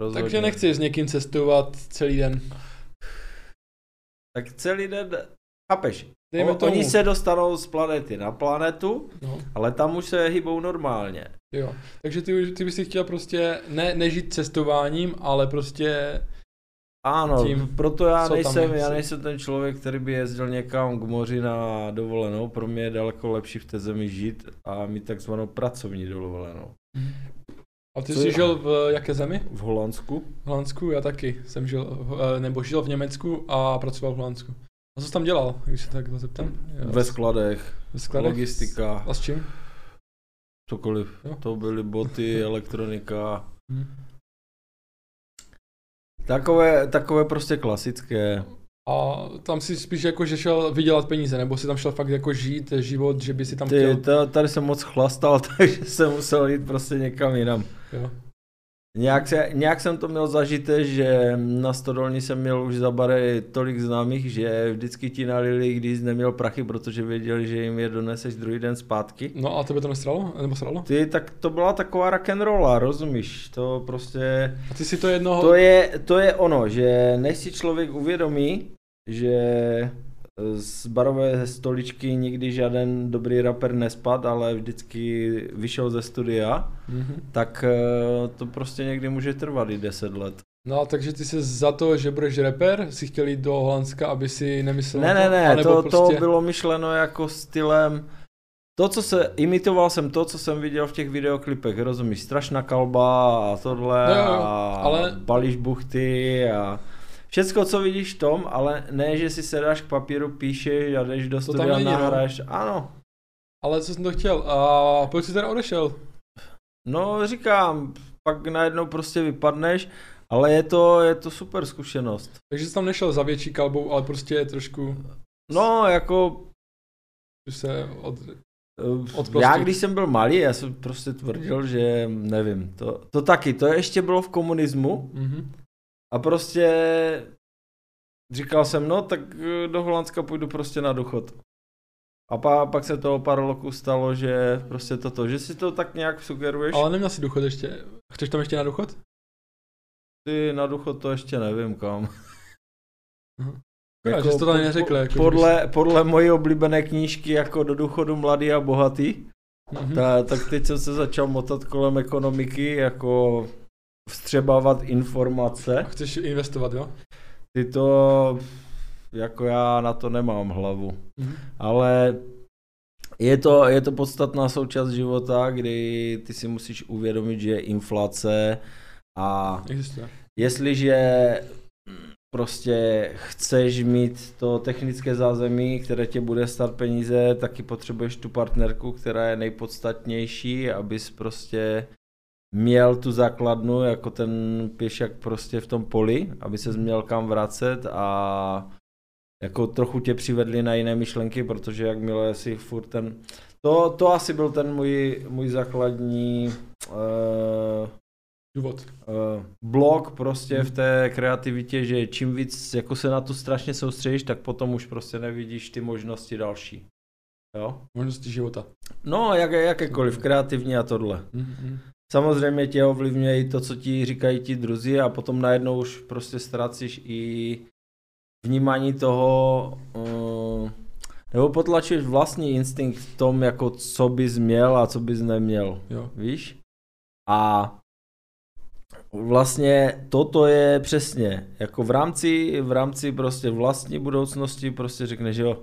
Rozhodně. Takže nechci s někým cestovat celý den. Tak celý den, chápeš, Dejme tomu. Oni se dostanou z planety na planetu, no. ale tam už se hýbou normálně. Jo, takže ty, ty bys si chtěl prostě ne, nežít cestováním, ale prostě ano, tím, proto já nejsem, já nejsem ten člověk, který by jezdil někam k moři na dovolenou. Pro mě je daleko lepší v té zemi žít a mít takzvanou pracovní dovolenou. A ty Co jsi je? žil v jaké zemi? V Holandsku. V Holandsku, já taky jsem žil, eh, nebo žil v Německu a pracoval v Holandsku. A co jsi tam dělal, když se tak zeptám? Ve skladech, Ve skladech, logistika. A s čím? Cokoliv. Jo. To byly boty, elektronika. Hmm. Takové, takové prostě klasické. A tam si spíš jako, že šel vydělat peníze, nebo si tam šel fakt jako žít život, že by si tam Ty, chtěl... Tady jsem moc chlastal, (laughs) takže jsem musel jít prostě někam jinam. Jo. Nějak, se, nějak jsem to měl zažité, že na Stodolní jsem měl už za bare tolik známých, že vždycky ti nalili, když neměl prachy, protože věděli, že jim je doneseš druhý den zpátky. No a tebe to nestralo? Nebo sralo? Ty, tak to byla taková rock'n'rolla, rozumíš? To prostě... A ty si to jednoho... To je, to je ono, že než si člověk uvědomí, že z barové stoličky nikdy žádný dobrý rapper nespad, ale vždycky vyšel ze studia, mm-hmm. tak eh, to prostě někdy může trvat i 10 let. No takže ty se za to, že budeš rapper, si chtěl jít do Holandska, aby si nemyslel Ne, ne, ne, to, prostě... to bylo myšleno jako stylem, to, co se, imitoval jsem to, co jsem viděl v těch videoklipech, rozumíš, strašná kalba a tohle no, jo, jo, a ale... balíš buchty a Všecko, co vidíš v tom, ale ne, že si sedáš k papíru, píšeš a jdeš do studia no. nahraješ. Ano. Ale co jsem to chtěl? A proč jsi teda odešel? No říkám, pak najednou prostě vypadneš, ale je to, je to super zkušenost. Takže jsi tam nešel za větší kalbou, ale prostě je trošku... No, jako... se od... Od já když jsem byl malý, já jsem prostě tvrdil, že nevím, to, to taky, to ještě bylo v komunismu, mm-hmm. A prostě říkal jsem, no tak eh, do Holandska půjdu prostě na důchod. A pa, pak se to o pár roku stalo, že prostě toto, že si to tak nějak sugeruješ. Ale neměl si důchod ještě. Chceš tam ještě na důchod? Ty na důchod to ještě nevím kam. Uh-huh. Jako, že jsi to tady neřekl. Jako, podle, bys... podle mojí oblíbené knížky jako do důchodu mladý a bohatý, mm-hmm. ta, tak teď jsem se začal motat kolem ekonomiky, jako vstřebávat informace. A chceš investovat, jo? Ty to, jako já na to nemám hlavu. Mm-hmm. Ale je to, je to podstatná součást života, kdy ty si musíš uvědomit, že je inflace a Existuje. jestliže prostě chceš mít to technické zázemí, které tě bude stát peníze, taky potřebuješ tu partnerku, která je nejpodstatnější, abys prostě měl tu základnu jako ten pěšák prostě v tom poli, aby se měl kam vracet a jako trochu tě přivedli na jiné myšlenky, protože jakmile si furt ten... To, to asi byl ten můj, můj základní uh, Důvod. Uh, blok prostě v té kreativitě, že čím víc jako se na to strašně soustředíš, tak potom už prostě nevidíš ty možnosti další. Jo? Možnosti života. No, jak, jakékoliv, kreativní a tohle. Mm-hmm. Samozřejmě tě ovlivňuje i to, co ti říkají ti druzí a potom najednou už prostě ztrácíš i vnímání toho, uh, nebo potlačuješ vlastní instinkt v tom, jako co bys měl a co bys neměl. Jo. Víš? A vlastně toto je přesně, jako v rámci, v rámci prostě vlastní budoucnosti prostě řekne, že jo,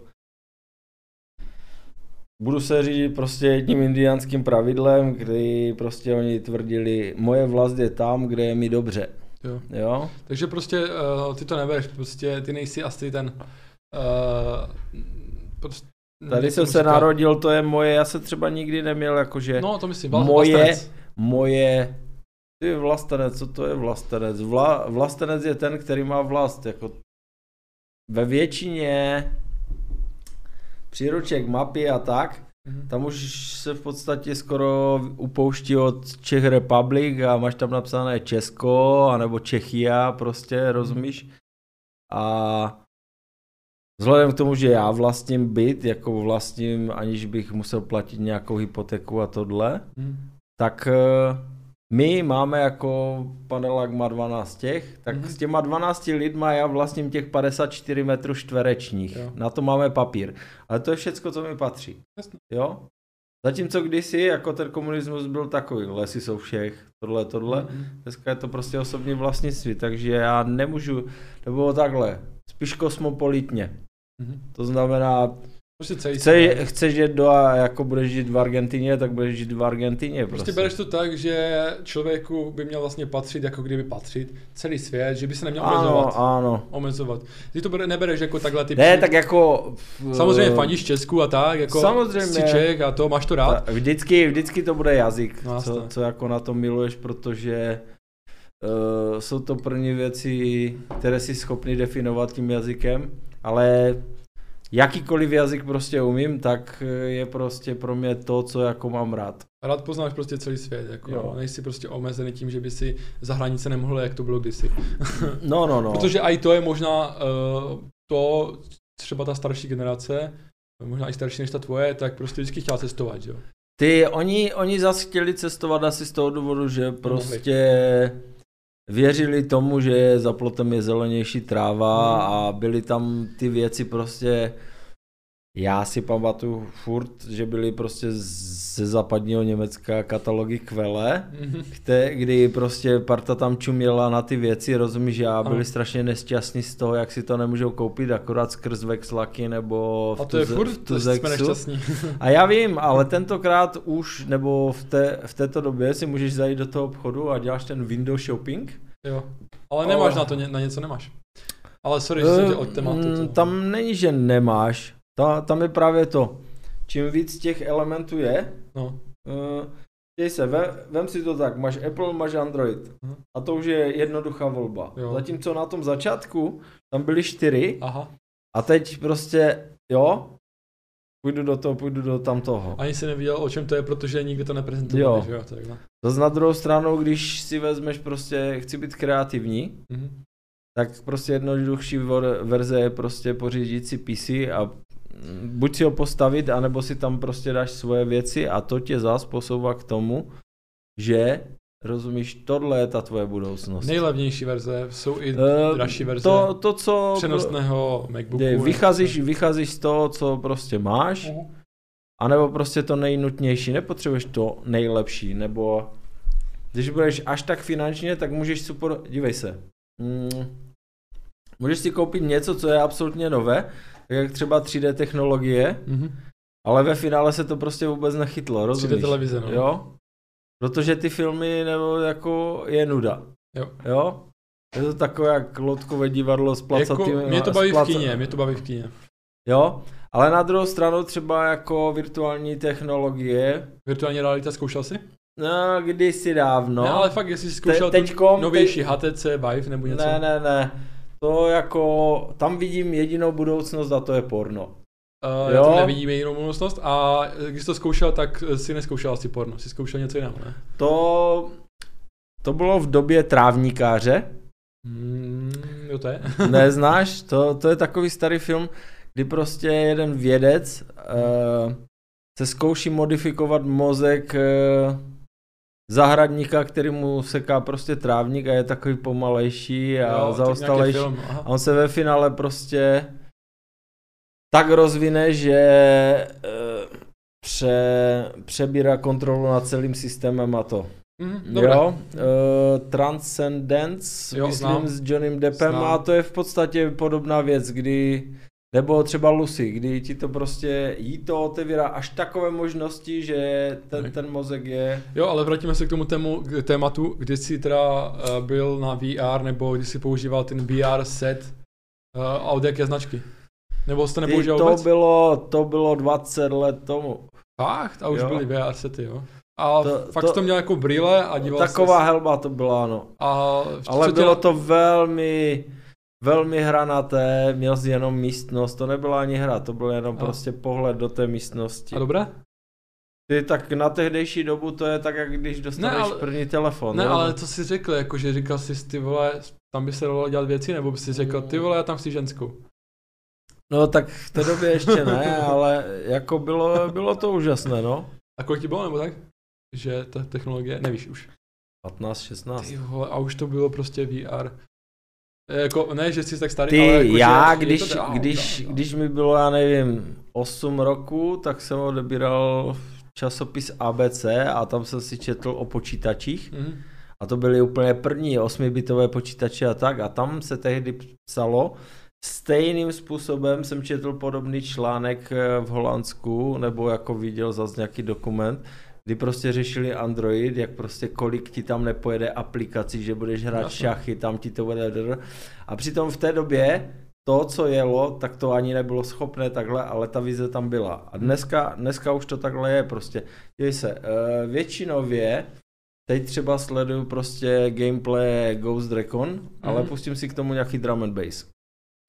budu se řídit prostě jedním indiánským pravidlem, kdy prostě oni tvrdili, moje vlast je tam, kde je mi dobře. Jo. Jo? Takže prostě uh, ty to nebereš, prostě ty nejsi asi ten... Uh, prostě, Tady jsem se narodil, to je moje, já se třeba nikdy neměl jakože No, to myslím, moje, vlastenec. moje, ty vlastenec, co to je vlastenec? Vla, vlastenec je ten, který má vlast, jako ve většině příruček, mapy a tak, Mhm. tam už se v podstatě skoro upouští od Czech Republic a máš tam napsané Česko, anebo Čechia, prostě, rozumíš? A vzhledem k tomu, že já vlastním byt, jako vlastním, aniž bych musel platit nějakou hypotéku a tohle, Mhm. tak eh, my máme jako panelák má 12 těch, tak Mhm. s těma 12 lidma já vlastním těch 54 metrů čtverečních. Jo. Na to máme papír. Ale to je všecko, co mi patří. Jasně. Jo? Zatímco kdysi, jako ten komunismus byl takový, lesy jsou všech, tohle, tohle. Mhm. Dneska je to prostě osobní vlastnictví, takže já nemůžu, nebo takhle, spíš kosmopolitně. Mhm. To znamená, chce, chceš žít do, a jako budeš žít v Argentině, tak budeš žít v Argentině. Prostě Prostě, bereš to tak, že člověku by měl vlastně patřit, jako kdyby patřit celý svět, že by se neměl Ano, omezovat. ano. omezovat. Ty to bere- nebereš jako takhle ty Ne, tak jako... Samozřejmě fandíš Česku a tak, jako Samozřejmě. jsi Čech a to, máš to rád? Vždycky, vždycky to bude jazyk, No, co, co jako na to miluješ, protože uh, jsou to první věci, které jsi schopný definovat tím jazykem, ale jakýkoliv jazyk prostě umím, tak eh, je prostě pro mě to, co jako mám rád. Rád poznáš prostě celý svět, jako Jo. nejsi prostě omezený tím, že by si za hranice nemohl, jak to bylo kdysi. (laughs) No, no, no. Protože i to je možná uh, to, třeba ta starší generace, možná i starší než ta tvoje, tak prostě vždycky chtěla cestovat, že jo. Ty, oni, oni zase chtěli cestovat asi z toho důvodu, že prostě věřili tomu, že za plotem je zelenější tráva a byly tam ty věci prostě, já si pamatuju furt, že byly prostě ze západního Německa katalogy Kvele, Mhm. kde, kdy prostě parta tam čuměla na ty věci, rozumíš, a byli Ano. strašně nesťastní z toho, jak si to nemůžou koupit akorát skrz Vexlaky nebo v, A to je Tuze- furt, v to jsme nešťastní. A já vím, ale tentokrát už, nebo v, té, v této době si můžeš zajít do toho obchodu a děláš ten window shopping. jo. Ale nemáš Ale- na to, na něco nemáš. Ale sorry, že jsem tě od tématu. Mm, Tam není, že nemáš. Ta, tam je právě to. Čím víc těch elementů je, No, uh, děj se, vem, vem si to tak, máš Apple, máš Android. Mhm. A to už je jednoduchá volba. Jo. Zatímco na tom začátku tam byly čtyři aha. a teď prostě, jo, půjdu do toho, půjdu do tam toho. Ani si nevěděl, o čem to je, protože nikdy to neprezentovali, Jo. že jo, takhle. Zase na druhou stranu, když si vezmeš prostě, chci být kreativní, Mhm. tak prostě jednoduchší verze je prostě pořídit si PC a buď si ho postavit, anebo si tam prostě dáš svoje věci a to tě zás posouvá k tomu, že rozumíš, tohle je ta tvoje budoucnost. Nejlevnější verze, jsou i Eh, dražší verze To, to co... přenosného MacBooku. Je, vycházíš, vycházíš z toho, co prostě máš, Mhm. anebo prostě to nejnutnější, nepotřebuješ to nejlepší, nebo když budeš až tak finančně, tak můžeš super, dívej se, mm, můžeš si koupit něco, co je absolutně nové, jak třeba 3D technologie, Mhm. ale ve finále se to prostě vůbec nechytlo, 3D rozumíš? televize, no. Jo? Protože ty filmy nebo jako je nuda. Jo. Jo? Je to takové jak lotkové divadlo s placatým... Jako, mě to baví v placa- kině, mě to baví v kině. Jo, ale na druhou stranu třeba jako virtuální technologie, Virtuální realita zkoušel jsi? no, kdysi dávno. No. Ne, ale fakt, jestli jsi zkoušel Te- Te, teďkom- novější HTC Vive nebo něco. Ne, ne, ne. To jako, tam vidím jedinou budoucnost a to je porno. Uh, já tam nevidím jinou možnost a když jsi to zkoušel, tak si neskoušel asi porno, si zkoušel něco jiného, ne? To, to bylo v době trávníkáře. Mm, jo to je. (laughs) (laughs) Neznáš? To, to je takový starý film, kdy prostě jeden vědec uh, se zkouší modifikovat mozek uh, zahradníka, který mu seká prostě trávník a je takový pomalejší a Jo, zaostalejší. film, aha. A on se ve finále prostě tak rozvine, že uh, pře, přebírá kontrolu nad celým systémem a to. Dobré. Jo, uh, Transcendence, Jo, myslím znám. s Johnnym Deppem Znám. a to je v podstatě podobná věc, kdy nebo třeba Lucy, kdy ti to prostě jí to otevírá až takové možnosti, že ten, ten mozek je... Jo, ale vrátíme se k tomu tému, k tématu, kdy jsi teda uh, byl na VR, nebo kdy jsi používal ten VR set uh, a od jaké značky? Nebo jsi to Ty, nepoužíval to vůbec? bylo, to bylo 20 let tomu. Fakt? A už Jo. byly VR sety, jo? A To- fakt to- to, měl jako brýle a díval Taková ses. helba to byla, ano. A Ale bylo to velmi, velmi hranaté, měl jsi jenom místnost, to nebyla ani hra, to byl jenom A. prostě pohled do té místnosti. A dobré? Ty tak na tehdejší dobu to je tak, jak když dostaneš Ne, ale- první telefon. Ne, jo? ale co jsi řekl, jako že říkal jsi ty vole, tam by se dalo dělat věci, nebo by si řekl ty vole, já tam chci ženskou. No tak v té době ještě ne, (laughs) ale jako bylo, bylo to úžasné, no. A kolik ti bylo, nebo tak? Že ta technologie, nevíš už. 15, 16. Ty vole, a už to bylo prostě VR. Jako, ne, že jsi tak starý, Ty, ale jako, já, že, když, dál, když, dál, dál. když mi bylo, já nevím, 8 roku, tak jsem odebíral časopis ABC a tam jsem si četl o počítačích. Mhm. A to byly úplně první 8-bitové počítače a tak. A tam se tehdy psalo, stejným způsobem jsem četl podobný článek eh, v Holandsku, nebo jako viděl zase nějaký dokument, kdy prostě řešili Android, jak prostě kolik ti tam nepojede aplikací, že budeš hrát Jasně. šachy, tam ti to bude... A přitom v té době to, co jelo, tak to ani nebylo schopné takhle, ale ta vize tam byla. A dneska, dneska už to takhle je prostě. Dívej se, eh, většinově Teď třeba sleduju prostě gameplay Ghost Recon, ale Mhm. pustím si k tomu nějaký drum and bass.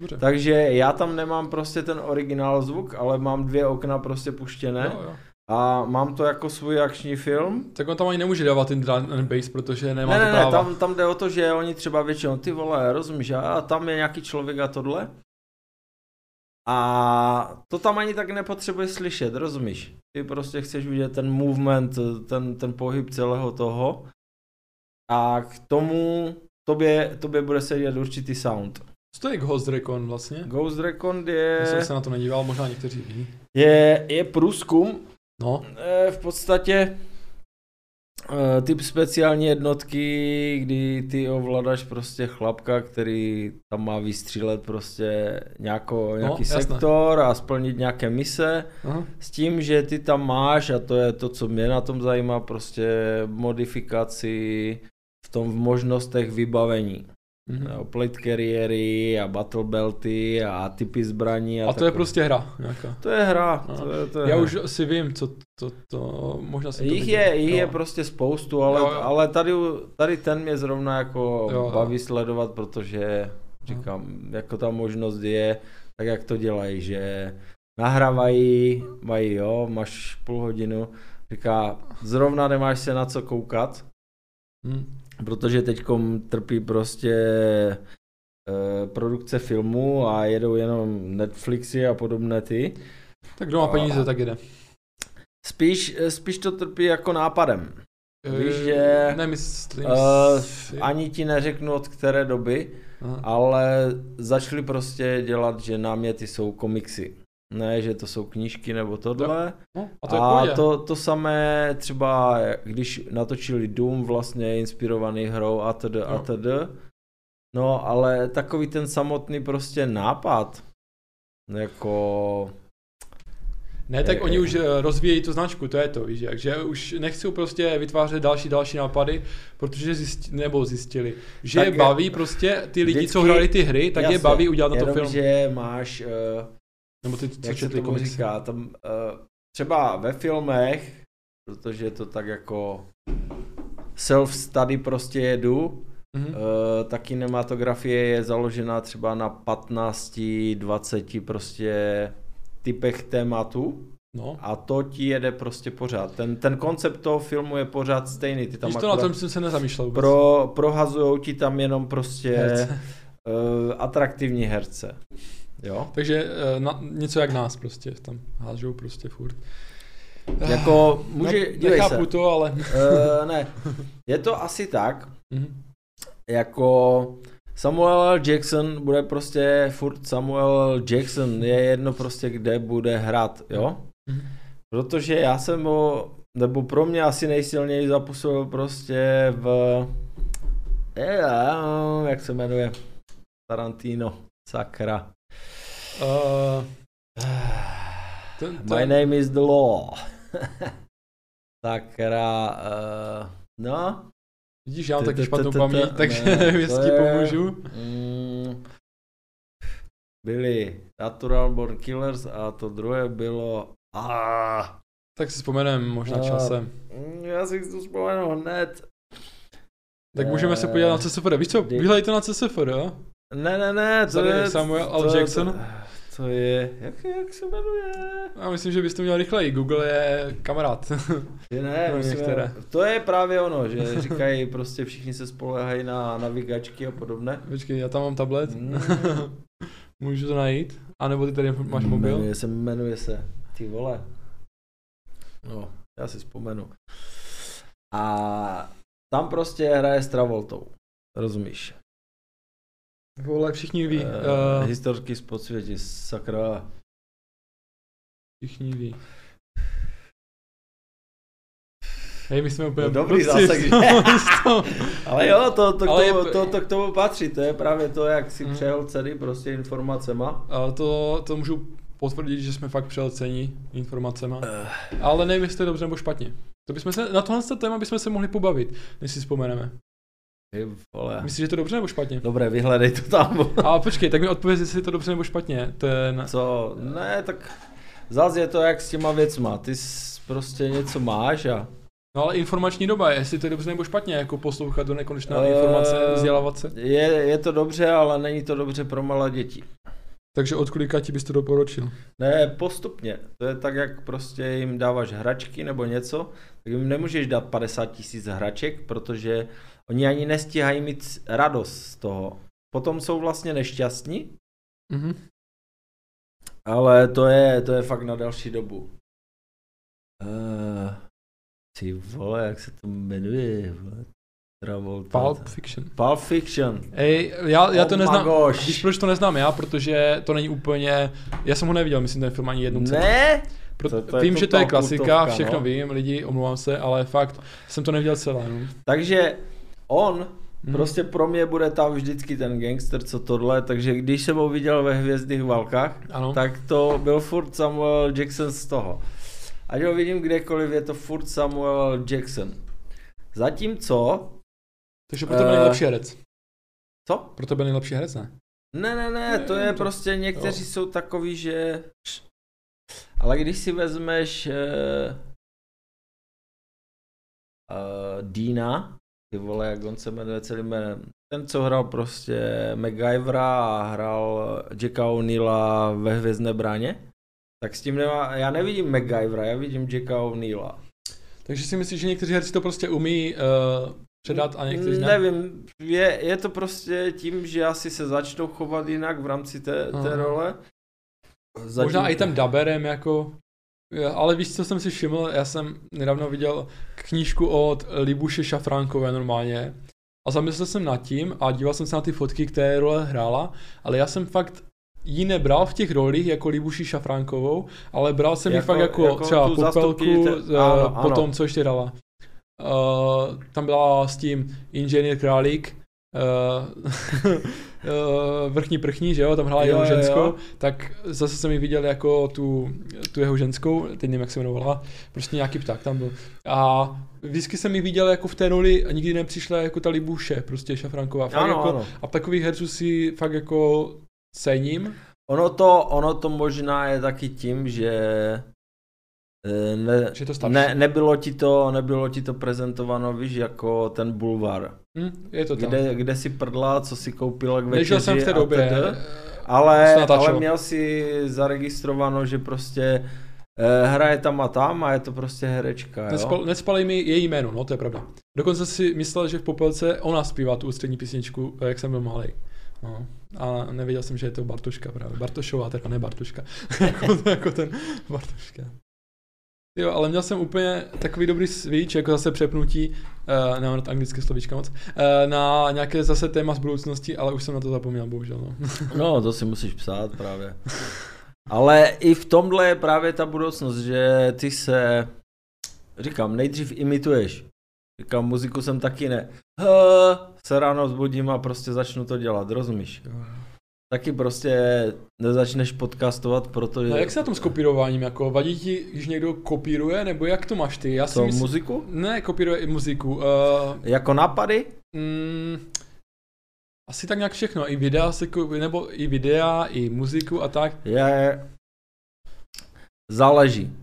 Dobře. Takže já tam nemám prostě ten originál zvuk, ale mám dvě okna prostě puštěné Jo, jo. A mám to jako svůj akční film. Tak on tam ani nemůže dávat ten drum and bass, protože nemá Ne, to ne, ne, práva. tam, tam jde o to, že oni třeba většinou, ty vole, rozumíš, a tam je nějaký člověk a tohle. A to tam ani tak nepotřebuješ slyšet, rozumíš? Ty prostě chceš vidět ten movement, ten, ten pohyb celého toho. A k tomu tobě, tobě bude sedět určitý sound. Co to je Ghost Recon vlastně? Ghost Recon Já jsem je, se na to nedíval, možná někteří ví. je, je průzkum, No, Eh, v podstatě eh, typ speciální jednotky, kdy ty ovládáš prostě chlapka, který tam má vystřílet prostě nějako, nějaký jasné. sektor a splnit nějaké mise. aha. S tím, že ty tam máš, a to je to, co mě na tom zajímá, prostě modifikaci v tom v možnostech vybavení. Mhm. Jo, plate carriery a battle belty a typy zbraní. A, A to je takové. prostě hra nějaká. To je hra. No. To je, to je Já hra. už si vím, co to, to možná to Jich viděl. je, jich Jo. je prostě spoustu, ale, Jo, jo. ale tady, tady ten mě zrovna jako Jo, jo. baví sledovat, protože říkám, jako ta možnost je, tak jak to dělají, že nahrávají, mají jo, máš půl hodinu, říká, zrovna nemáš se na co koukat, Hm. Protože teďkom trpí prostě eh, produkce filmu a jedou jenom Netflixy a podobné ty. Tak kdo má peníze, tak jede. Spíš, spíš to trpí jako nápadem. Víš, Eh, že- Nemyslím Uh, si. ani ti neřeknu od které doby, Aha. ale začali prostě dělat, že náměty jsou komiksy. Ne, že to jsou knížky nebo tohle. No, a to je A to, to samé třeba, když natočili Doom vlastně inspirovaný hrou a td. a Jo. td. No, ale takový ten samotný prostě nápad, jako Ne, tak Je- oni je- už eh, rozvíjejí tu značku, to je to, víš, jak, že už nechcou prostě vytvářet další, další nápady, protože zjistili, nebo zjistili, že Tak je je- baví prostě ty lidi, co vždycky- hráli ty hry, tak je Jasně, baví udělat na to film. že máš, uh, Nebo ty, co jak se tomu komiksy. říká, tam uh, třeba ve filmech, protože je to tak jako self-study prostě jedu, Mhm. Uh, ta kinematografie je založena třeba na 15, 20 prostě typech tématu No. a to ti jede prostě pořád. Ten, ten koncept toho filmu je pořád stejný. Ty tam Víš to, na tom jsem se nezamýšlel vůbec. pro, prohazujou ti tam jenom prostě Herce. uh, atraktivní herce. Jo? Takže eh, na, něco jak nás prostě tam hážou prostě furt. Jako, může, no, dívej se. to, ale... Uh, ne, je to asi tak, Mhm. jako Samuel L. Jackson bude prostě furt Samuel L. Jackson, je jedno prostě kde bude hrát, jo? Mhm. Protože já jsem ho, nebo pro mě asi nejsilněji zapůsobil prostě v, je, jak se jmenuje, Tarantino, sakra. Uh, ten, My ten, name is the law. (laughs) sakra, uh, no, vidíš, já mám taky špatnou paměť, takže ne, nevím, (laughs) to jestli pomůžu. Mm, byli Natural Born Killers a to druhé bylo... Tak si vzpomenem možná časem. mm, já si chci vzpomenout hned. Tak můžeme se podívat na CSFD. Víš co, kdy- vyhledejte na CSFD, jo? Ne, ne, ne, to Tady je... Samuel L. to- Jackson? To, to je... Jak, jak se jmenuje? Já myslím, že bys to měl rychleji. Google je kamarád. (laughs) Že ne, No, myslím, některé. to je právě ono, že říkají prostě všichni se spolehají na navigačky a podobné. Počkej, já tam mám tablet. Mm. (laughs) Můžu to najít? A nebo ty tady máš mobil? Jmenuje se, jmenuje se, ty vole. No, já si vzpomenu. A tam prostě hraje s Travoltou. Rozumíš? Vole, všichni ví. Uh, Uh, historky z podsvětí, sakra. všichni ví. Hej, my jsme úplně No dobrý prostě zásek, že? (laughs) (laughs) Ale jo, to, to, Ale k tomu, je- to, to, k tomu patří, to je právě to, jak si Mm. přehlceny prostě informacema. A to, to můžu potvrdit, že jsme fakt přehlcení informacema. Uh, Ale nevím, jestli to je dobře nebo špatně. To bychom se, na tohle téma bychom se mohli pobavit, než si vzpomeneme. Vole. Myslíš, že je to dobře nebo špatně? Dobré, vyhledej to tam. A počkej, tak mi odpověď, jestli je to dobře nebo špatně. Ten, Co? Ne, tak zase je to jak s těma věcma. Ty prostě něco máš a... no ale informační doba, jestli to je dobře nebo špatně, jako poslouchat do nekonečná Eh, informace, vzdělávat se. Je, je to dobře, ale není to dobře pro malé děti. Takže od kolika ti bys to doporučil? Ne, postupně. To je tak, jak prostě jim dáváš hračky nebo něco, tak jim nemůžeš dát 50 tisíc hraček, protože oni ani nestíhají mít radost z toho. Potom jsou vlastně nešťastní, Mhm. ale to je, to je fakt na další dobu. Uh, ty vole, jak se to jmenuje? vole? Travolta. Pulp Fiction. Pulp Fiction. Ej, já, já to Oh neznám. gosh. Víš, proč to neznám já? Protože to není úplně... Já jsem ho neviděl, myslím, ten film ani jednou. Ne? Pro, To- to vím, že to je klasika, kultovka, všechno no. vím, lidi, omlouvám se, ale fakt jsem to neviděl celé. No. Takže on Mhm. Prostě pro mě bude tam vždycky ten gangster, co tohle, takže když jsem ho viděl ve Hvězdných válkách, Ano. tak to byl furt Samuel Jackson z toho. Ať ho vidím kdekoliv, je to furt Samuel Jackson. Zatímco, Takže pro tebe Eh. nejlepší herec. co? Pro tebe nejlepší herec, ne? Ne, ne, ne, to je to- prostě, někteří jo. jsou takový, že... Ale když si vezmeš uh, uh, Dina, ty vole, jak on se jmenuje celým jménem, ten, co hrál prostě MacGyvera a hrál Jacka O'Neilla ve Hvězdné bráně, tak s tím nemá, já nevidím MacGyvera, já vidím Jacka O'Neilla. Takže si myslíš, že někteří herci to prostě umí uh, předat a někteří ne? Nevím, je, je to prostě tím, že asi se začnou chovat jinak v rámci té, té Aha. role. Možná i tím daberem jako... Ale víš, co jsem si všiml? Já jsem nedávno viděl knížku od Libuše Šafránkové normálně a zamyslel jsem nad tím a díval jsem se na ty fotky, které role hrála, ale já jsem fakt ji nebral v těch rolích jako Libuši Šafránkovou, ale bral jsem ji Jako- fakt jako, jako třeba Popelku, zastupkyni- eh, ano. potom co ještě dala. Uh, tam byla s tím inženýr Králík, uh, (laughs) vrchní prchní, že jo, tam hrála jeho ženskou, jo. tak zase jsem ji viděl jako tu, tu jeho ženskou, teď nevím, jak se jmenovala, prostě nějaký pták tam byl. A vždycky jsem ji viděl jako v té roli a nikdy nepřišla jako ta Libuše, prostě Šafranková. Fakt Ano, jako, ano. A takových herců si fakt jako cením. Ono to, ono to možná je taky tím, že ne, Že je to ne, nebylo, ti to, nebylo ti to prezentováno, víš, jako ten bulvar, Hm, je to tam. kde, kde si prdla, co si koupila k večeři Nežil jsem v té době. tedy. eh, ale, ale měl si zaregistrováno, že prostě eh, hraje tam a tam a je to prostě herečka, jo? Nespal, nespali mi její jméno, no to je pravda. Dokonce si myslel, že v Popelce ona zpívá tu ústřední písničku, eh, jak jsem byl malý. No. A nevěděl jsem, že je to Bartoška právě. Bartošová, teda ne Bartoška. (laughs) jako, jako ten Bartoška. Jo, ale měl jsem úplně takový dobrý switch, jako zase přepnutí, uh, nemám rád anglické slovíčka moc, uh, na nějaké zase téma z budoucnosti, ale už jsem na to zapomněl, bohužel. No. (laughs) No, to si musíš psát právě. Ale i v tomhle je právě ta budoucnost, že ty se, říkám, nejdřív imituješ. Říkám, muziku jsem taky ne. Se ráno vzbudím a prostě začnu to dělat, rozumíš? Taky prostě nezačneš podcastovat, protože... No, jak se na tom s kopírováním, jako vadí ti, když někdo kopíruje, nebo jak to máš ty? Já si myslím, muziku? ne, kopíruje i muziku. Uh, Jako nápady? Mm, asi tak nějak všechno, i videa se nebo i videa, i muziku a tak. Je... Záleží.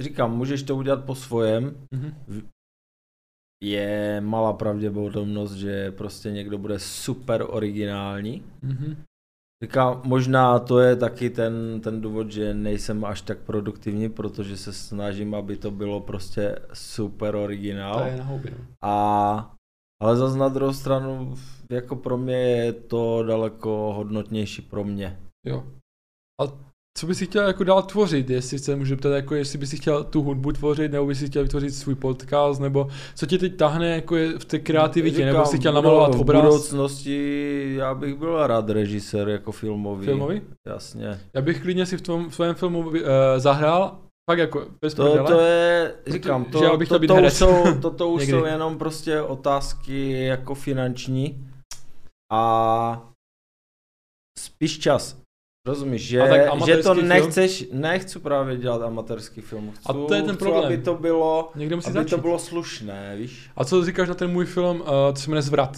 Říkám, můžeš to udělat po svojem, Mhm. je malá pravděpodobnost, že prostě někdo bude super originální. Mhm. Říkám, možná to je taky ten, ten důvod, že nejsem až tak produktivní, protože se snažím, aby to bylo prostě super originál. To je na houby, no. A, ale zase na druhou stranu, jako pro mě je to daleko hodnotnější pro mě. Jo. A co bys si chtěl jako dál tvořit, jestli se můžu ptat, jako jestli bys si chtěl tu hudbu tvořit, nebo bys si chtěl vytvořit svůj podcast, nebo co tě teď tahne jako je v té kreativitě, nebo jsi chtěl v namalovat budou- obraz V budoucnosti já bych byl rád režisér jako filmový. filmový? Jasně. Já bych klidně si v tom v tvém filmu uh, zahrál, fakt jako bez To, to je, říkám, že to, já bych to, být to, už herec. jsou, (laughs) to, to už Někdy. jsou jenom prostě otázky jako finanční a spíš čas. Rozumíš, že, A že to film? nechceš, nechci právě dělat amatérský film. Chci, A to je ten problém. aby to bylo, Někde musí aby začít. to bylo slušné, víš. A co říkáš na ten můj film, uh, to se jmenuje Zvrat?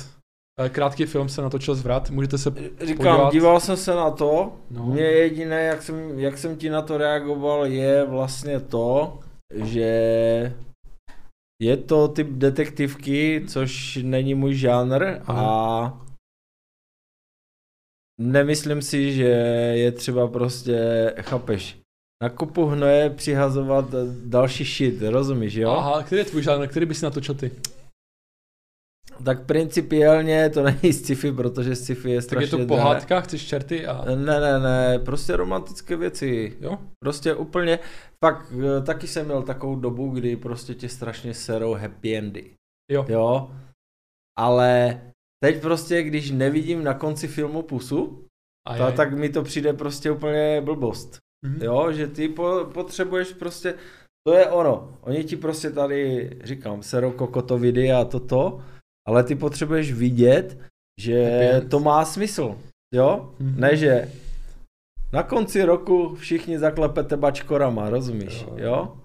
Uh, krátký film se natočil Zvrat, můžete se Říkám, podívat. díval jsem se na to, No. Mně jediné, jak jsem, jak jsem ti na to reagoval, je vlastně to, že je to typ detektivky, což není můj žánr a nemyslím si, že je třeba prostě, chápeš, na kupu hnoje přihazovat další shit, rozumíš, jo? Aha, který je tvůj žánr, který bys natočil ty? Tak principiálně to není sci-fi, protože sci-fi je Tak strašně je to pohádka, chceš čerty a... Ne, ne, ne, prostě romantické věci. Jo? Prostě úplně, pak eh, taky jsem měl takovou dobu, kdy prostě tě strašně serou happy endy. Jo. Jo. Ale teď prostě, když nevidím na konci filmu pusu, ta, tak mi to přijde prostě úplně blbost. Mhm. Jo, že ty po, potřebuješ prostě, to je ono. Oni ti prostě tady, říkám, serou kokotovidy a toto, ale ty potřebuješ vidět, že to má smysl. Jo? Mhm. Ne, že na konci roku všichni zaklepete bačkorama, rozumíš, Jo. jo?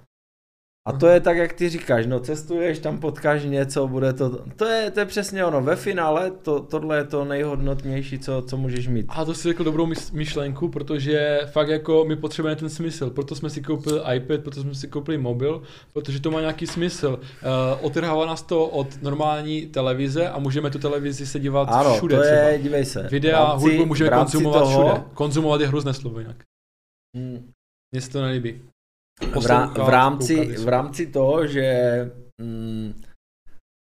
A to je tak, jak ty říkáš, no cestuješ, tam potkáš něco, bude to, to je, to je přesně ono, ve finále to, tohle je to nejhodnotnější, co, co můžeš mít. A to si řekl dobrou myšlenku, protože fakt jako my potřebujeme ten smysl, proto jsme si koupili iPad, proto jsme si koupili mobil, protože to má nějaký smysl. Uh, otrhává nás to od normální televize a můžeme tu televizi se dívat Ano, všude to je, třeba. dívej se. Videa, rámci- hudbu můžeme konzumovat toho, všude. Konzumovat je hrozné slovo jinak. Mm, Mně se to nelíbí. V, rá, v, rámci, v rámci toho, že mm,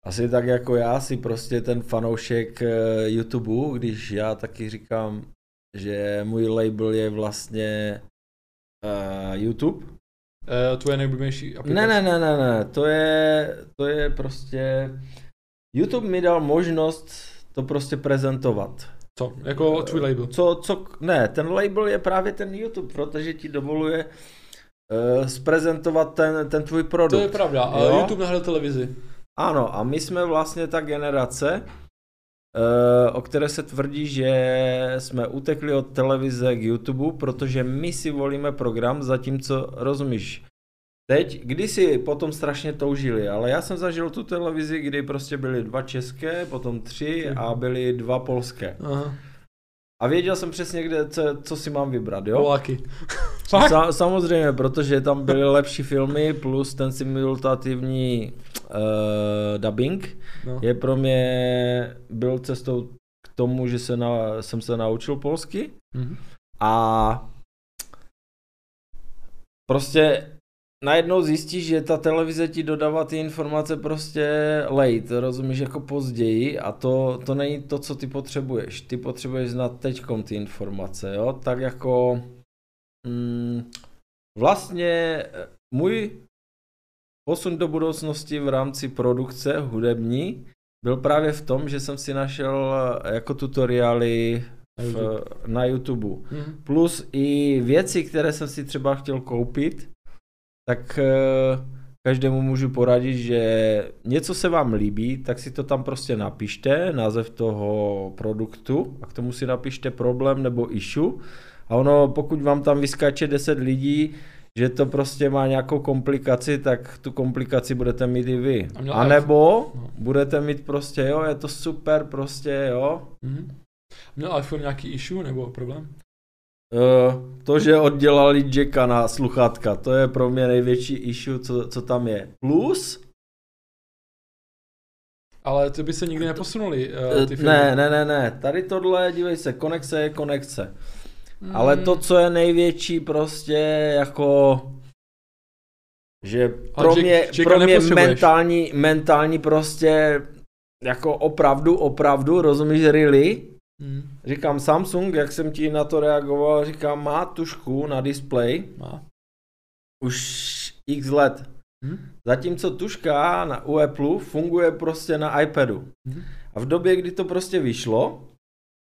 asi tak jako já si prostě ten fanoušek eh, YouTube, když já taky říkám, že můj label je vlastně uh, YouTube. Uh, tvoje nejoblíbenější aplikace. Ne, ne, ne, ne, ne, to je, to je prostě, YouTube mi dal možnost to prostě prezentovat. Co? Jako tvůj label. Co, co, ne, ten label je právě ten YouTube, protože ti dovoluje uh, zprezentovat ten, ten tvůj produkt. To je pravda, ale Jo? YouTube nahradil televizi. Ano, a my jsme vlastně ta generace, eh, o které se tvrdí, že jsme utekli od televize k YouTube, protože my si volíme program, zatímco, rozumíš, Teď, kdysi potom strašně toužili, ale já jsem zažil tu televizi, kdy prostě byly dva české, potom tři a byly dva polské. Aha. A věděl jsem přesně, kde, co, co si mám vybrat, jo? Poláky. Sa, samozřejmě, protože tam byly lepší filmy, plus ten simulativní uh, dubbing No. je pro mě, byl cestou k tomu, že se na, jsem se naučil polsky Mhm. a prostě najednou zjistíš, že ta televize ti dodává ty informace prostě late, rozumíš, jako později a to, to není to, co ty potřebuješ. Ty potřebuješ znát teďkom ty informace, jo, tak jako mm, vlastně eh, můj posun do budoucnosti v rámci produkce hudební byl právě v tom, že jsem si našel eh, jako tutoriály Na v, YouTube. na YouTube. Mhm. Plus i věci, které jsem si třeba chtěl koupit, tak eh, každému můžu poradit, že něco se vám líbí, tak si to tam prostě napište, název toho produktu a k tomu si napište problém nebo issue a ono, pokud vám tam vyskače 10 lidí, že to prostě má nějakou komplikaci, tak tu komplikaci budete mít i vy. A nebo No. budete mít prostě, jo, je to super, prostě, jo, Mhm. Měl iPhone nějaký issue nebo problém? Uh, to, že oddělali Jacka na sluchátka, to je pro mě největší issue, co, co tam je. Plus, Ale ty by se nikdy neposunuli, uh, ty filmy. ne, ne, ne, ne, tady tohle, dívej se, konekce je konekce. Mm. Ale to, co je největší prostě jako, že pro Jack- mě, Jacka pro mě mentální, mentální prostě jako opravdu, opravdu, rozumíš, really? Mm. Říkám Samsung, jak jsem ti na to reagoval, říkám, má tušku na display, Má. už x let. Hm? Zatímco tuška na u Apple funguje prostě na iPadu. Mhm. A v době, kdy to prostě vyšlo,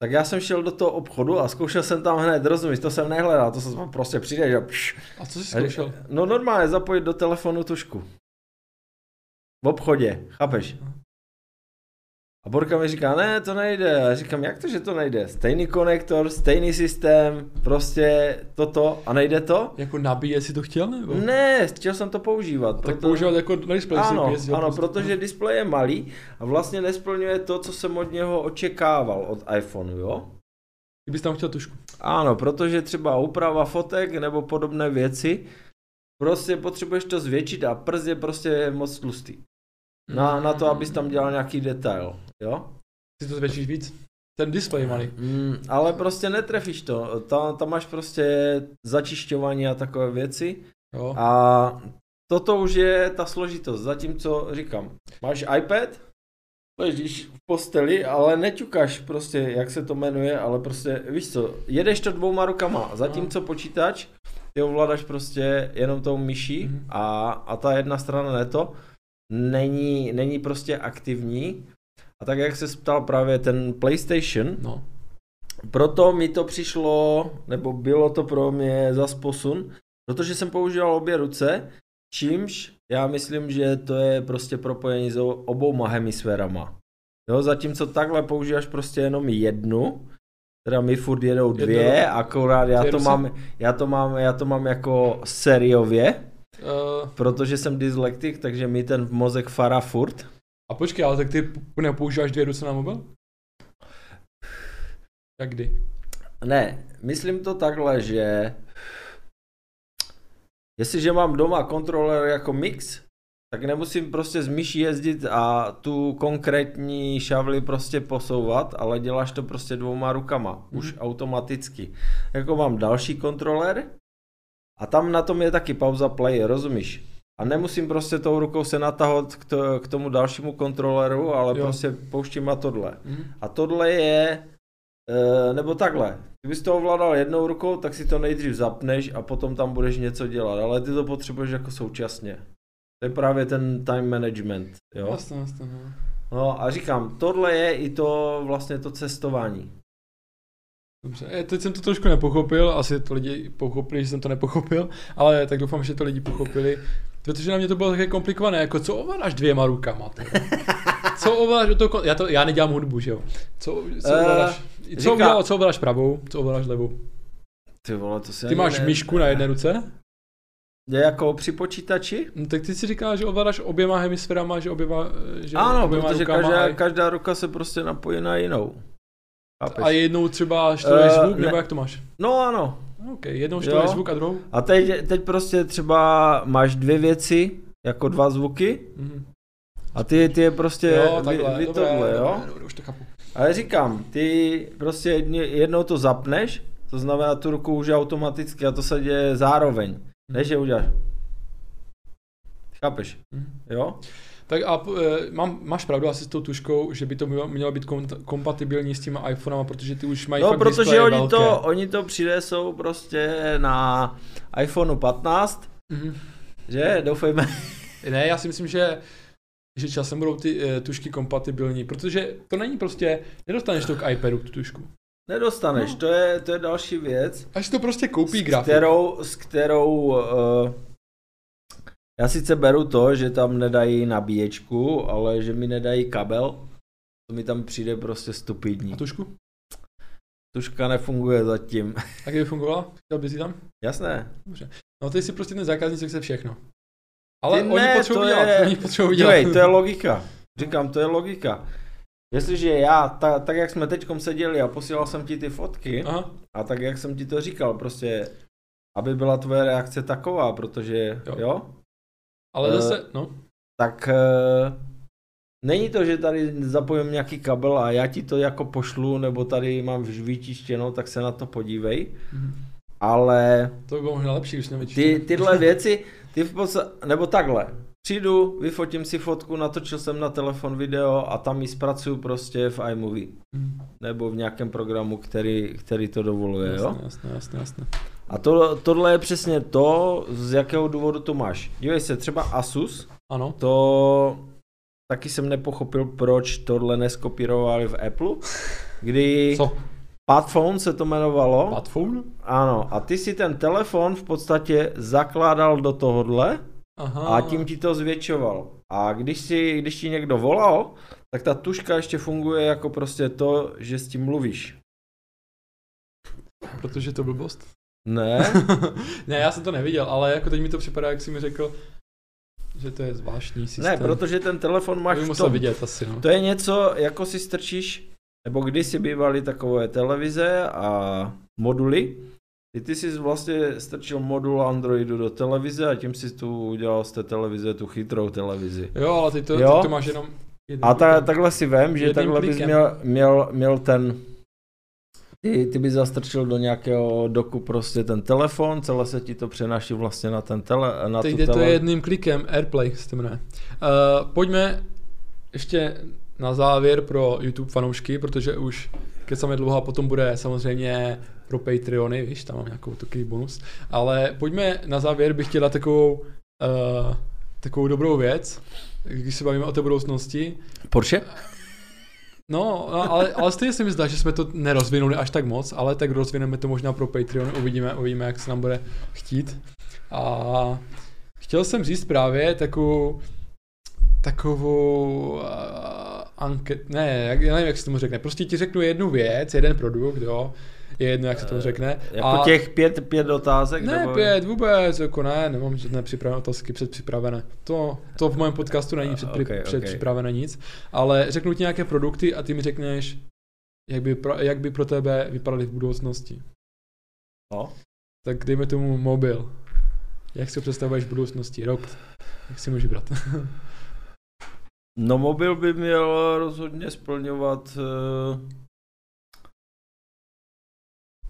tak já jsem šel do toho obchodu a zkoušel jsem tam hned, rozumíš, to jsem nehledal, to jsem prostě přijde, že pš, A co jsi zkoušel? No normálně zapojit do telefonu tušku. V obchodě, chápeš? A Borka mi říká, ne, to nejde. A já říkám, jak to, že to nejde? Stejný konektor, stejný systém, prostě toto a nejde to? Jako nabíjet si to chtěl nebo? Ne, chtěl jsem to používat. Tak proto- používat jako na display ano, jezdil ano, prostě. protože displej je malý a vlastně nesplňuje to, co jsem od něho očekával od iPhoneu, jo? Kdybys tam chtěl tušku. Ano, protože třeba úprava fotek nebo podobné věci, prostě potřebuješ to zvětšit a prst je prostě moc tlustý. Na, na to, abys tam dělal nějaký detail, jo? Si to zvětšíš víc? Ten displej je malý. Mm, ale prostě netrefíš to, tam, tam máš prostě začišťování a takové věci Jo. a toto už je ta složitost, zatímco říkám, máš iPad, ležíš v posteli, ale neťukáš prostě, jak se to jmenuje, ale prostě, víš co, jedeš to dvouma rukama, zatímco počítač, ty ovládáš prostě jenom tou myší Mhm. a, a ta jedna strana neto není, není prostě aktivní. A tak jak se ptal právě ten PlayStation, No. proto mi to přišlo, nebo bylo to pro mě zas posun, protože jsem používal obě ruce, čímž já myslím, že to je prostě propojení s obouma hemisférama. Jo, zatímco takhle používáš prostě jenom jednu, teda mi furt jedou dvě, ruku. akorát já to, mám, já, to mám, já to mám jako sériově, Uh, protože jsem dyslektik, takže mi ten mozek fará furt. a počkej, ale tak ty nepoužíváš dvě ruce na mobil? Jak kdy? Ne, myslím to takhle, že jestliže mám doma kontroler jako mix, tak nemusím prostě z myší jezdit a tu konkrétní šavli prostě posouvat, ale děláš to prostě dvouma rukama, už automaticky. Jako mám další kontroler a tam na tom je taky pauza play, rozumíš? A nemusím prostě tou rukou se natahovat k, to, k tomu dalšímu kontroleru, ale Jo. prostě pouštím a tohle. Mhm. A tohle je, e, nebo takhle, kdybys to ovládal jednou rukou, tak si to nejdřív zapneš a potom tam budeš něco dělat, ale ty to potřebuješ jako současně. To je právě ten time management, jo. Jasně, jasně. No. No a říkám, tohle je i to vlastně to cestování. Dobře, e, teď jsem to trošku nepochopil, asi to lidi pochopili, že jsem to nepochopil, ale tak doufám, že to lidi pochopili, protože na mě to bylo také komplikované, jako co ovládáš dvěma rukama. Teda? co ovládáš do toho, kon- já, to, já nedělám hudbu, že jo. Co, co Eh, ovládáš? Co, říká- ovládáš, co ovládáš pravou, co ovládáš levou? Ty vole, to si Ty ani máš ne... myšku na jedné ruce? Je jako při počítači? No, tak ty si říkáš, že ovládáš oběma hemisférama, že oběma, že Ano, oběma protože rukama každá, a, každá ruka se prostě napojí na jinou. Chápeš? a jednou třeba štoluješ Eh, zvuk, ne. nebo jak to máš? No ano. OK, jednou Jo. zvuk a druhou? A teď, teď prostě třeba máš dvě věci, jako dva zvuky, Mhm. a ty, ty je prostě Jo, vy, takhle, vy dobré, tohle, jo? dobré, dobré, už to chápu. Ale říkám, ty prostě jednou to zapneš, to znamená tu ruku už automaticky a to se děje zároveň. Ne, že uděláš. Chápeš? Mhm. Jo? Tak a e, mám, máš pravdu asi s tou tuškou, že by to mělo, být kom, kompatibilní s těma iPhonama, protože ty už mají No, fakt protože oni velké. to, oni to přinesou prostě na iPhoneu 15, Mhm. že? Doufejme. (laughs) Ne, já si myslím, že že časem budou ty e, tušky kompatibilní, protože to není prostě, nedostaneš to k iPadu, tu tušku. Nedostaneš, No. to je, to je další věc. Až to prostě koupí s grafik. kterou, s kterou uh, já sice beru to, že tam nedají nabíječku, ale že mi nedají kabel, to mi tam přijde prostě stupidní. A tušku? Tuška nefunguje zatím. (laughs) Tak by fungovala? Chtěl bys tam? Jasné. No ty jsi prostě ten zákazník, chce všechno. Ale Ty oni ne, potřebují dělat, je- oni potřebují dělat. Dívej, to je (laughs) logika. Říkám, to je logika. Jestliže já, ta, tak jak jsme teďkom seděli a posílal jsem ti ty fotky, Aha, a tak jak jsem ti to říkal, prostě, aby byla tvoje reakce taková, protože, jo, jo ale Eh, zase, no, tak e, není to, že tady zapojím nějaký kabel a já ti to jako pošlu, nebo tady mám vyčištěno, tak se na to podívej, mhm. ale to by bylo možná lepší, když nevětší. ty, tyhle (laughs) věci, ty v podstatě, nebo takhle, přijdu, vyfotím si fotku, natočil jsem na telefon video a tam ji zpracuju prostě v iMovie, Mhm. nebo v nějakém programu, který, který to dovoluje, jo? Jasné, jasné, jasné, jasné. A to, tohle je přesně to, z jakého důvodu to máš. Dívej se, třeba Asus, Ano, to taky jsem nepochopil, proč tohle neskopírovali v Apple, kdy co? Padphone se to jmenovalo. Padphone? Ano, a ty si ten telefon v podstatě zakládal do tohohle Aha. a tím ti to zvětšoval. A když, si, když ti někdo volal, tak ta tuška ještě funguje jako prostě to, že s tím mluvíš. Protože to blbost. Ne? (laughs) ne, já jsem to neviděl, ale jako teď mi to připadá, jak jsi mi řekl, že to je zvláštní systém. ne, protože ten telefon máš to bych v musel tom. vidět asi, no. To je něco, jako si strčíš, nebo kdysi bývaly takové televize a moduly, ty, ty jsi vlastně strčil modul Androidu do televize a tím si tu udělal z té televize tu chytrou televizi. Jo, ale ty to, Jo. ty to máš jenom A ta, takhle si vem, že takhle bys klikem. měl, měl, měl ten, ty, ty bys zastrčil do nějakého doku prostě ten telefon, celé se ti to přenáší vlastně na ten tele, na Teď tu jde to tele... jedným klikem, Airplay se to jmenuje. Uh, pojďme ještě na závěr pro YouTube fanoušky, protože už kecáme dlouho a potom bude samozřejmě pro Patreony, víš, tam mám nějakou takový bonus. Ale pojďme na závěr, bych chtěl dát takovou, uh, takovou dobrou věc, když se bavíme o té budoucnosti. Porsche? No, ale, ale stejně se mi zdá, že jsme to nerozvinuli až tak moc, ale tak rozvineme to možná pro Patreon, uvidíme, uvidíme, jak se nám bude chtít. A chtěl jsem říct právě takovou, takovou uh, anket, ne, jak, já nevím, jak se tomu řekne, prostě ti řeknu jednu věc, jeden produkt, jo, je jedno, jak se tomu řekne. Jako a... těch pět, pět otázek? Ne, nebo... pět, vůbec, jako ne, nemám žádné připravené otázky předpřipravené. To, to v mém podcastu není předpři, Okay, okay. předpřipravené nic, ale řeknu ti nějaké produkty a ty mi řekneš, jak by, pro, jak by pro tebe vypadaly v budoucnosti. No. Tak dejme tomu mobil. Jak si ho představuješ v budoucnosti? Rok. Jak si můžeš brát? (laughs) No mobil by měl rozhodně splňovat... Uh...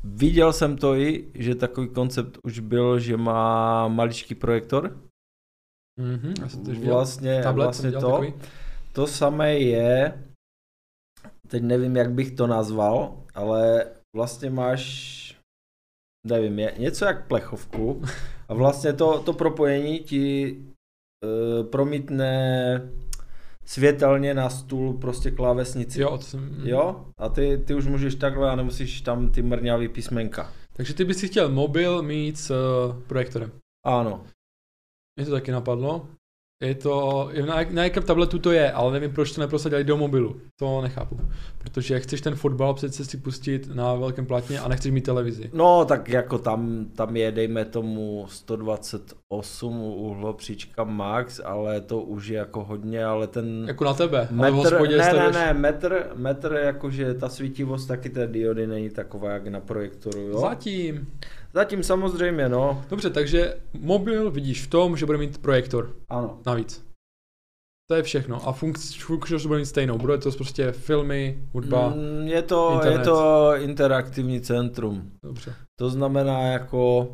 Viděl jsem to i, že takový koncept už byl, že má maličký projektor. mhm, já jsem to. Vlastně, Tablet vlastně to. takový. To samé je, teď nevím, jak bych to nazval, ale vlastně máš, nevím, je něco jak plechovku a vlastně to, to propojení ti uh, promítne světelně na stůl prostě klávesnici. Jo, to jsem... Jo? A ty, ty už můžeš takhle a nemusíš tam ty mrňavý písmenka. Takže ty bys si chtěl mobil mít s uh, projektorem. Ano. Mě to taky napadlo. Je to, na, na jakém tabletu to je, ale nevím, proč to neprosadili do mobilu. To nechápu. Protože chceš ten fotbal přece si pustit na velkém platně a nechceš mít televizi. No, tak jako tam, tam je, dejme tomu, 128 uhlopříčka max, ale to už je jako hodně, ale ten... Jako na tebe, metr, ale v hospodě ne, ne, ne, metr, metr, jakože ta svítivost taky té diody není taková, jak na projektoru, jo? Zatím. Zatím samozřejmě, no. Dobře, takže mobil vidíš v tom, že bude mít projektor Ano. navíc. To je všechno. A funkčnost bude mít stejnou. Bude to prostě filmy, hudba. Mm, je, to, je internet. to interaktivní centrum. Dobře. To znamená jako...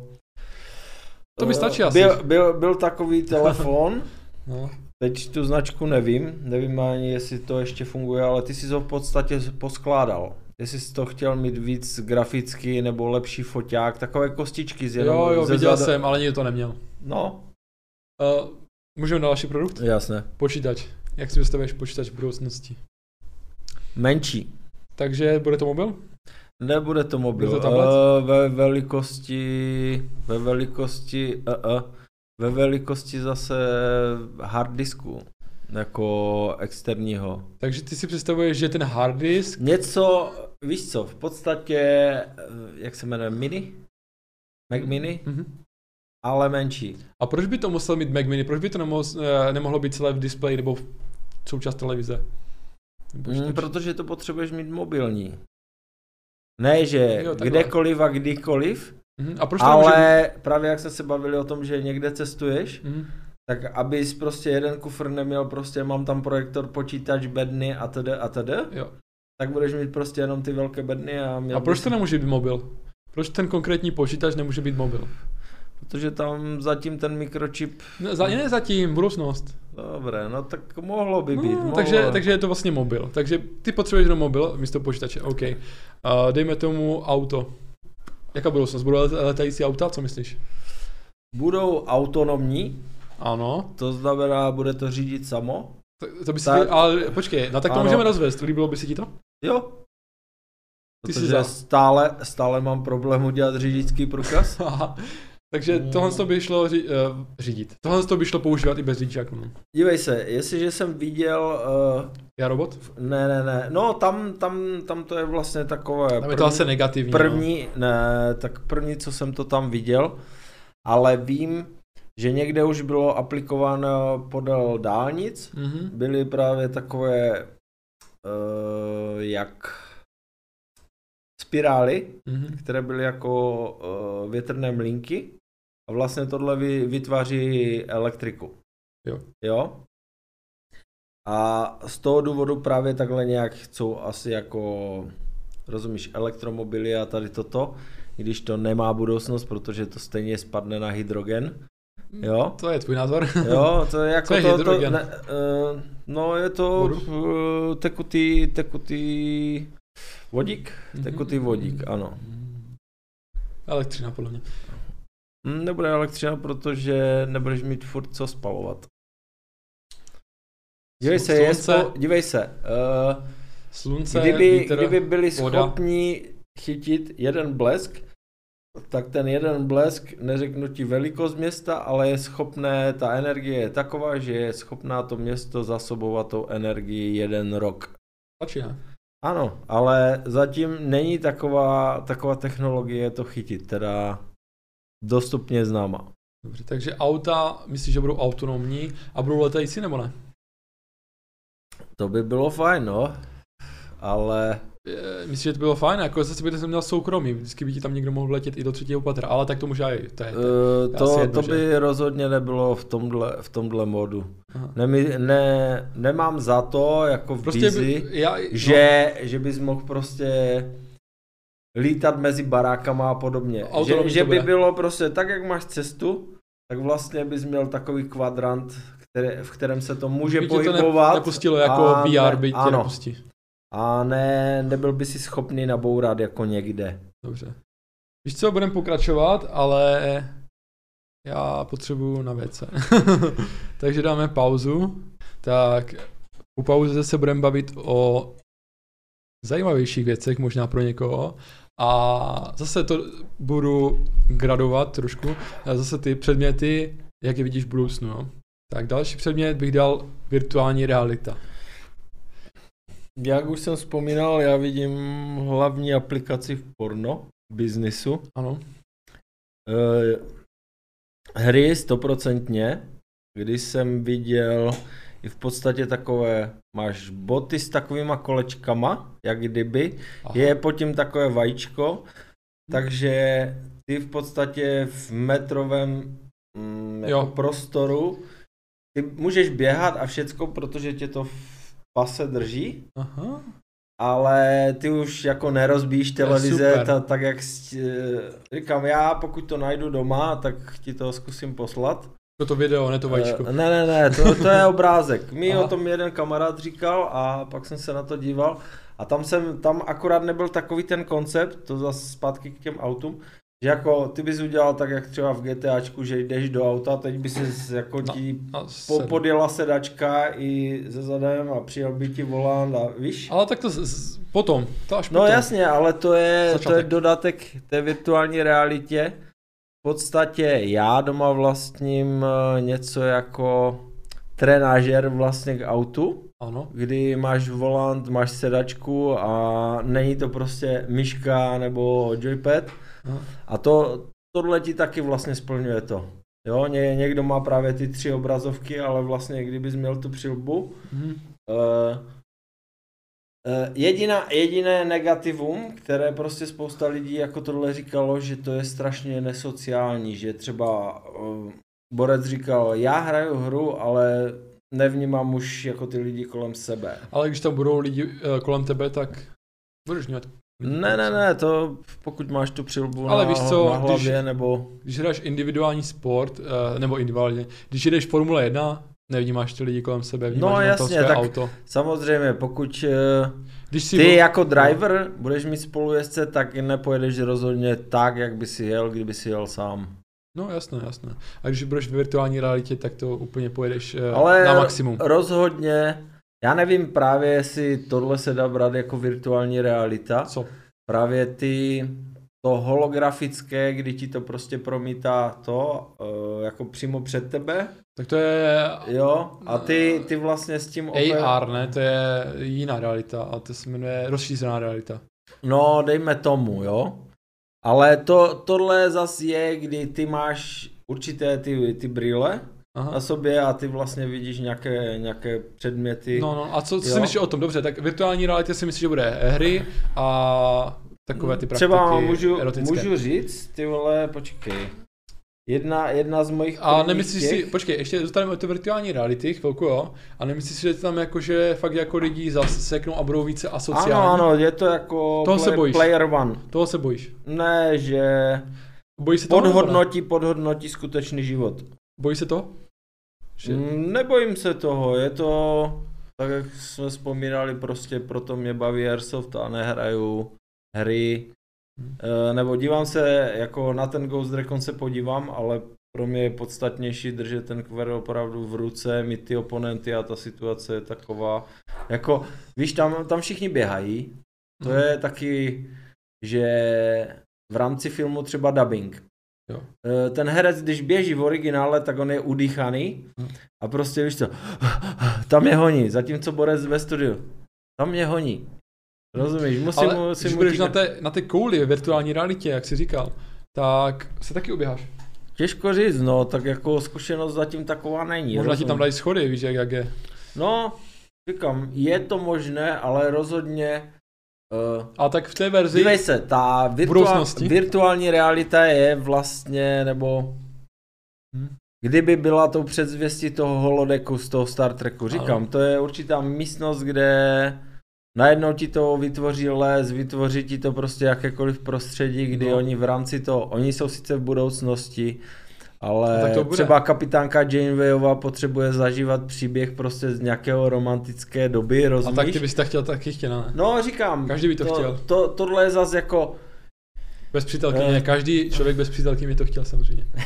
To mi eh, stačí asi. byl, byl, byl takový (laughs) telefon, No. teď tu značku nevím, nevím ani jestli to ještě funguje, ale ty jsi ho v podstatě poskládal. Jestli jsi to chtěl mít víc grafický nebo lepší foťák, takové kostičky z jenom Jo, jo, viděl zada- jsem, ale nikdo to neměl. No, Uh, můžeme na další produkt? jasné. Počítač. Jak si představuješ počítač v budoucnosti? Menší. Takže bude to mobil? Nebude to mobil. Bude to tablet? Eh, ve velikosti, ve velikosti, uh, uh, ve velikosti zase hard disku, jako externího. Takže ty si představuješ, že ten hard disk, Něco, víš co, v podstatě, eh, jak se jmenuje, mini? Mac mini, mhm. ale menší. a proč by to musel mít Mac mini? Proč by to nemohlo, eh, nemohlo být celé v displeji nebo v součást televize? Mm, protože to potřebuješ mít mobilní. Ne, že Jo, takhle. kdekoliv a kdykoliv, Mhm. A proč ale právě jak jsme se bavili o tom, že někde cestuješ, Mhm. tak abys prostě jeden kufr neměl prostě, mám tam projektor, počítač, bedny a td. a td. Jo. Tak budeš mít prostě jenom ty velké bedny a měl A proč to nemůže být mobil? Proč ten konkrétní počítač nemůže být mobil? Protože tam zatím ten mikročip, Ne, za, ne zatím, budoucnost. dobré, no tak mohlo by být. No, mohlo. takže, takže je to vlastně mobil. Takže ty potřebuješ jenom mobil místo počítače, OK. Uh, dejme tomu auto. Jaká budoucnost? Budou let- letající auta, co myslíš? Budou autonomní, Ano. to znamená, bude to řídit samo. To, to by si, Tak- ale počkej, no tak to Ano. můžeme rozvést, líbilo by se ti to? Jo. Ty jsi Protože za. stále, stále mám problém udělat řidičský průkaz. (laughs) Takže Mm. tohle to by šlo ři, uh, řídit. Tohle to by šlo používat i bez řidičáku. No. Dívej se, jestliže jsem viděl, uh, Já robot? ne, ne, ne, no tam, tam, tam to je vlastně takové. Tam je to asi negativní. První, ne, tak první, co jsem to tam viděl, ale vím, že někde už bylo aplikováno podél dálnic, No. Mhm. byly právě takové, uh, jak spirály, Mhm. které byly jako uh, větrné mlínky a vlastně tohle vy, vytváří elektriku. Jo. Jo? A z toho důvodu právě takhle nějak chcou asi jako, rozumíš, elektromobily a tady toto, i když to nemá budoucnost, protože to stejně spadne na hydrogen. Jo? To je tvůj názor. Jo, to je (laughs) jako Co je to, to ne, uh, no je to uh, tekutý, tekutý vodík, Mhm. tekutý vodík, ano. Elektřina, podle mě. Hm, Nebude elektřina, protože nebudeš mít furt co spalovat. Dívej se, je Slunce. spo, dívej se, uh, Slunce, kdyby, vítr, kdyby byli voda. schopni chytit jeden blesk, tak ten jeden blesk, neřeknu ti velikost města, ale je schopné, ta energie je taková, že je schopná to město zasobovat tou energii jeden rok. Stačí, ne? Ano, ale zatím není taková, taková technologie to chytit, teda dostupně známa. Dobře, takže auta, myslíš, že budou autonomní a budou letající nebo ne? To by bylo fajn, no. Ale Je, Myslíš, že to bylo fajn, jako zase by to měl soukromí, vždycky by ti tam někdo mohl vletět i do třetího patra, ale tak to může i, to je, to uh, to, jedno, to že? by rozhodně nebylo v tomhle, v tomhle modu. Aha. Nemi, ne, nemám za to, jako v Prostě Bizi, by, já, že, že bys mohl prostě lítat mezi barákama a podobně. Že, Autonomní že to by bylo prostě tak, jak máš cestu, tak vlastně bys měl takový kvadrant, které, v kterém se to může by tě to ne, pohybovat. nepustilo jako a VR, ne- by tě ano. nepustí. A ne, nebyl by si schopný nabourat jako někde. Dobře. Víš co, budeme pokračovat, ale já potřebuju na WC. (laughs) Takže dáme pauzu. Tak u pauze se budeme bavit o zajímavějších věcech, možná pro někoho. A zase to budu gradovat trošku. A zase ty předměty, jak je vidíš v budoucnu. Jo? Tak další předmět bych dal virtuální realita. Jak už jsem vzpomínal, já vidím hlavní aplikaci v porno biznisu. Ano. Eh, hry stoprocentně, když jsem viděl i v podstatě takové, máš boty s takovýma kolečkama, jak kdyby, Aha. je pod tím takové vajíčko, takže ty v podstatě v metrovém mm, jako Jo. prostoru, ty můžeš běhat a všecko, protože tě to v pase drží, Aha. ale ty už jako nerozbíjíš televize, ta, tak jak říkám já, pokud to najdu doma, tak ti to zkusím poslat. To to video, ne to vajíčko. Eh, Ne, ne, ne, to, to je obrázek. Mi Aha. o tom jeden kamarád říkal a pak jsem se na to díval a tam jsem, tam akorát nebyl takový ten koncept, to zase zpátky k těm autům, že jako ty bys udělal tak, jak třeba v GTAčku, že jdeš do auta, teď by si jako No, ti A po, podjela sedačka i ze zadem a přijel by ti volant a víš? Ale tak to z, z, potom, to až No potom. jasně, ale to je, to je dodatek té virtuální realitě. V podstatě já doma vlastním eh, něco jako trenážer vlastně k autu, Ano. kdy máš volant, máš sedačku a není to prostě myška nebo joypad. A to, tohle ti taky vlastně splňuje to. Jo, ně, někdo má právě ty tři obrazovky, ale vlastně kdybys měl tu přilbu, Mhm. Uh, uh, jediná, jediné negativum, které prostě spousta lidí jako tohle říkalo, že to je strašně nesociální, že třeba uh, Borec říkal, já hraju hru, ale nevnímám už jako ty lidi kolem sebe. Ale když tam budou lidi eh, kolem tebe, tak budeš mít. Ne, ne, ne, to pokud máš tu přilbu Ale na, víš co, na hlavě, když- nebo... Když hraješ individuální sport, eh, nebo individuálně, když jdeš Formule 1, nevnímáš ty lidi kolem sebe, vnímáš No jasně, své tak- auto. Samozřejmě, pokud uh, Když si ty byl- jako driver budeš mít spolujezdce, tak nepojedeš rozhodně tak, jak by si jel, kdyby si jel sám. No jasné, jasné. A když budeš v virtuální realitě, tak to úplně pojedeš eh, Ale na maximum. rozhodně, já nevím právě, jestli tohle se dá brát jako virtuální realita. Co? Právě ty, to holografické, kdy ti to prostě promítá to, uh, jako přímo před tebe, Tak to je jo, a ty, ty vlastně s tím... AR, ne? To je jiná realita a to se jmenuje rozšířená realita. No, dejme tomu, jo. Ale to, tohle zas je, kdy ty máš určité ty, ty brýle Aha. na sobě a ty vlastně vidíš nějaké, nějaké předměty. No, no, a co, co si myslíš o tom? Dobře, tak virtuální realitě si myslíš, že bude hry a takové ty praktiky Třeba můžu, erotické. můžu říct, ty vole, počkej. Jedna, jedna z mojich A nemyslíš těch, si, počkej, ještě dostaneme do virtuální reality, chvilku jo, a nemyslíš si, že tam jakože fakt jako lidi zaseknou a budou více asociální? Ano, ano, je to jako Toho se bojíš. player one. Toho se bojíš. Ne, že Bojíš se toho? podhodnotí, podhodnotí skutečný život. Bojíš se toho? Že... Mm, Nebojím se toho, je to, tak jak jsme vzpomínali, prostě proto mě baví Airsoft a nehraju hry. Hmm. E, nebo dívám se, jako na ten Ghost Recon se podívám, ale pro mě je podstatnější držet ten kver opravdu v ruce, mít ty oponenty a ta situace je taková, jako, víš, tam, tam všichni běhají, to Mhm. je taky, že v rámci filmu třeba dubbing. Jo. E, Ten herec, když běží v originále, tak on je udýchaný Mhm. a prostě víš co, tam je honí, zatímco Borec ve studiu, tam je honí. Rozumíš, musím, Ale musím když budeš na té, na té kouli virtuální realitě, jak jsi říkal, tak se taky uběháš. Těžko říct, no, tak jako zkušenost zatím taková není. Možná ti tam dají schody, víš, jak, jak je. No, říkám, je to možné, ale rozhodně uh, A tak v té verzi, Dívej se, ta budoucnosti? virtuální realita je vlastně, nebo Hm. kdyby byla tou předzvěstí toho holodeku z toho Star Treku, říkám, Ano. to je určitá místnost, kde najednou ti to vytvoří les, vytvoří ti to prostě jakékoliv prostředí, kdy No. oni v rámci toho, oni jsou sice v budoucnosti, ale No tak to bude. třeba kapitánka Janewayová potřebuje zažívat příběh prostě z nějakého romantické doby, a rozumíš? tak ty bys tak chtěl taky chtěla, ne? No, říkám. Každý by to chtěl. To, tohle je zase jako, Bez přítelkyně, Eh. každý člověk bez přítelkyně by to chtěl samozřejmě. (laughs)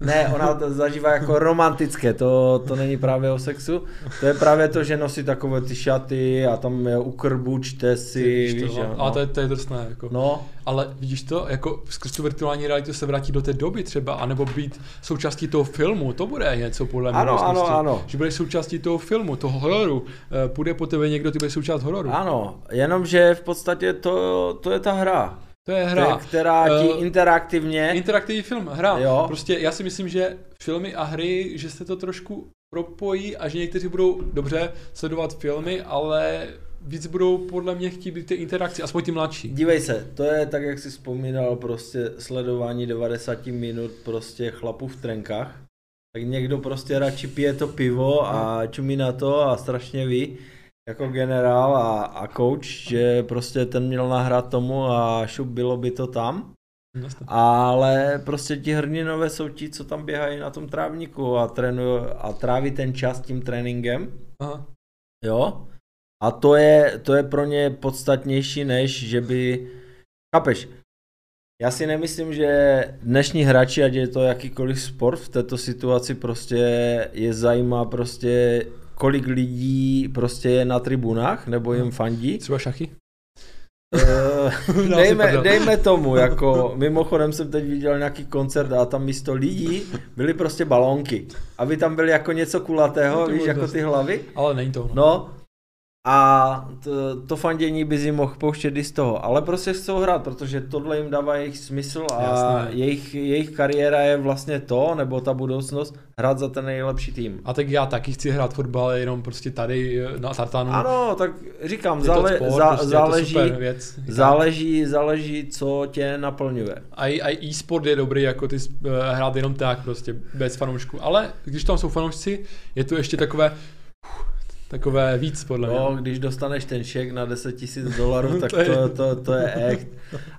Ne, ona to zažívá jako romantické, to, to není právě o sexu, to je právě to, že nosí takové ty šaty a tam je u krbu, čte si, Víš víš, to, že, no. A to je, to je drsné, jako. No, Ale vidíš to, jako skrz tu virtuální realitu se vrátí do té doby třeba, anebo být součástí toho filmu, to bude něco podle mě. Ano, ano, ano. Že budeš součástí toho filmu, toho hororu, eh, půjde po tebe někdo, ty budeš součást hororu. ano, jenomže v podstatě to, to je ta hra, To je hra. která ti Eh, interaktivně, Interaktivní film, hra. Jo. Prostě já si myslím, že filmy a hry, že se to trošku propojí a že někteří budou dobře sledovat filmy, ale víc budou podle mě chtít být ty interakci, aspoň ty mladší. dívej se, to je tak, jak jsi vzpomínal, prostě sledování 90 minut prostě chlapů v trenkách, tak někdo prostě radši pije to pivo a čumí na to a strašně ví, jako generál a, a coach, že prostě ten měl nahrát tomu a šup bylo by to tam. Jasně. Ale prostě ti hrdinové jsou ti, co tam běhají na tom trávníku a, trénují a tráví ten čas tím tréninkem. Aha. Jo? A to je, to je pro ně podstatnější, než že by... Chápeš? Já si nemyslím, že dnešní hráči, ať je to jakýkoliv sport, v této situaci prostě je zajímá prostě kolik lidí prostě je na tribunách, nebo jim fandí. Třeba šachy? Eh, (laughs) dejme, dejme tomu, jako mimochodem jsem teď viděl nějaký koncert a tam místo lidí byly prostě balónky. Aby tam byly jako něco kulatého, No, víš, jako ty hlavy. Ale není to ono. No a to, to fandění by si mohl pouštět i z toho, ale prostě chcou hrát, protože tohle jim dává jejich smysl a jejich, jejich kariéra je vlastně to, nebo ta budoucnost, hrát za ten nejlepší tým. A tak já taky chci hrát fotbal, jenom prostě tady eh, na tartanu. Ano, tak říkám, zále, sport, zá, prostě záleží, věc. záleží, záleží, co tě naplňuje. A i, e-sport je dobrý, jako ty uh, hrát jenom tak, prostě bez fanoušků. Ale když tam jsou fanoušci, je to ještě takové, takové víc, podle mě. No, když dostaneš ten šek na 10 tisíc dolarů, (laughs) tak To je- to, to, to je echt.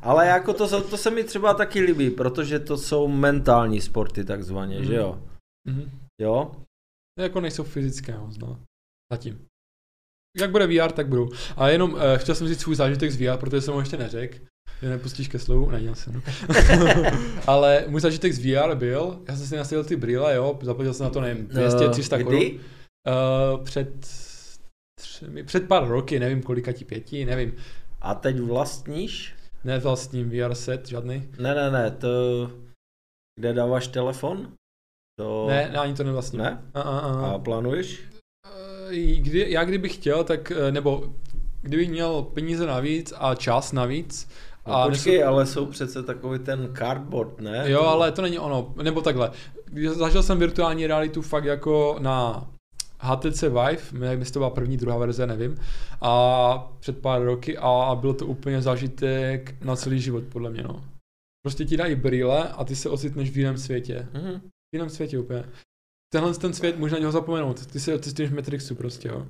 Ale jako to, se- to se mi třeba taky líbí, protože to jsou mentální sporty takzvaně, Mhm. že jo? Mhm. Jo? Jako nejsou fyzické no. Zatím. Jak bude VR, tak budou. A jenom uh, chtěl jsem říct svůj zážitek z VR, protože jsem ho ještě neřekl. Že nepustíš ke slovu, nedělal jsem. (laughs) Ale můj zážitek z VR byl, já jsem si nasadil ty brýle, jo, zaplatil jsem na to, nevím, 200, 300 Eh, korun. Uh, před, třemi, před pár roky, nevím kolika ti pěti, nevím. A teď vlastníš? Ne vlastním VR set, žádný. Ne, ne, ne, to... Kde dáváš telefon? To... Ne, ne, ani to nevlastním. Ne? A, a, a. A plánuješ? Eh, Kdy, já kdybych chtěl, tak, eh, nebo kdybych měl peníze navíc a čas navíc, No, a počkej, nesu- ale jsou přece takový ten cardboard, ne? Jo, To- ale to není ono. Nebo takhle. Zažil jsem virtuální realitu fakt jako na HTC Vive, nevím, jestli to byla první, druhá verze, nevím. A před pár roky a, a byl to úplně zážitek na celý život, podle mě, no. Prostě ti dají brýle a ty se ocitneš v jiném světě. Mhm. V jiném světě úplně. Tenhle ten svět, na něho zapomenout. Ty se ocitneš v Matrixu prostě, jo.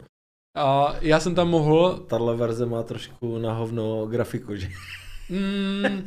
A já jsem tam mohl, Tahle verze má trošku na hovno grafiku, že? Mm,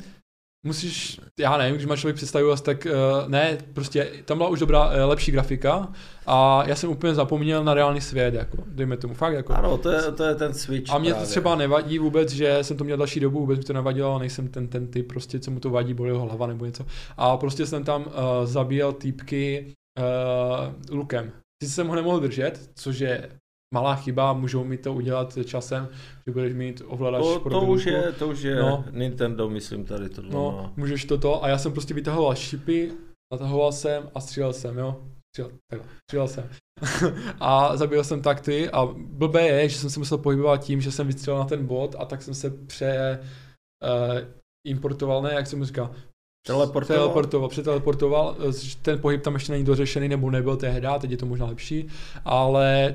musíš, já nevím, když má člověk představu, tak uh, ne, prostě tam byla už dobrá, uh, lepší grafika a já jsem úplně zapomněl na reálný svět, jako, dejme tomu, fakt jako. Ano, to je, to je ten switch A mě to právě. třeba nevadí vůbec, že jsem to měl další dobu, vůbec mi to nevadilo, nejsem ten, ten typ, prostě, co mu to vadí, bolí ho hlava nebo něco. A prostě jsem tam uh, zabíjel týpky uh, lukem. Sice jsem ho nemohl držet, což je malá chyba, můžou mi to udělat časem, že budeš mít ovladač To, to, už je, to už je No. Nintendo, myslím tady tohle. No, má. můžeš toto a já jsem prostě vytahoval šipy, natahoval jsem a střílel jsem, jo. Střílel, takhle, střílel jsem. (laughs) a zabil jsem tak ty a blbé je, že jsem se musel pohybovat tím, že jsem vystřelil na ten bod a tak jsem se pře uh, importoval, ne, jak se mu říká, Teleportoval? teleportoval, přeteleportoval, ten pohyb tam ještě není dořešený, nebo nebyl tehdy, teď je to možná lepší, ale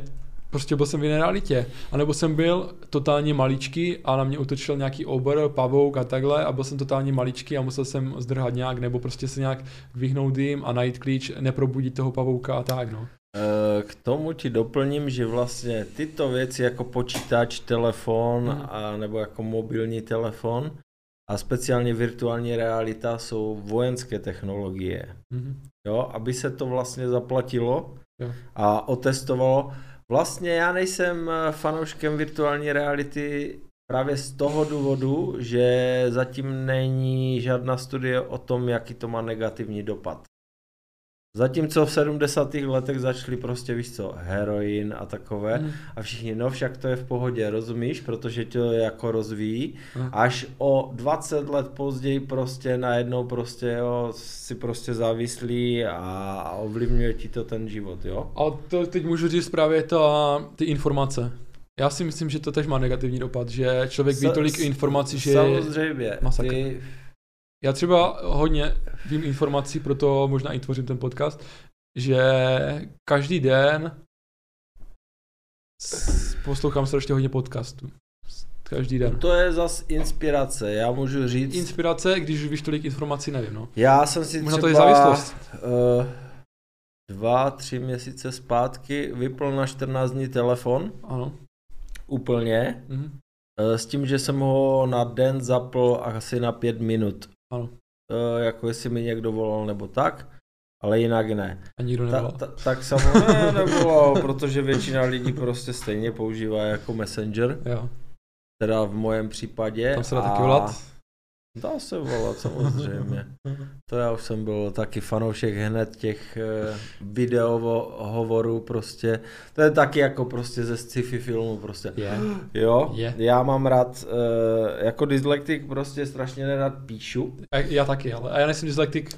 prostě byl jsem v jiné realitě. A nebo jsem byl totálně maličký a na mě utočil nějaký obr, pavouk a takhle a byl jsem totálně maličký a musel jsem zdrhat nějak, nebo prostě se nějak vyhnout jim a najít klíč, neprobudit toho pavouka a tak, no. Eh, K tomu ti doplním, že vlastně tyto věci jako počítač, telefon Mhm. a nebo jako mobilní telefon a speciálně virtuální realita jsou vojenské technologie. Mhm. Jo, aby se to vlastně zaplatilo Jo. a otestovalo. Vlastně já nejsem eh, fanouškem virtuální reality právě z toho důvodu, že zatím není žádná studie o tom, jaký to má negativní dopad. Zatímco v 70. letech začali prostě, víš co, heroin a takové Hmm. a všichni, no však to je v pohodě, rozumíš, protože tě to jako rozvíjí. Hmm. Až o 20 let později prostě najednou prostě jo, si prostě závislý a, a ovlivňuje ti to ten život, jo. A to teď můžu říct právě ta, ty informace. Já si myslím, že to tež má negativní dopad, že člověk ví tolik s- informací, že Samozřejmě, masakr. ty, já třeba hodně vím informací, proto možná i tvořím ten podcast, že každý den poslouchám strašně hodně podcastů. Každý den. to je zas inspirace, já můžu říct, Inspirace, když už víš tolik informací, nevím, no. já jsem si Možná třeba to je závislost. uh, dva, tři měsíce zpátky vypl na 14 dní telefon, Ano. úplně, Mhm. eh, s tím, že jsem ho na den zapl asi na pět minut. Ano. Eh, jako jestli mi někdo volal nebo tak, ale jinak ne. A nikdo Ta, nevolal. ta, tak samozřejmě (laughs) nevolal, protože většina lidí prostě stejně používá jako Messenger, Jo. teda v mojem případě. Tam se dá a taky volat. Dá se volat, samozřejmě. To já už jsem byl taky fanoušek hned těch eh, videohovorů prostě. To je taky jako prostě ze sci-fi filmu prostě. Je. Jo, Je. já mám rád, eh, jako dyslektik prostě strašně nerad píšu. A Já taky, ale a já nejsem dyslektik.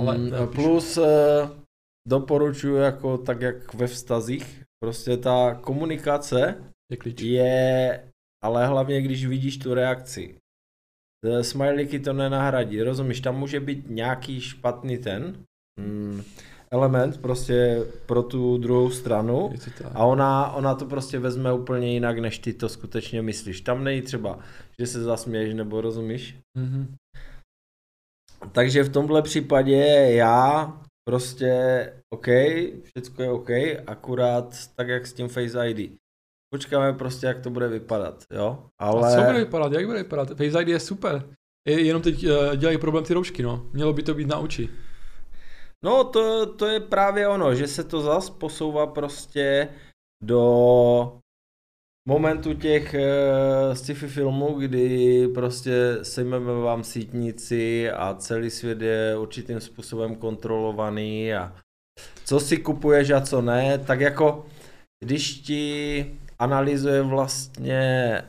Ale Mm, nepíšu. plus eh, doporučuji jako tak jak ve vztazích, prostě ta komunikace Je je, ale hlavně když vidíš tu reakci. Smajlíky to nenahradí, rozumíš, tam může být nějaký špatný ten mm, element prostě pro tu druhou stranu a ona, ona to prostě vezme úplně jinak, než ty to skutečně myslíš. Tam není třeba, že se zasměješ nebo rozumíš. Mhm. Takže v tomhle případě já prostě OK, všechno je OK, akurát tak jak s tím Face ID. Počkáme prostě, jak to bude vypadat, jo? Ale... A co bude vypadat? Jak bude vypadat? Face ID je super. Je, jenom teď uh, dělají problém ty roušky, no. Mělo by to být na oči. No to, to je právě ono, že se to zas posouvá prostě do momentu těch uh, sci-fi filmů, kdy prostě sejmeme vám sítnici a celý svět je určitým způsobem kontrolovaný a co si kupuješ a co ne, tak jako když ti analyzuje vlastně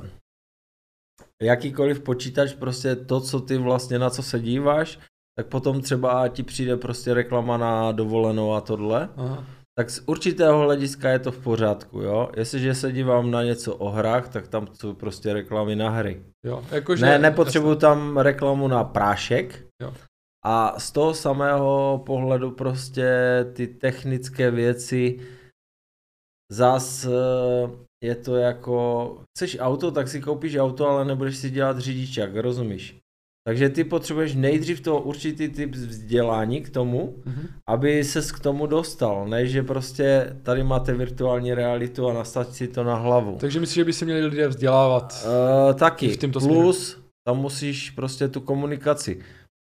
uh, jakýkoliv počítač prostě to, co ty vlastně na co se díváš, tak potom třeba ti přijde prostě reklama na dovolenou a tohle, Aha. tak z určitého hlediska je to v pořádku, jo. Jestliže se dívám na něco o hrách, tak tam jsou prostě reklamy na hry. Jo, jakože... Ne, nepotřebuju tam reklamu na prášek. Jo. A z toho samého pohledu prostě ty technické věci zas eh, je to jako, chceš auto, tak si koupíš auto, ale nebudeš si dělat řidičák, rozumíš? Takže ty potřebuješ nejdřív to určitý typ vzdělání k tomu, Mhm. aby ses k tomu dostal, ne že prostě tady máte virtuální realitu a nastav si to na hlavu. Takže myslíš, že by se měli lidé vzdělávat? Uh, taky. v tomto Plus, tam musíš prostě tu komunikaci.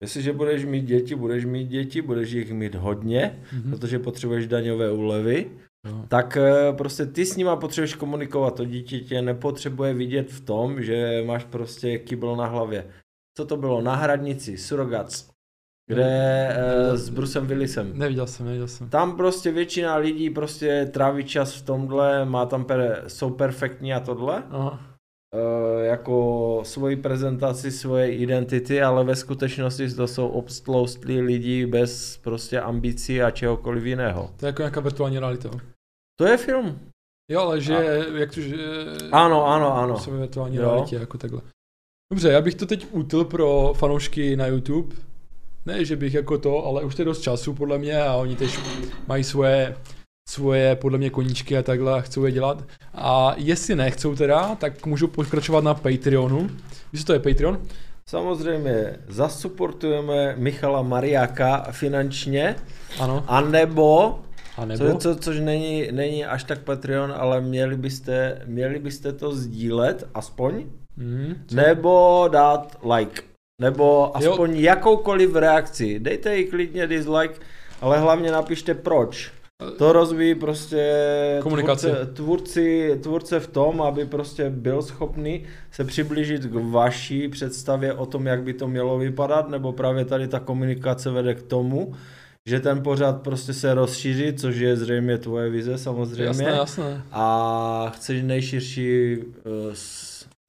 Jestliže budeš mít děti, budeš mít děti, budeš jich mít hodně, Mhm. protože potřebuješ daňové úlevy, Jo. tak eh, prostě ty s nima potřebuješ komunikovat. To dítě tě nepotřebuje vidět v tom, že máš prostě kybl na hlavě. Co to bylo? Na hradnici, kde eh, s Brusem Willisem. Neviděl jsem, neviděl jsem. Tam prostě většina lidí prostě tráví čas v tomhle, má tam per, jsou perfektní a tohle, Aha. e, jako svoji prezentaci, svoje identity, ale ve skutečnosti to jsou obstloustlí lidi bez prostě ambicí a čehokoliv jiného. To je jako nějaká virtuální realita. To je film. Jo, ale že, jak to, že... Ano, ano, ano. Jsme virtuální Jo. realitě, jako takhle. Dobře, já bych to teď utl pro fanoušky na YouTube. Ne, že bych jako to, ale už to je dost času podle mě a oni teď mají svoje, svoje podle mě koníčky a takhle a chcou je dělat. A jestli nechcou teda, tak můžou pokračovat na Patreonu. Víš, co to je Patreon? Samozřejmě zasuportujeme Michala Mariáka finančně, Ano. anebo, A nebo? co, co, což není, není až tak Patreon, ale měli byste, měli byste to sdílet aspoň, Mhm. nebo dát like, nebo aspoň jo. jakoukoliv reakci. Dejte jí klidně dislike, ale hlavně napište proč. To rozvíjí prostě Komunikaci. tvůrce, tvůrci, tvůrce v tom, aby prostě byl schopný se přiblížit k vaší představě o tom, jak by to mělo vypadat, nebo právě tady ta komunikace vede k tomu, že ten pořad prostě se rozšíří, což je zřejmě tvoje vize samozřejmě. Jasné, jasné. A chceš nejširší uh,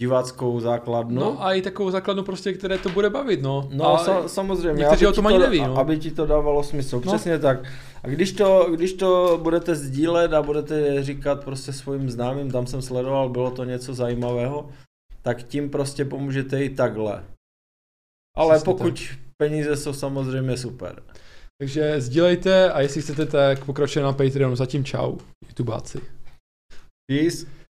diváckou základnu. No a i takovou základnu prostě, které to bude bavit, no. No a sa, samozřejmě. Někteří aby o tom ti ani neví, no. Aby ti to dávalo smysl, No. přesně tak. A když to, když to budete sdílet a budete říkat prostě svým známým, tam jsem sledoval, bylo to něco zajímavého, tak tím prostě pomůžete i takhle. Ale Přesně pokud peníze jsou samozřejmě super. Takže sdílejte a jestli chcete, tak pokračujeme na Patreonu. Zatím čau, YouTubáci. Peace.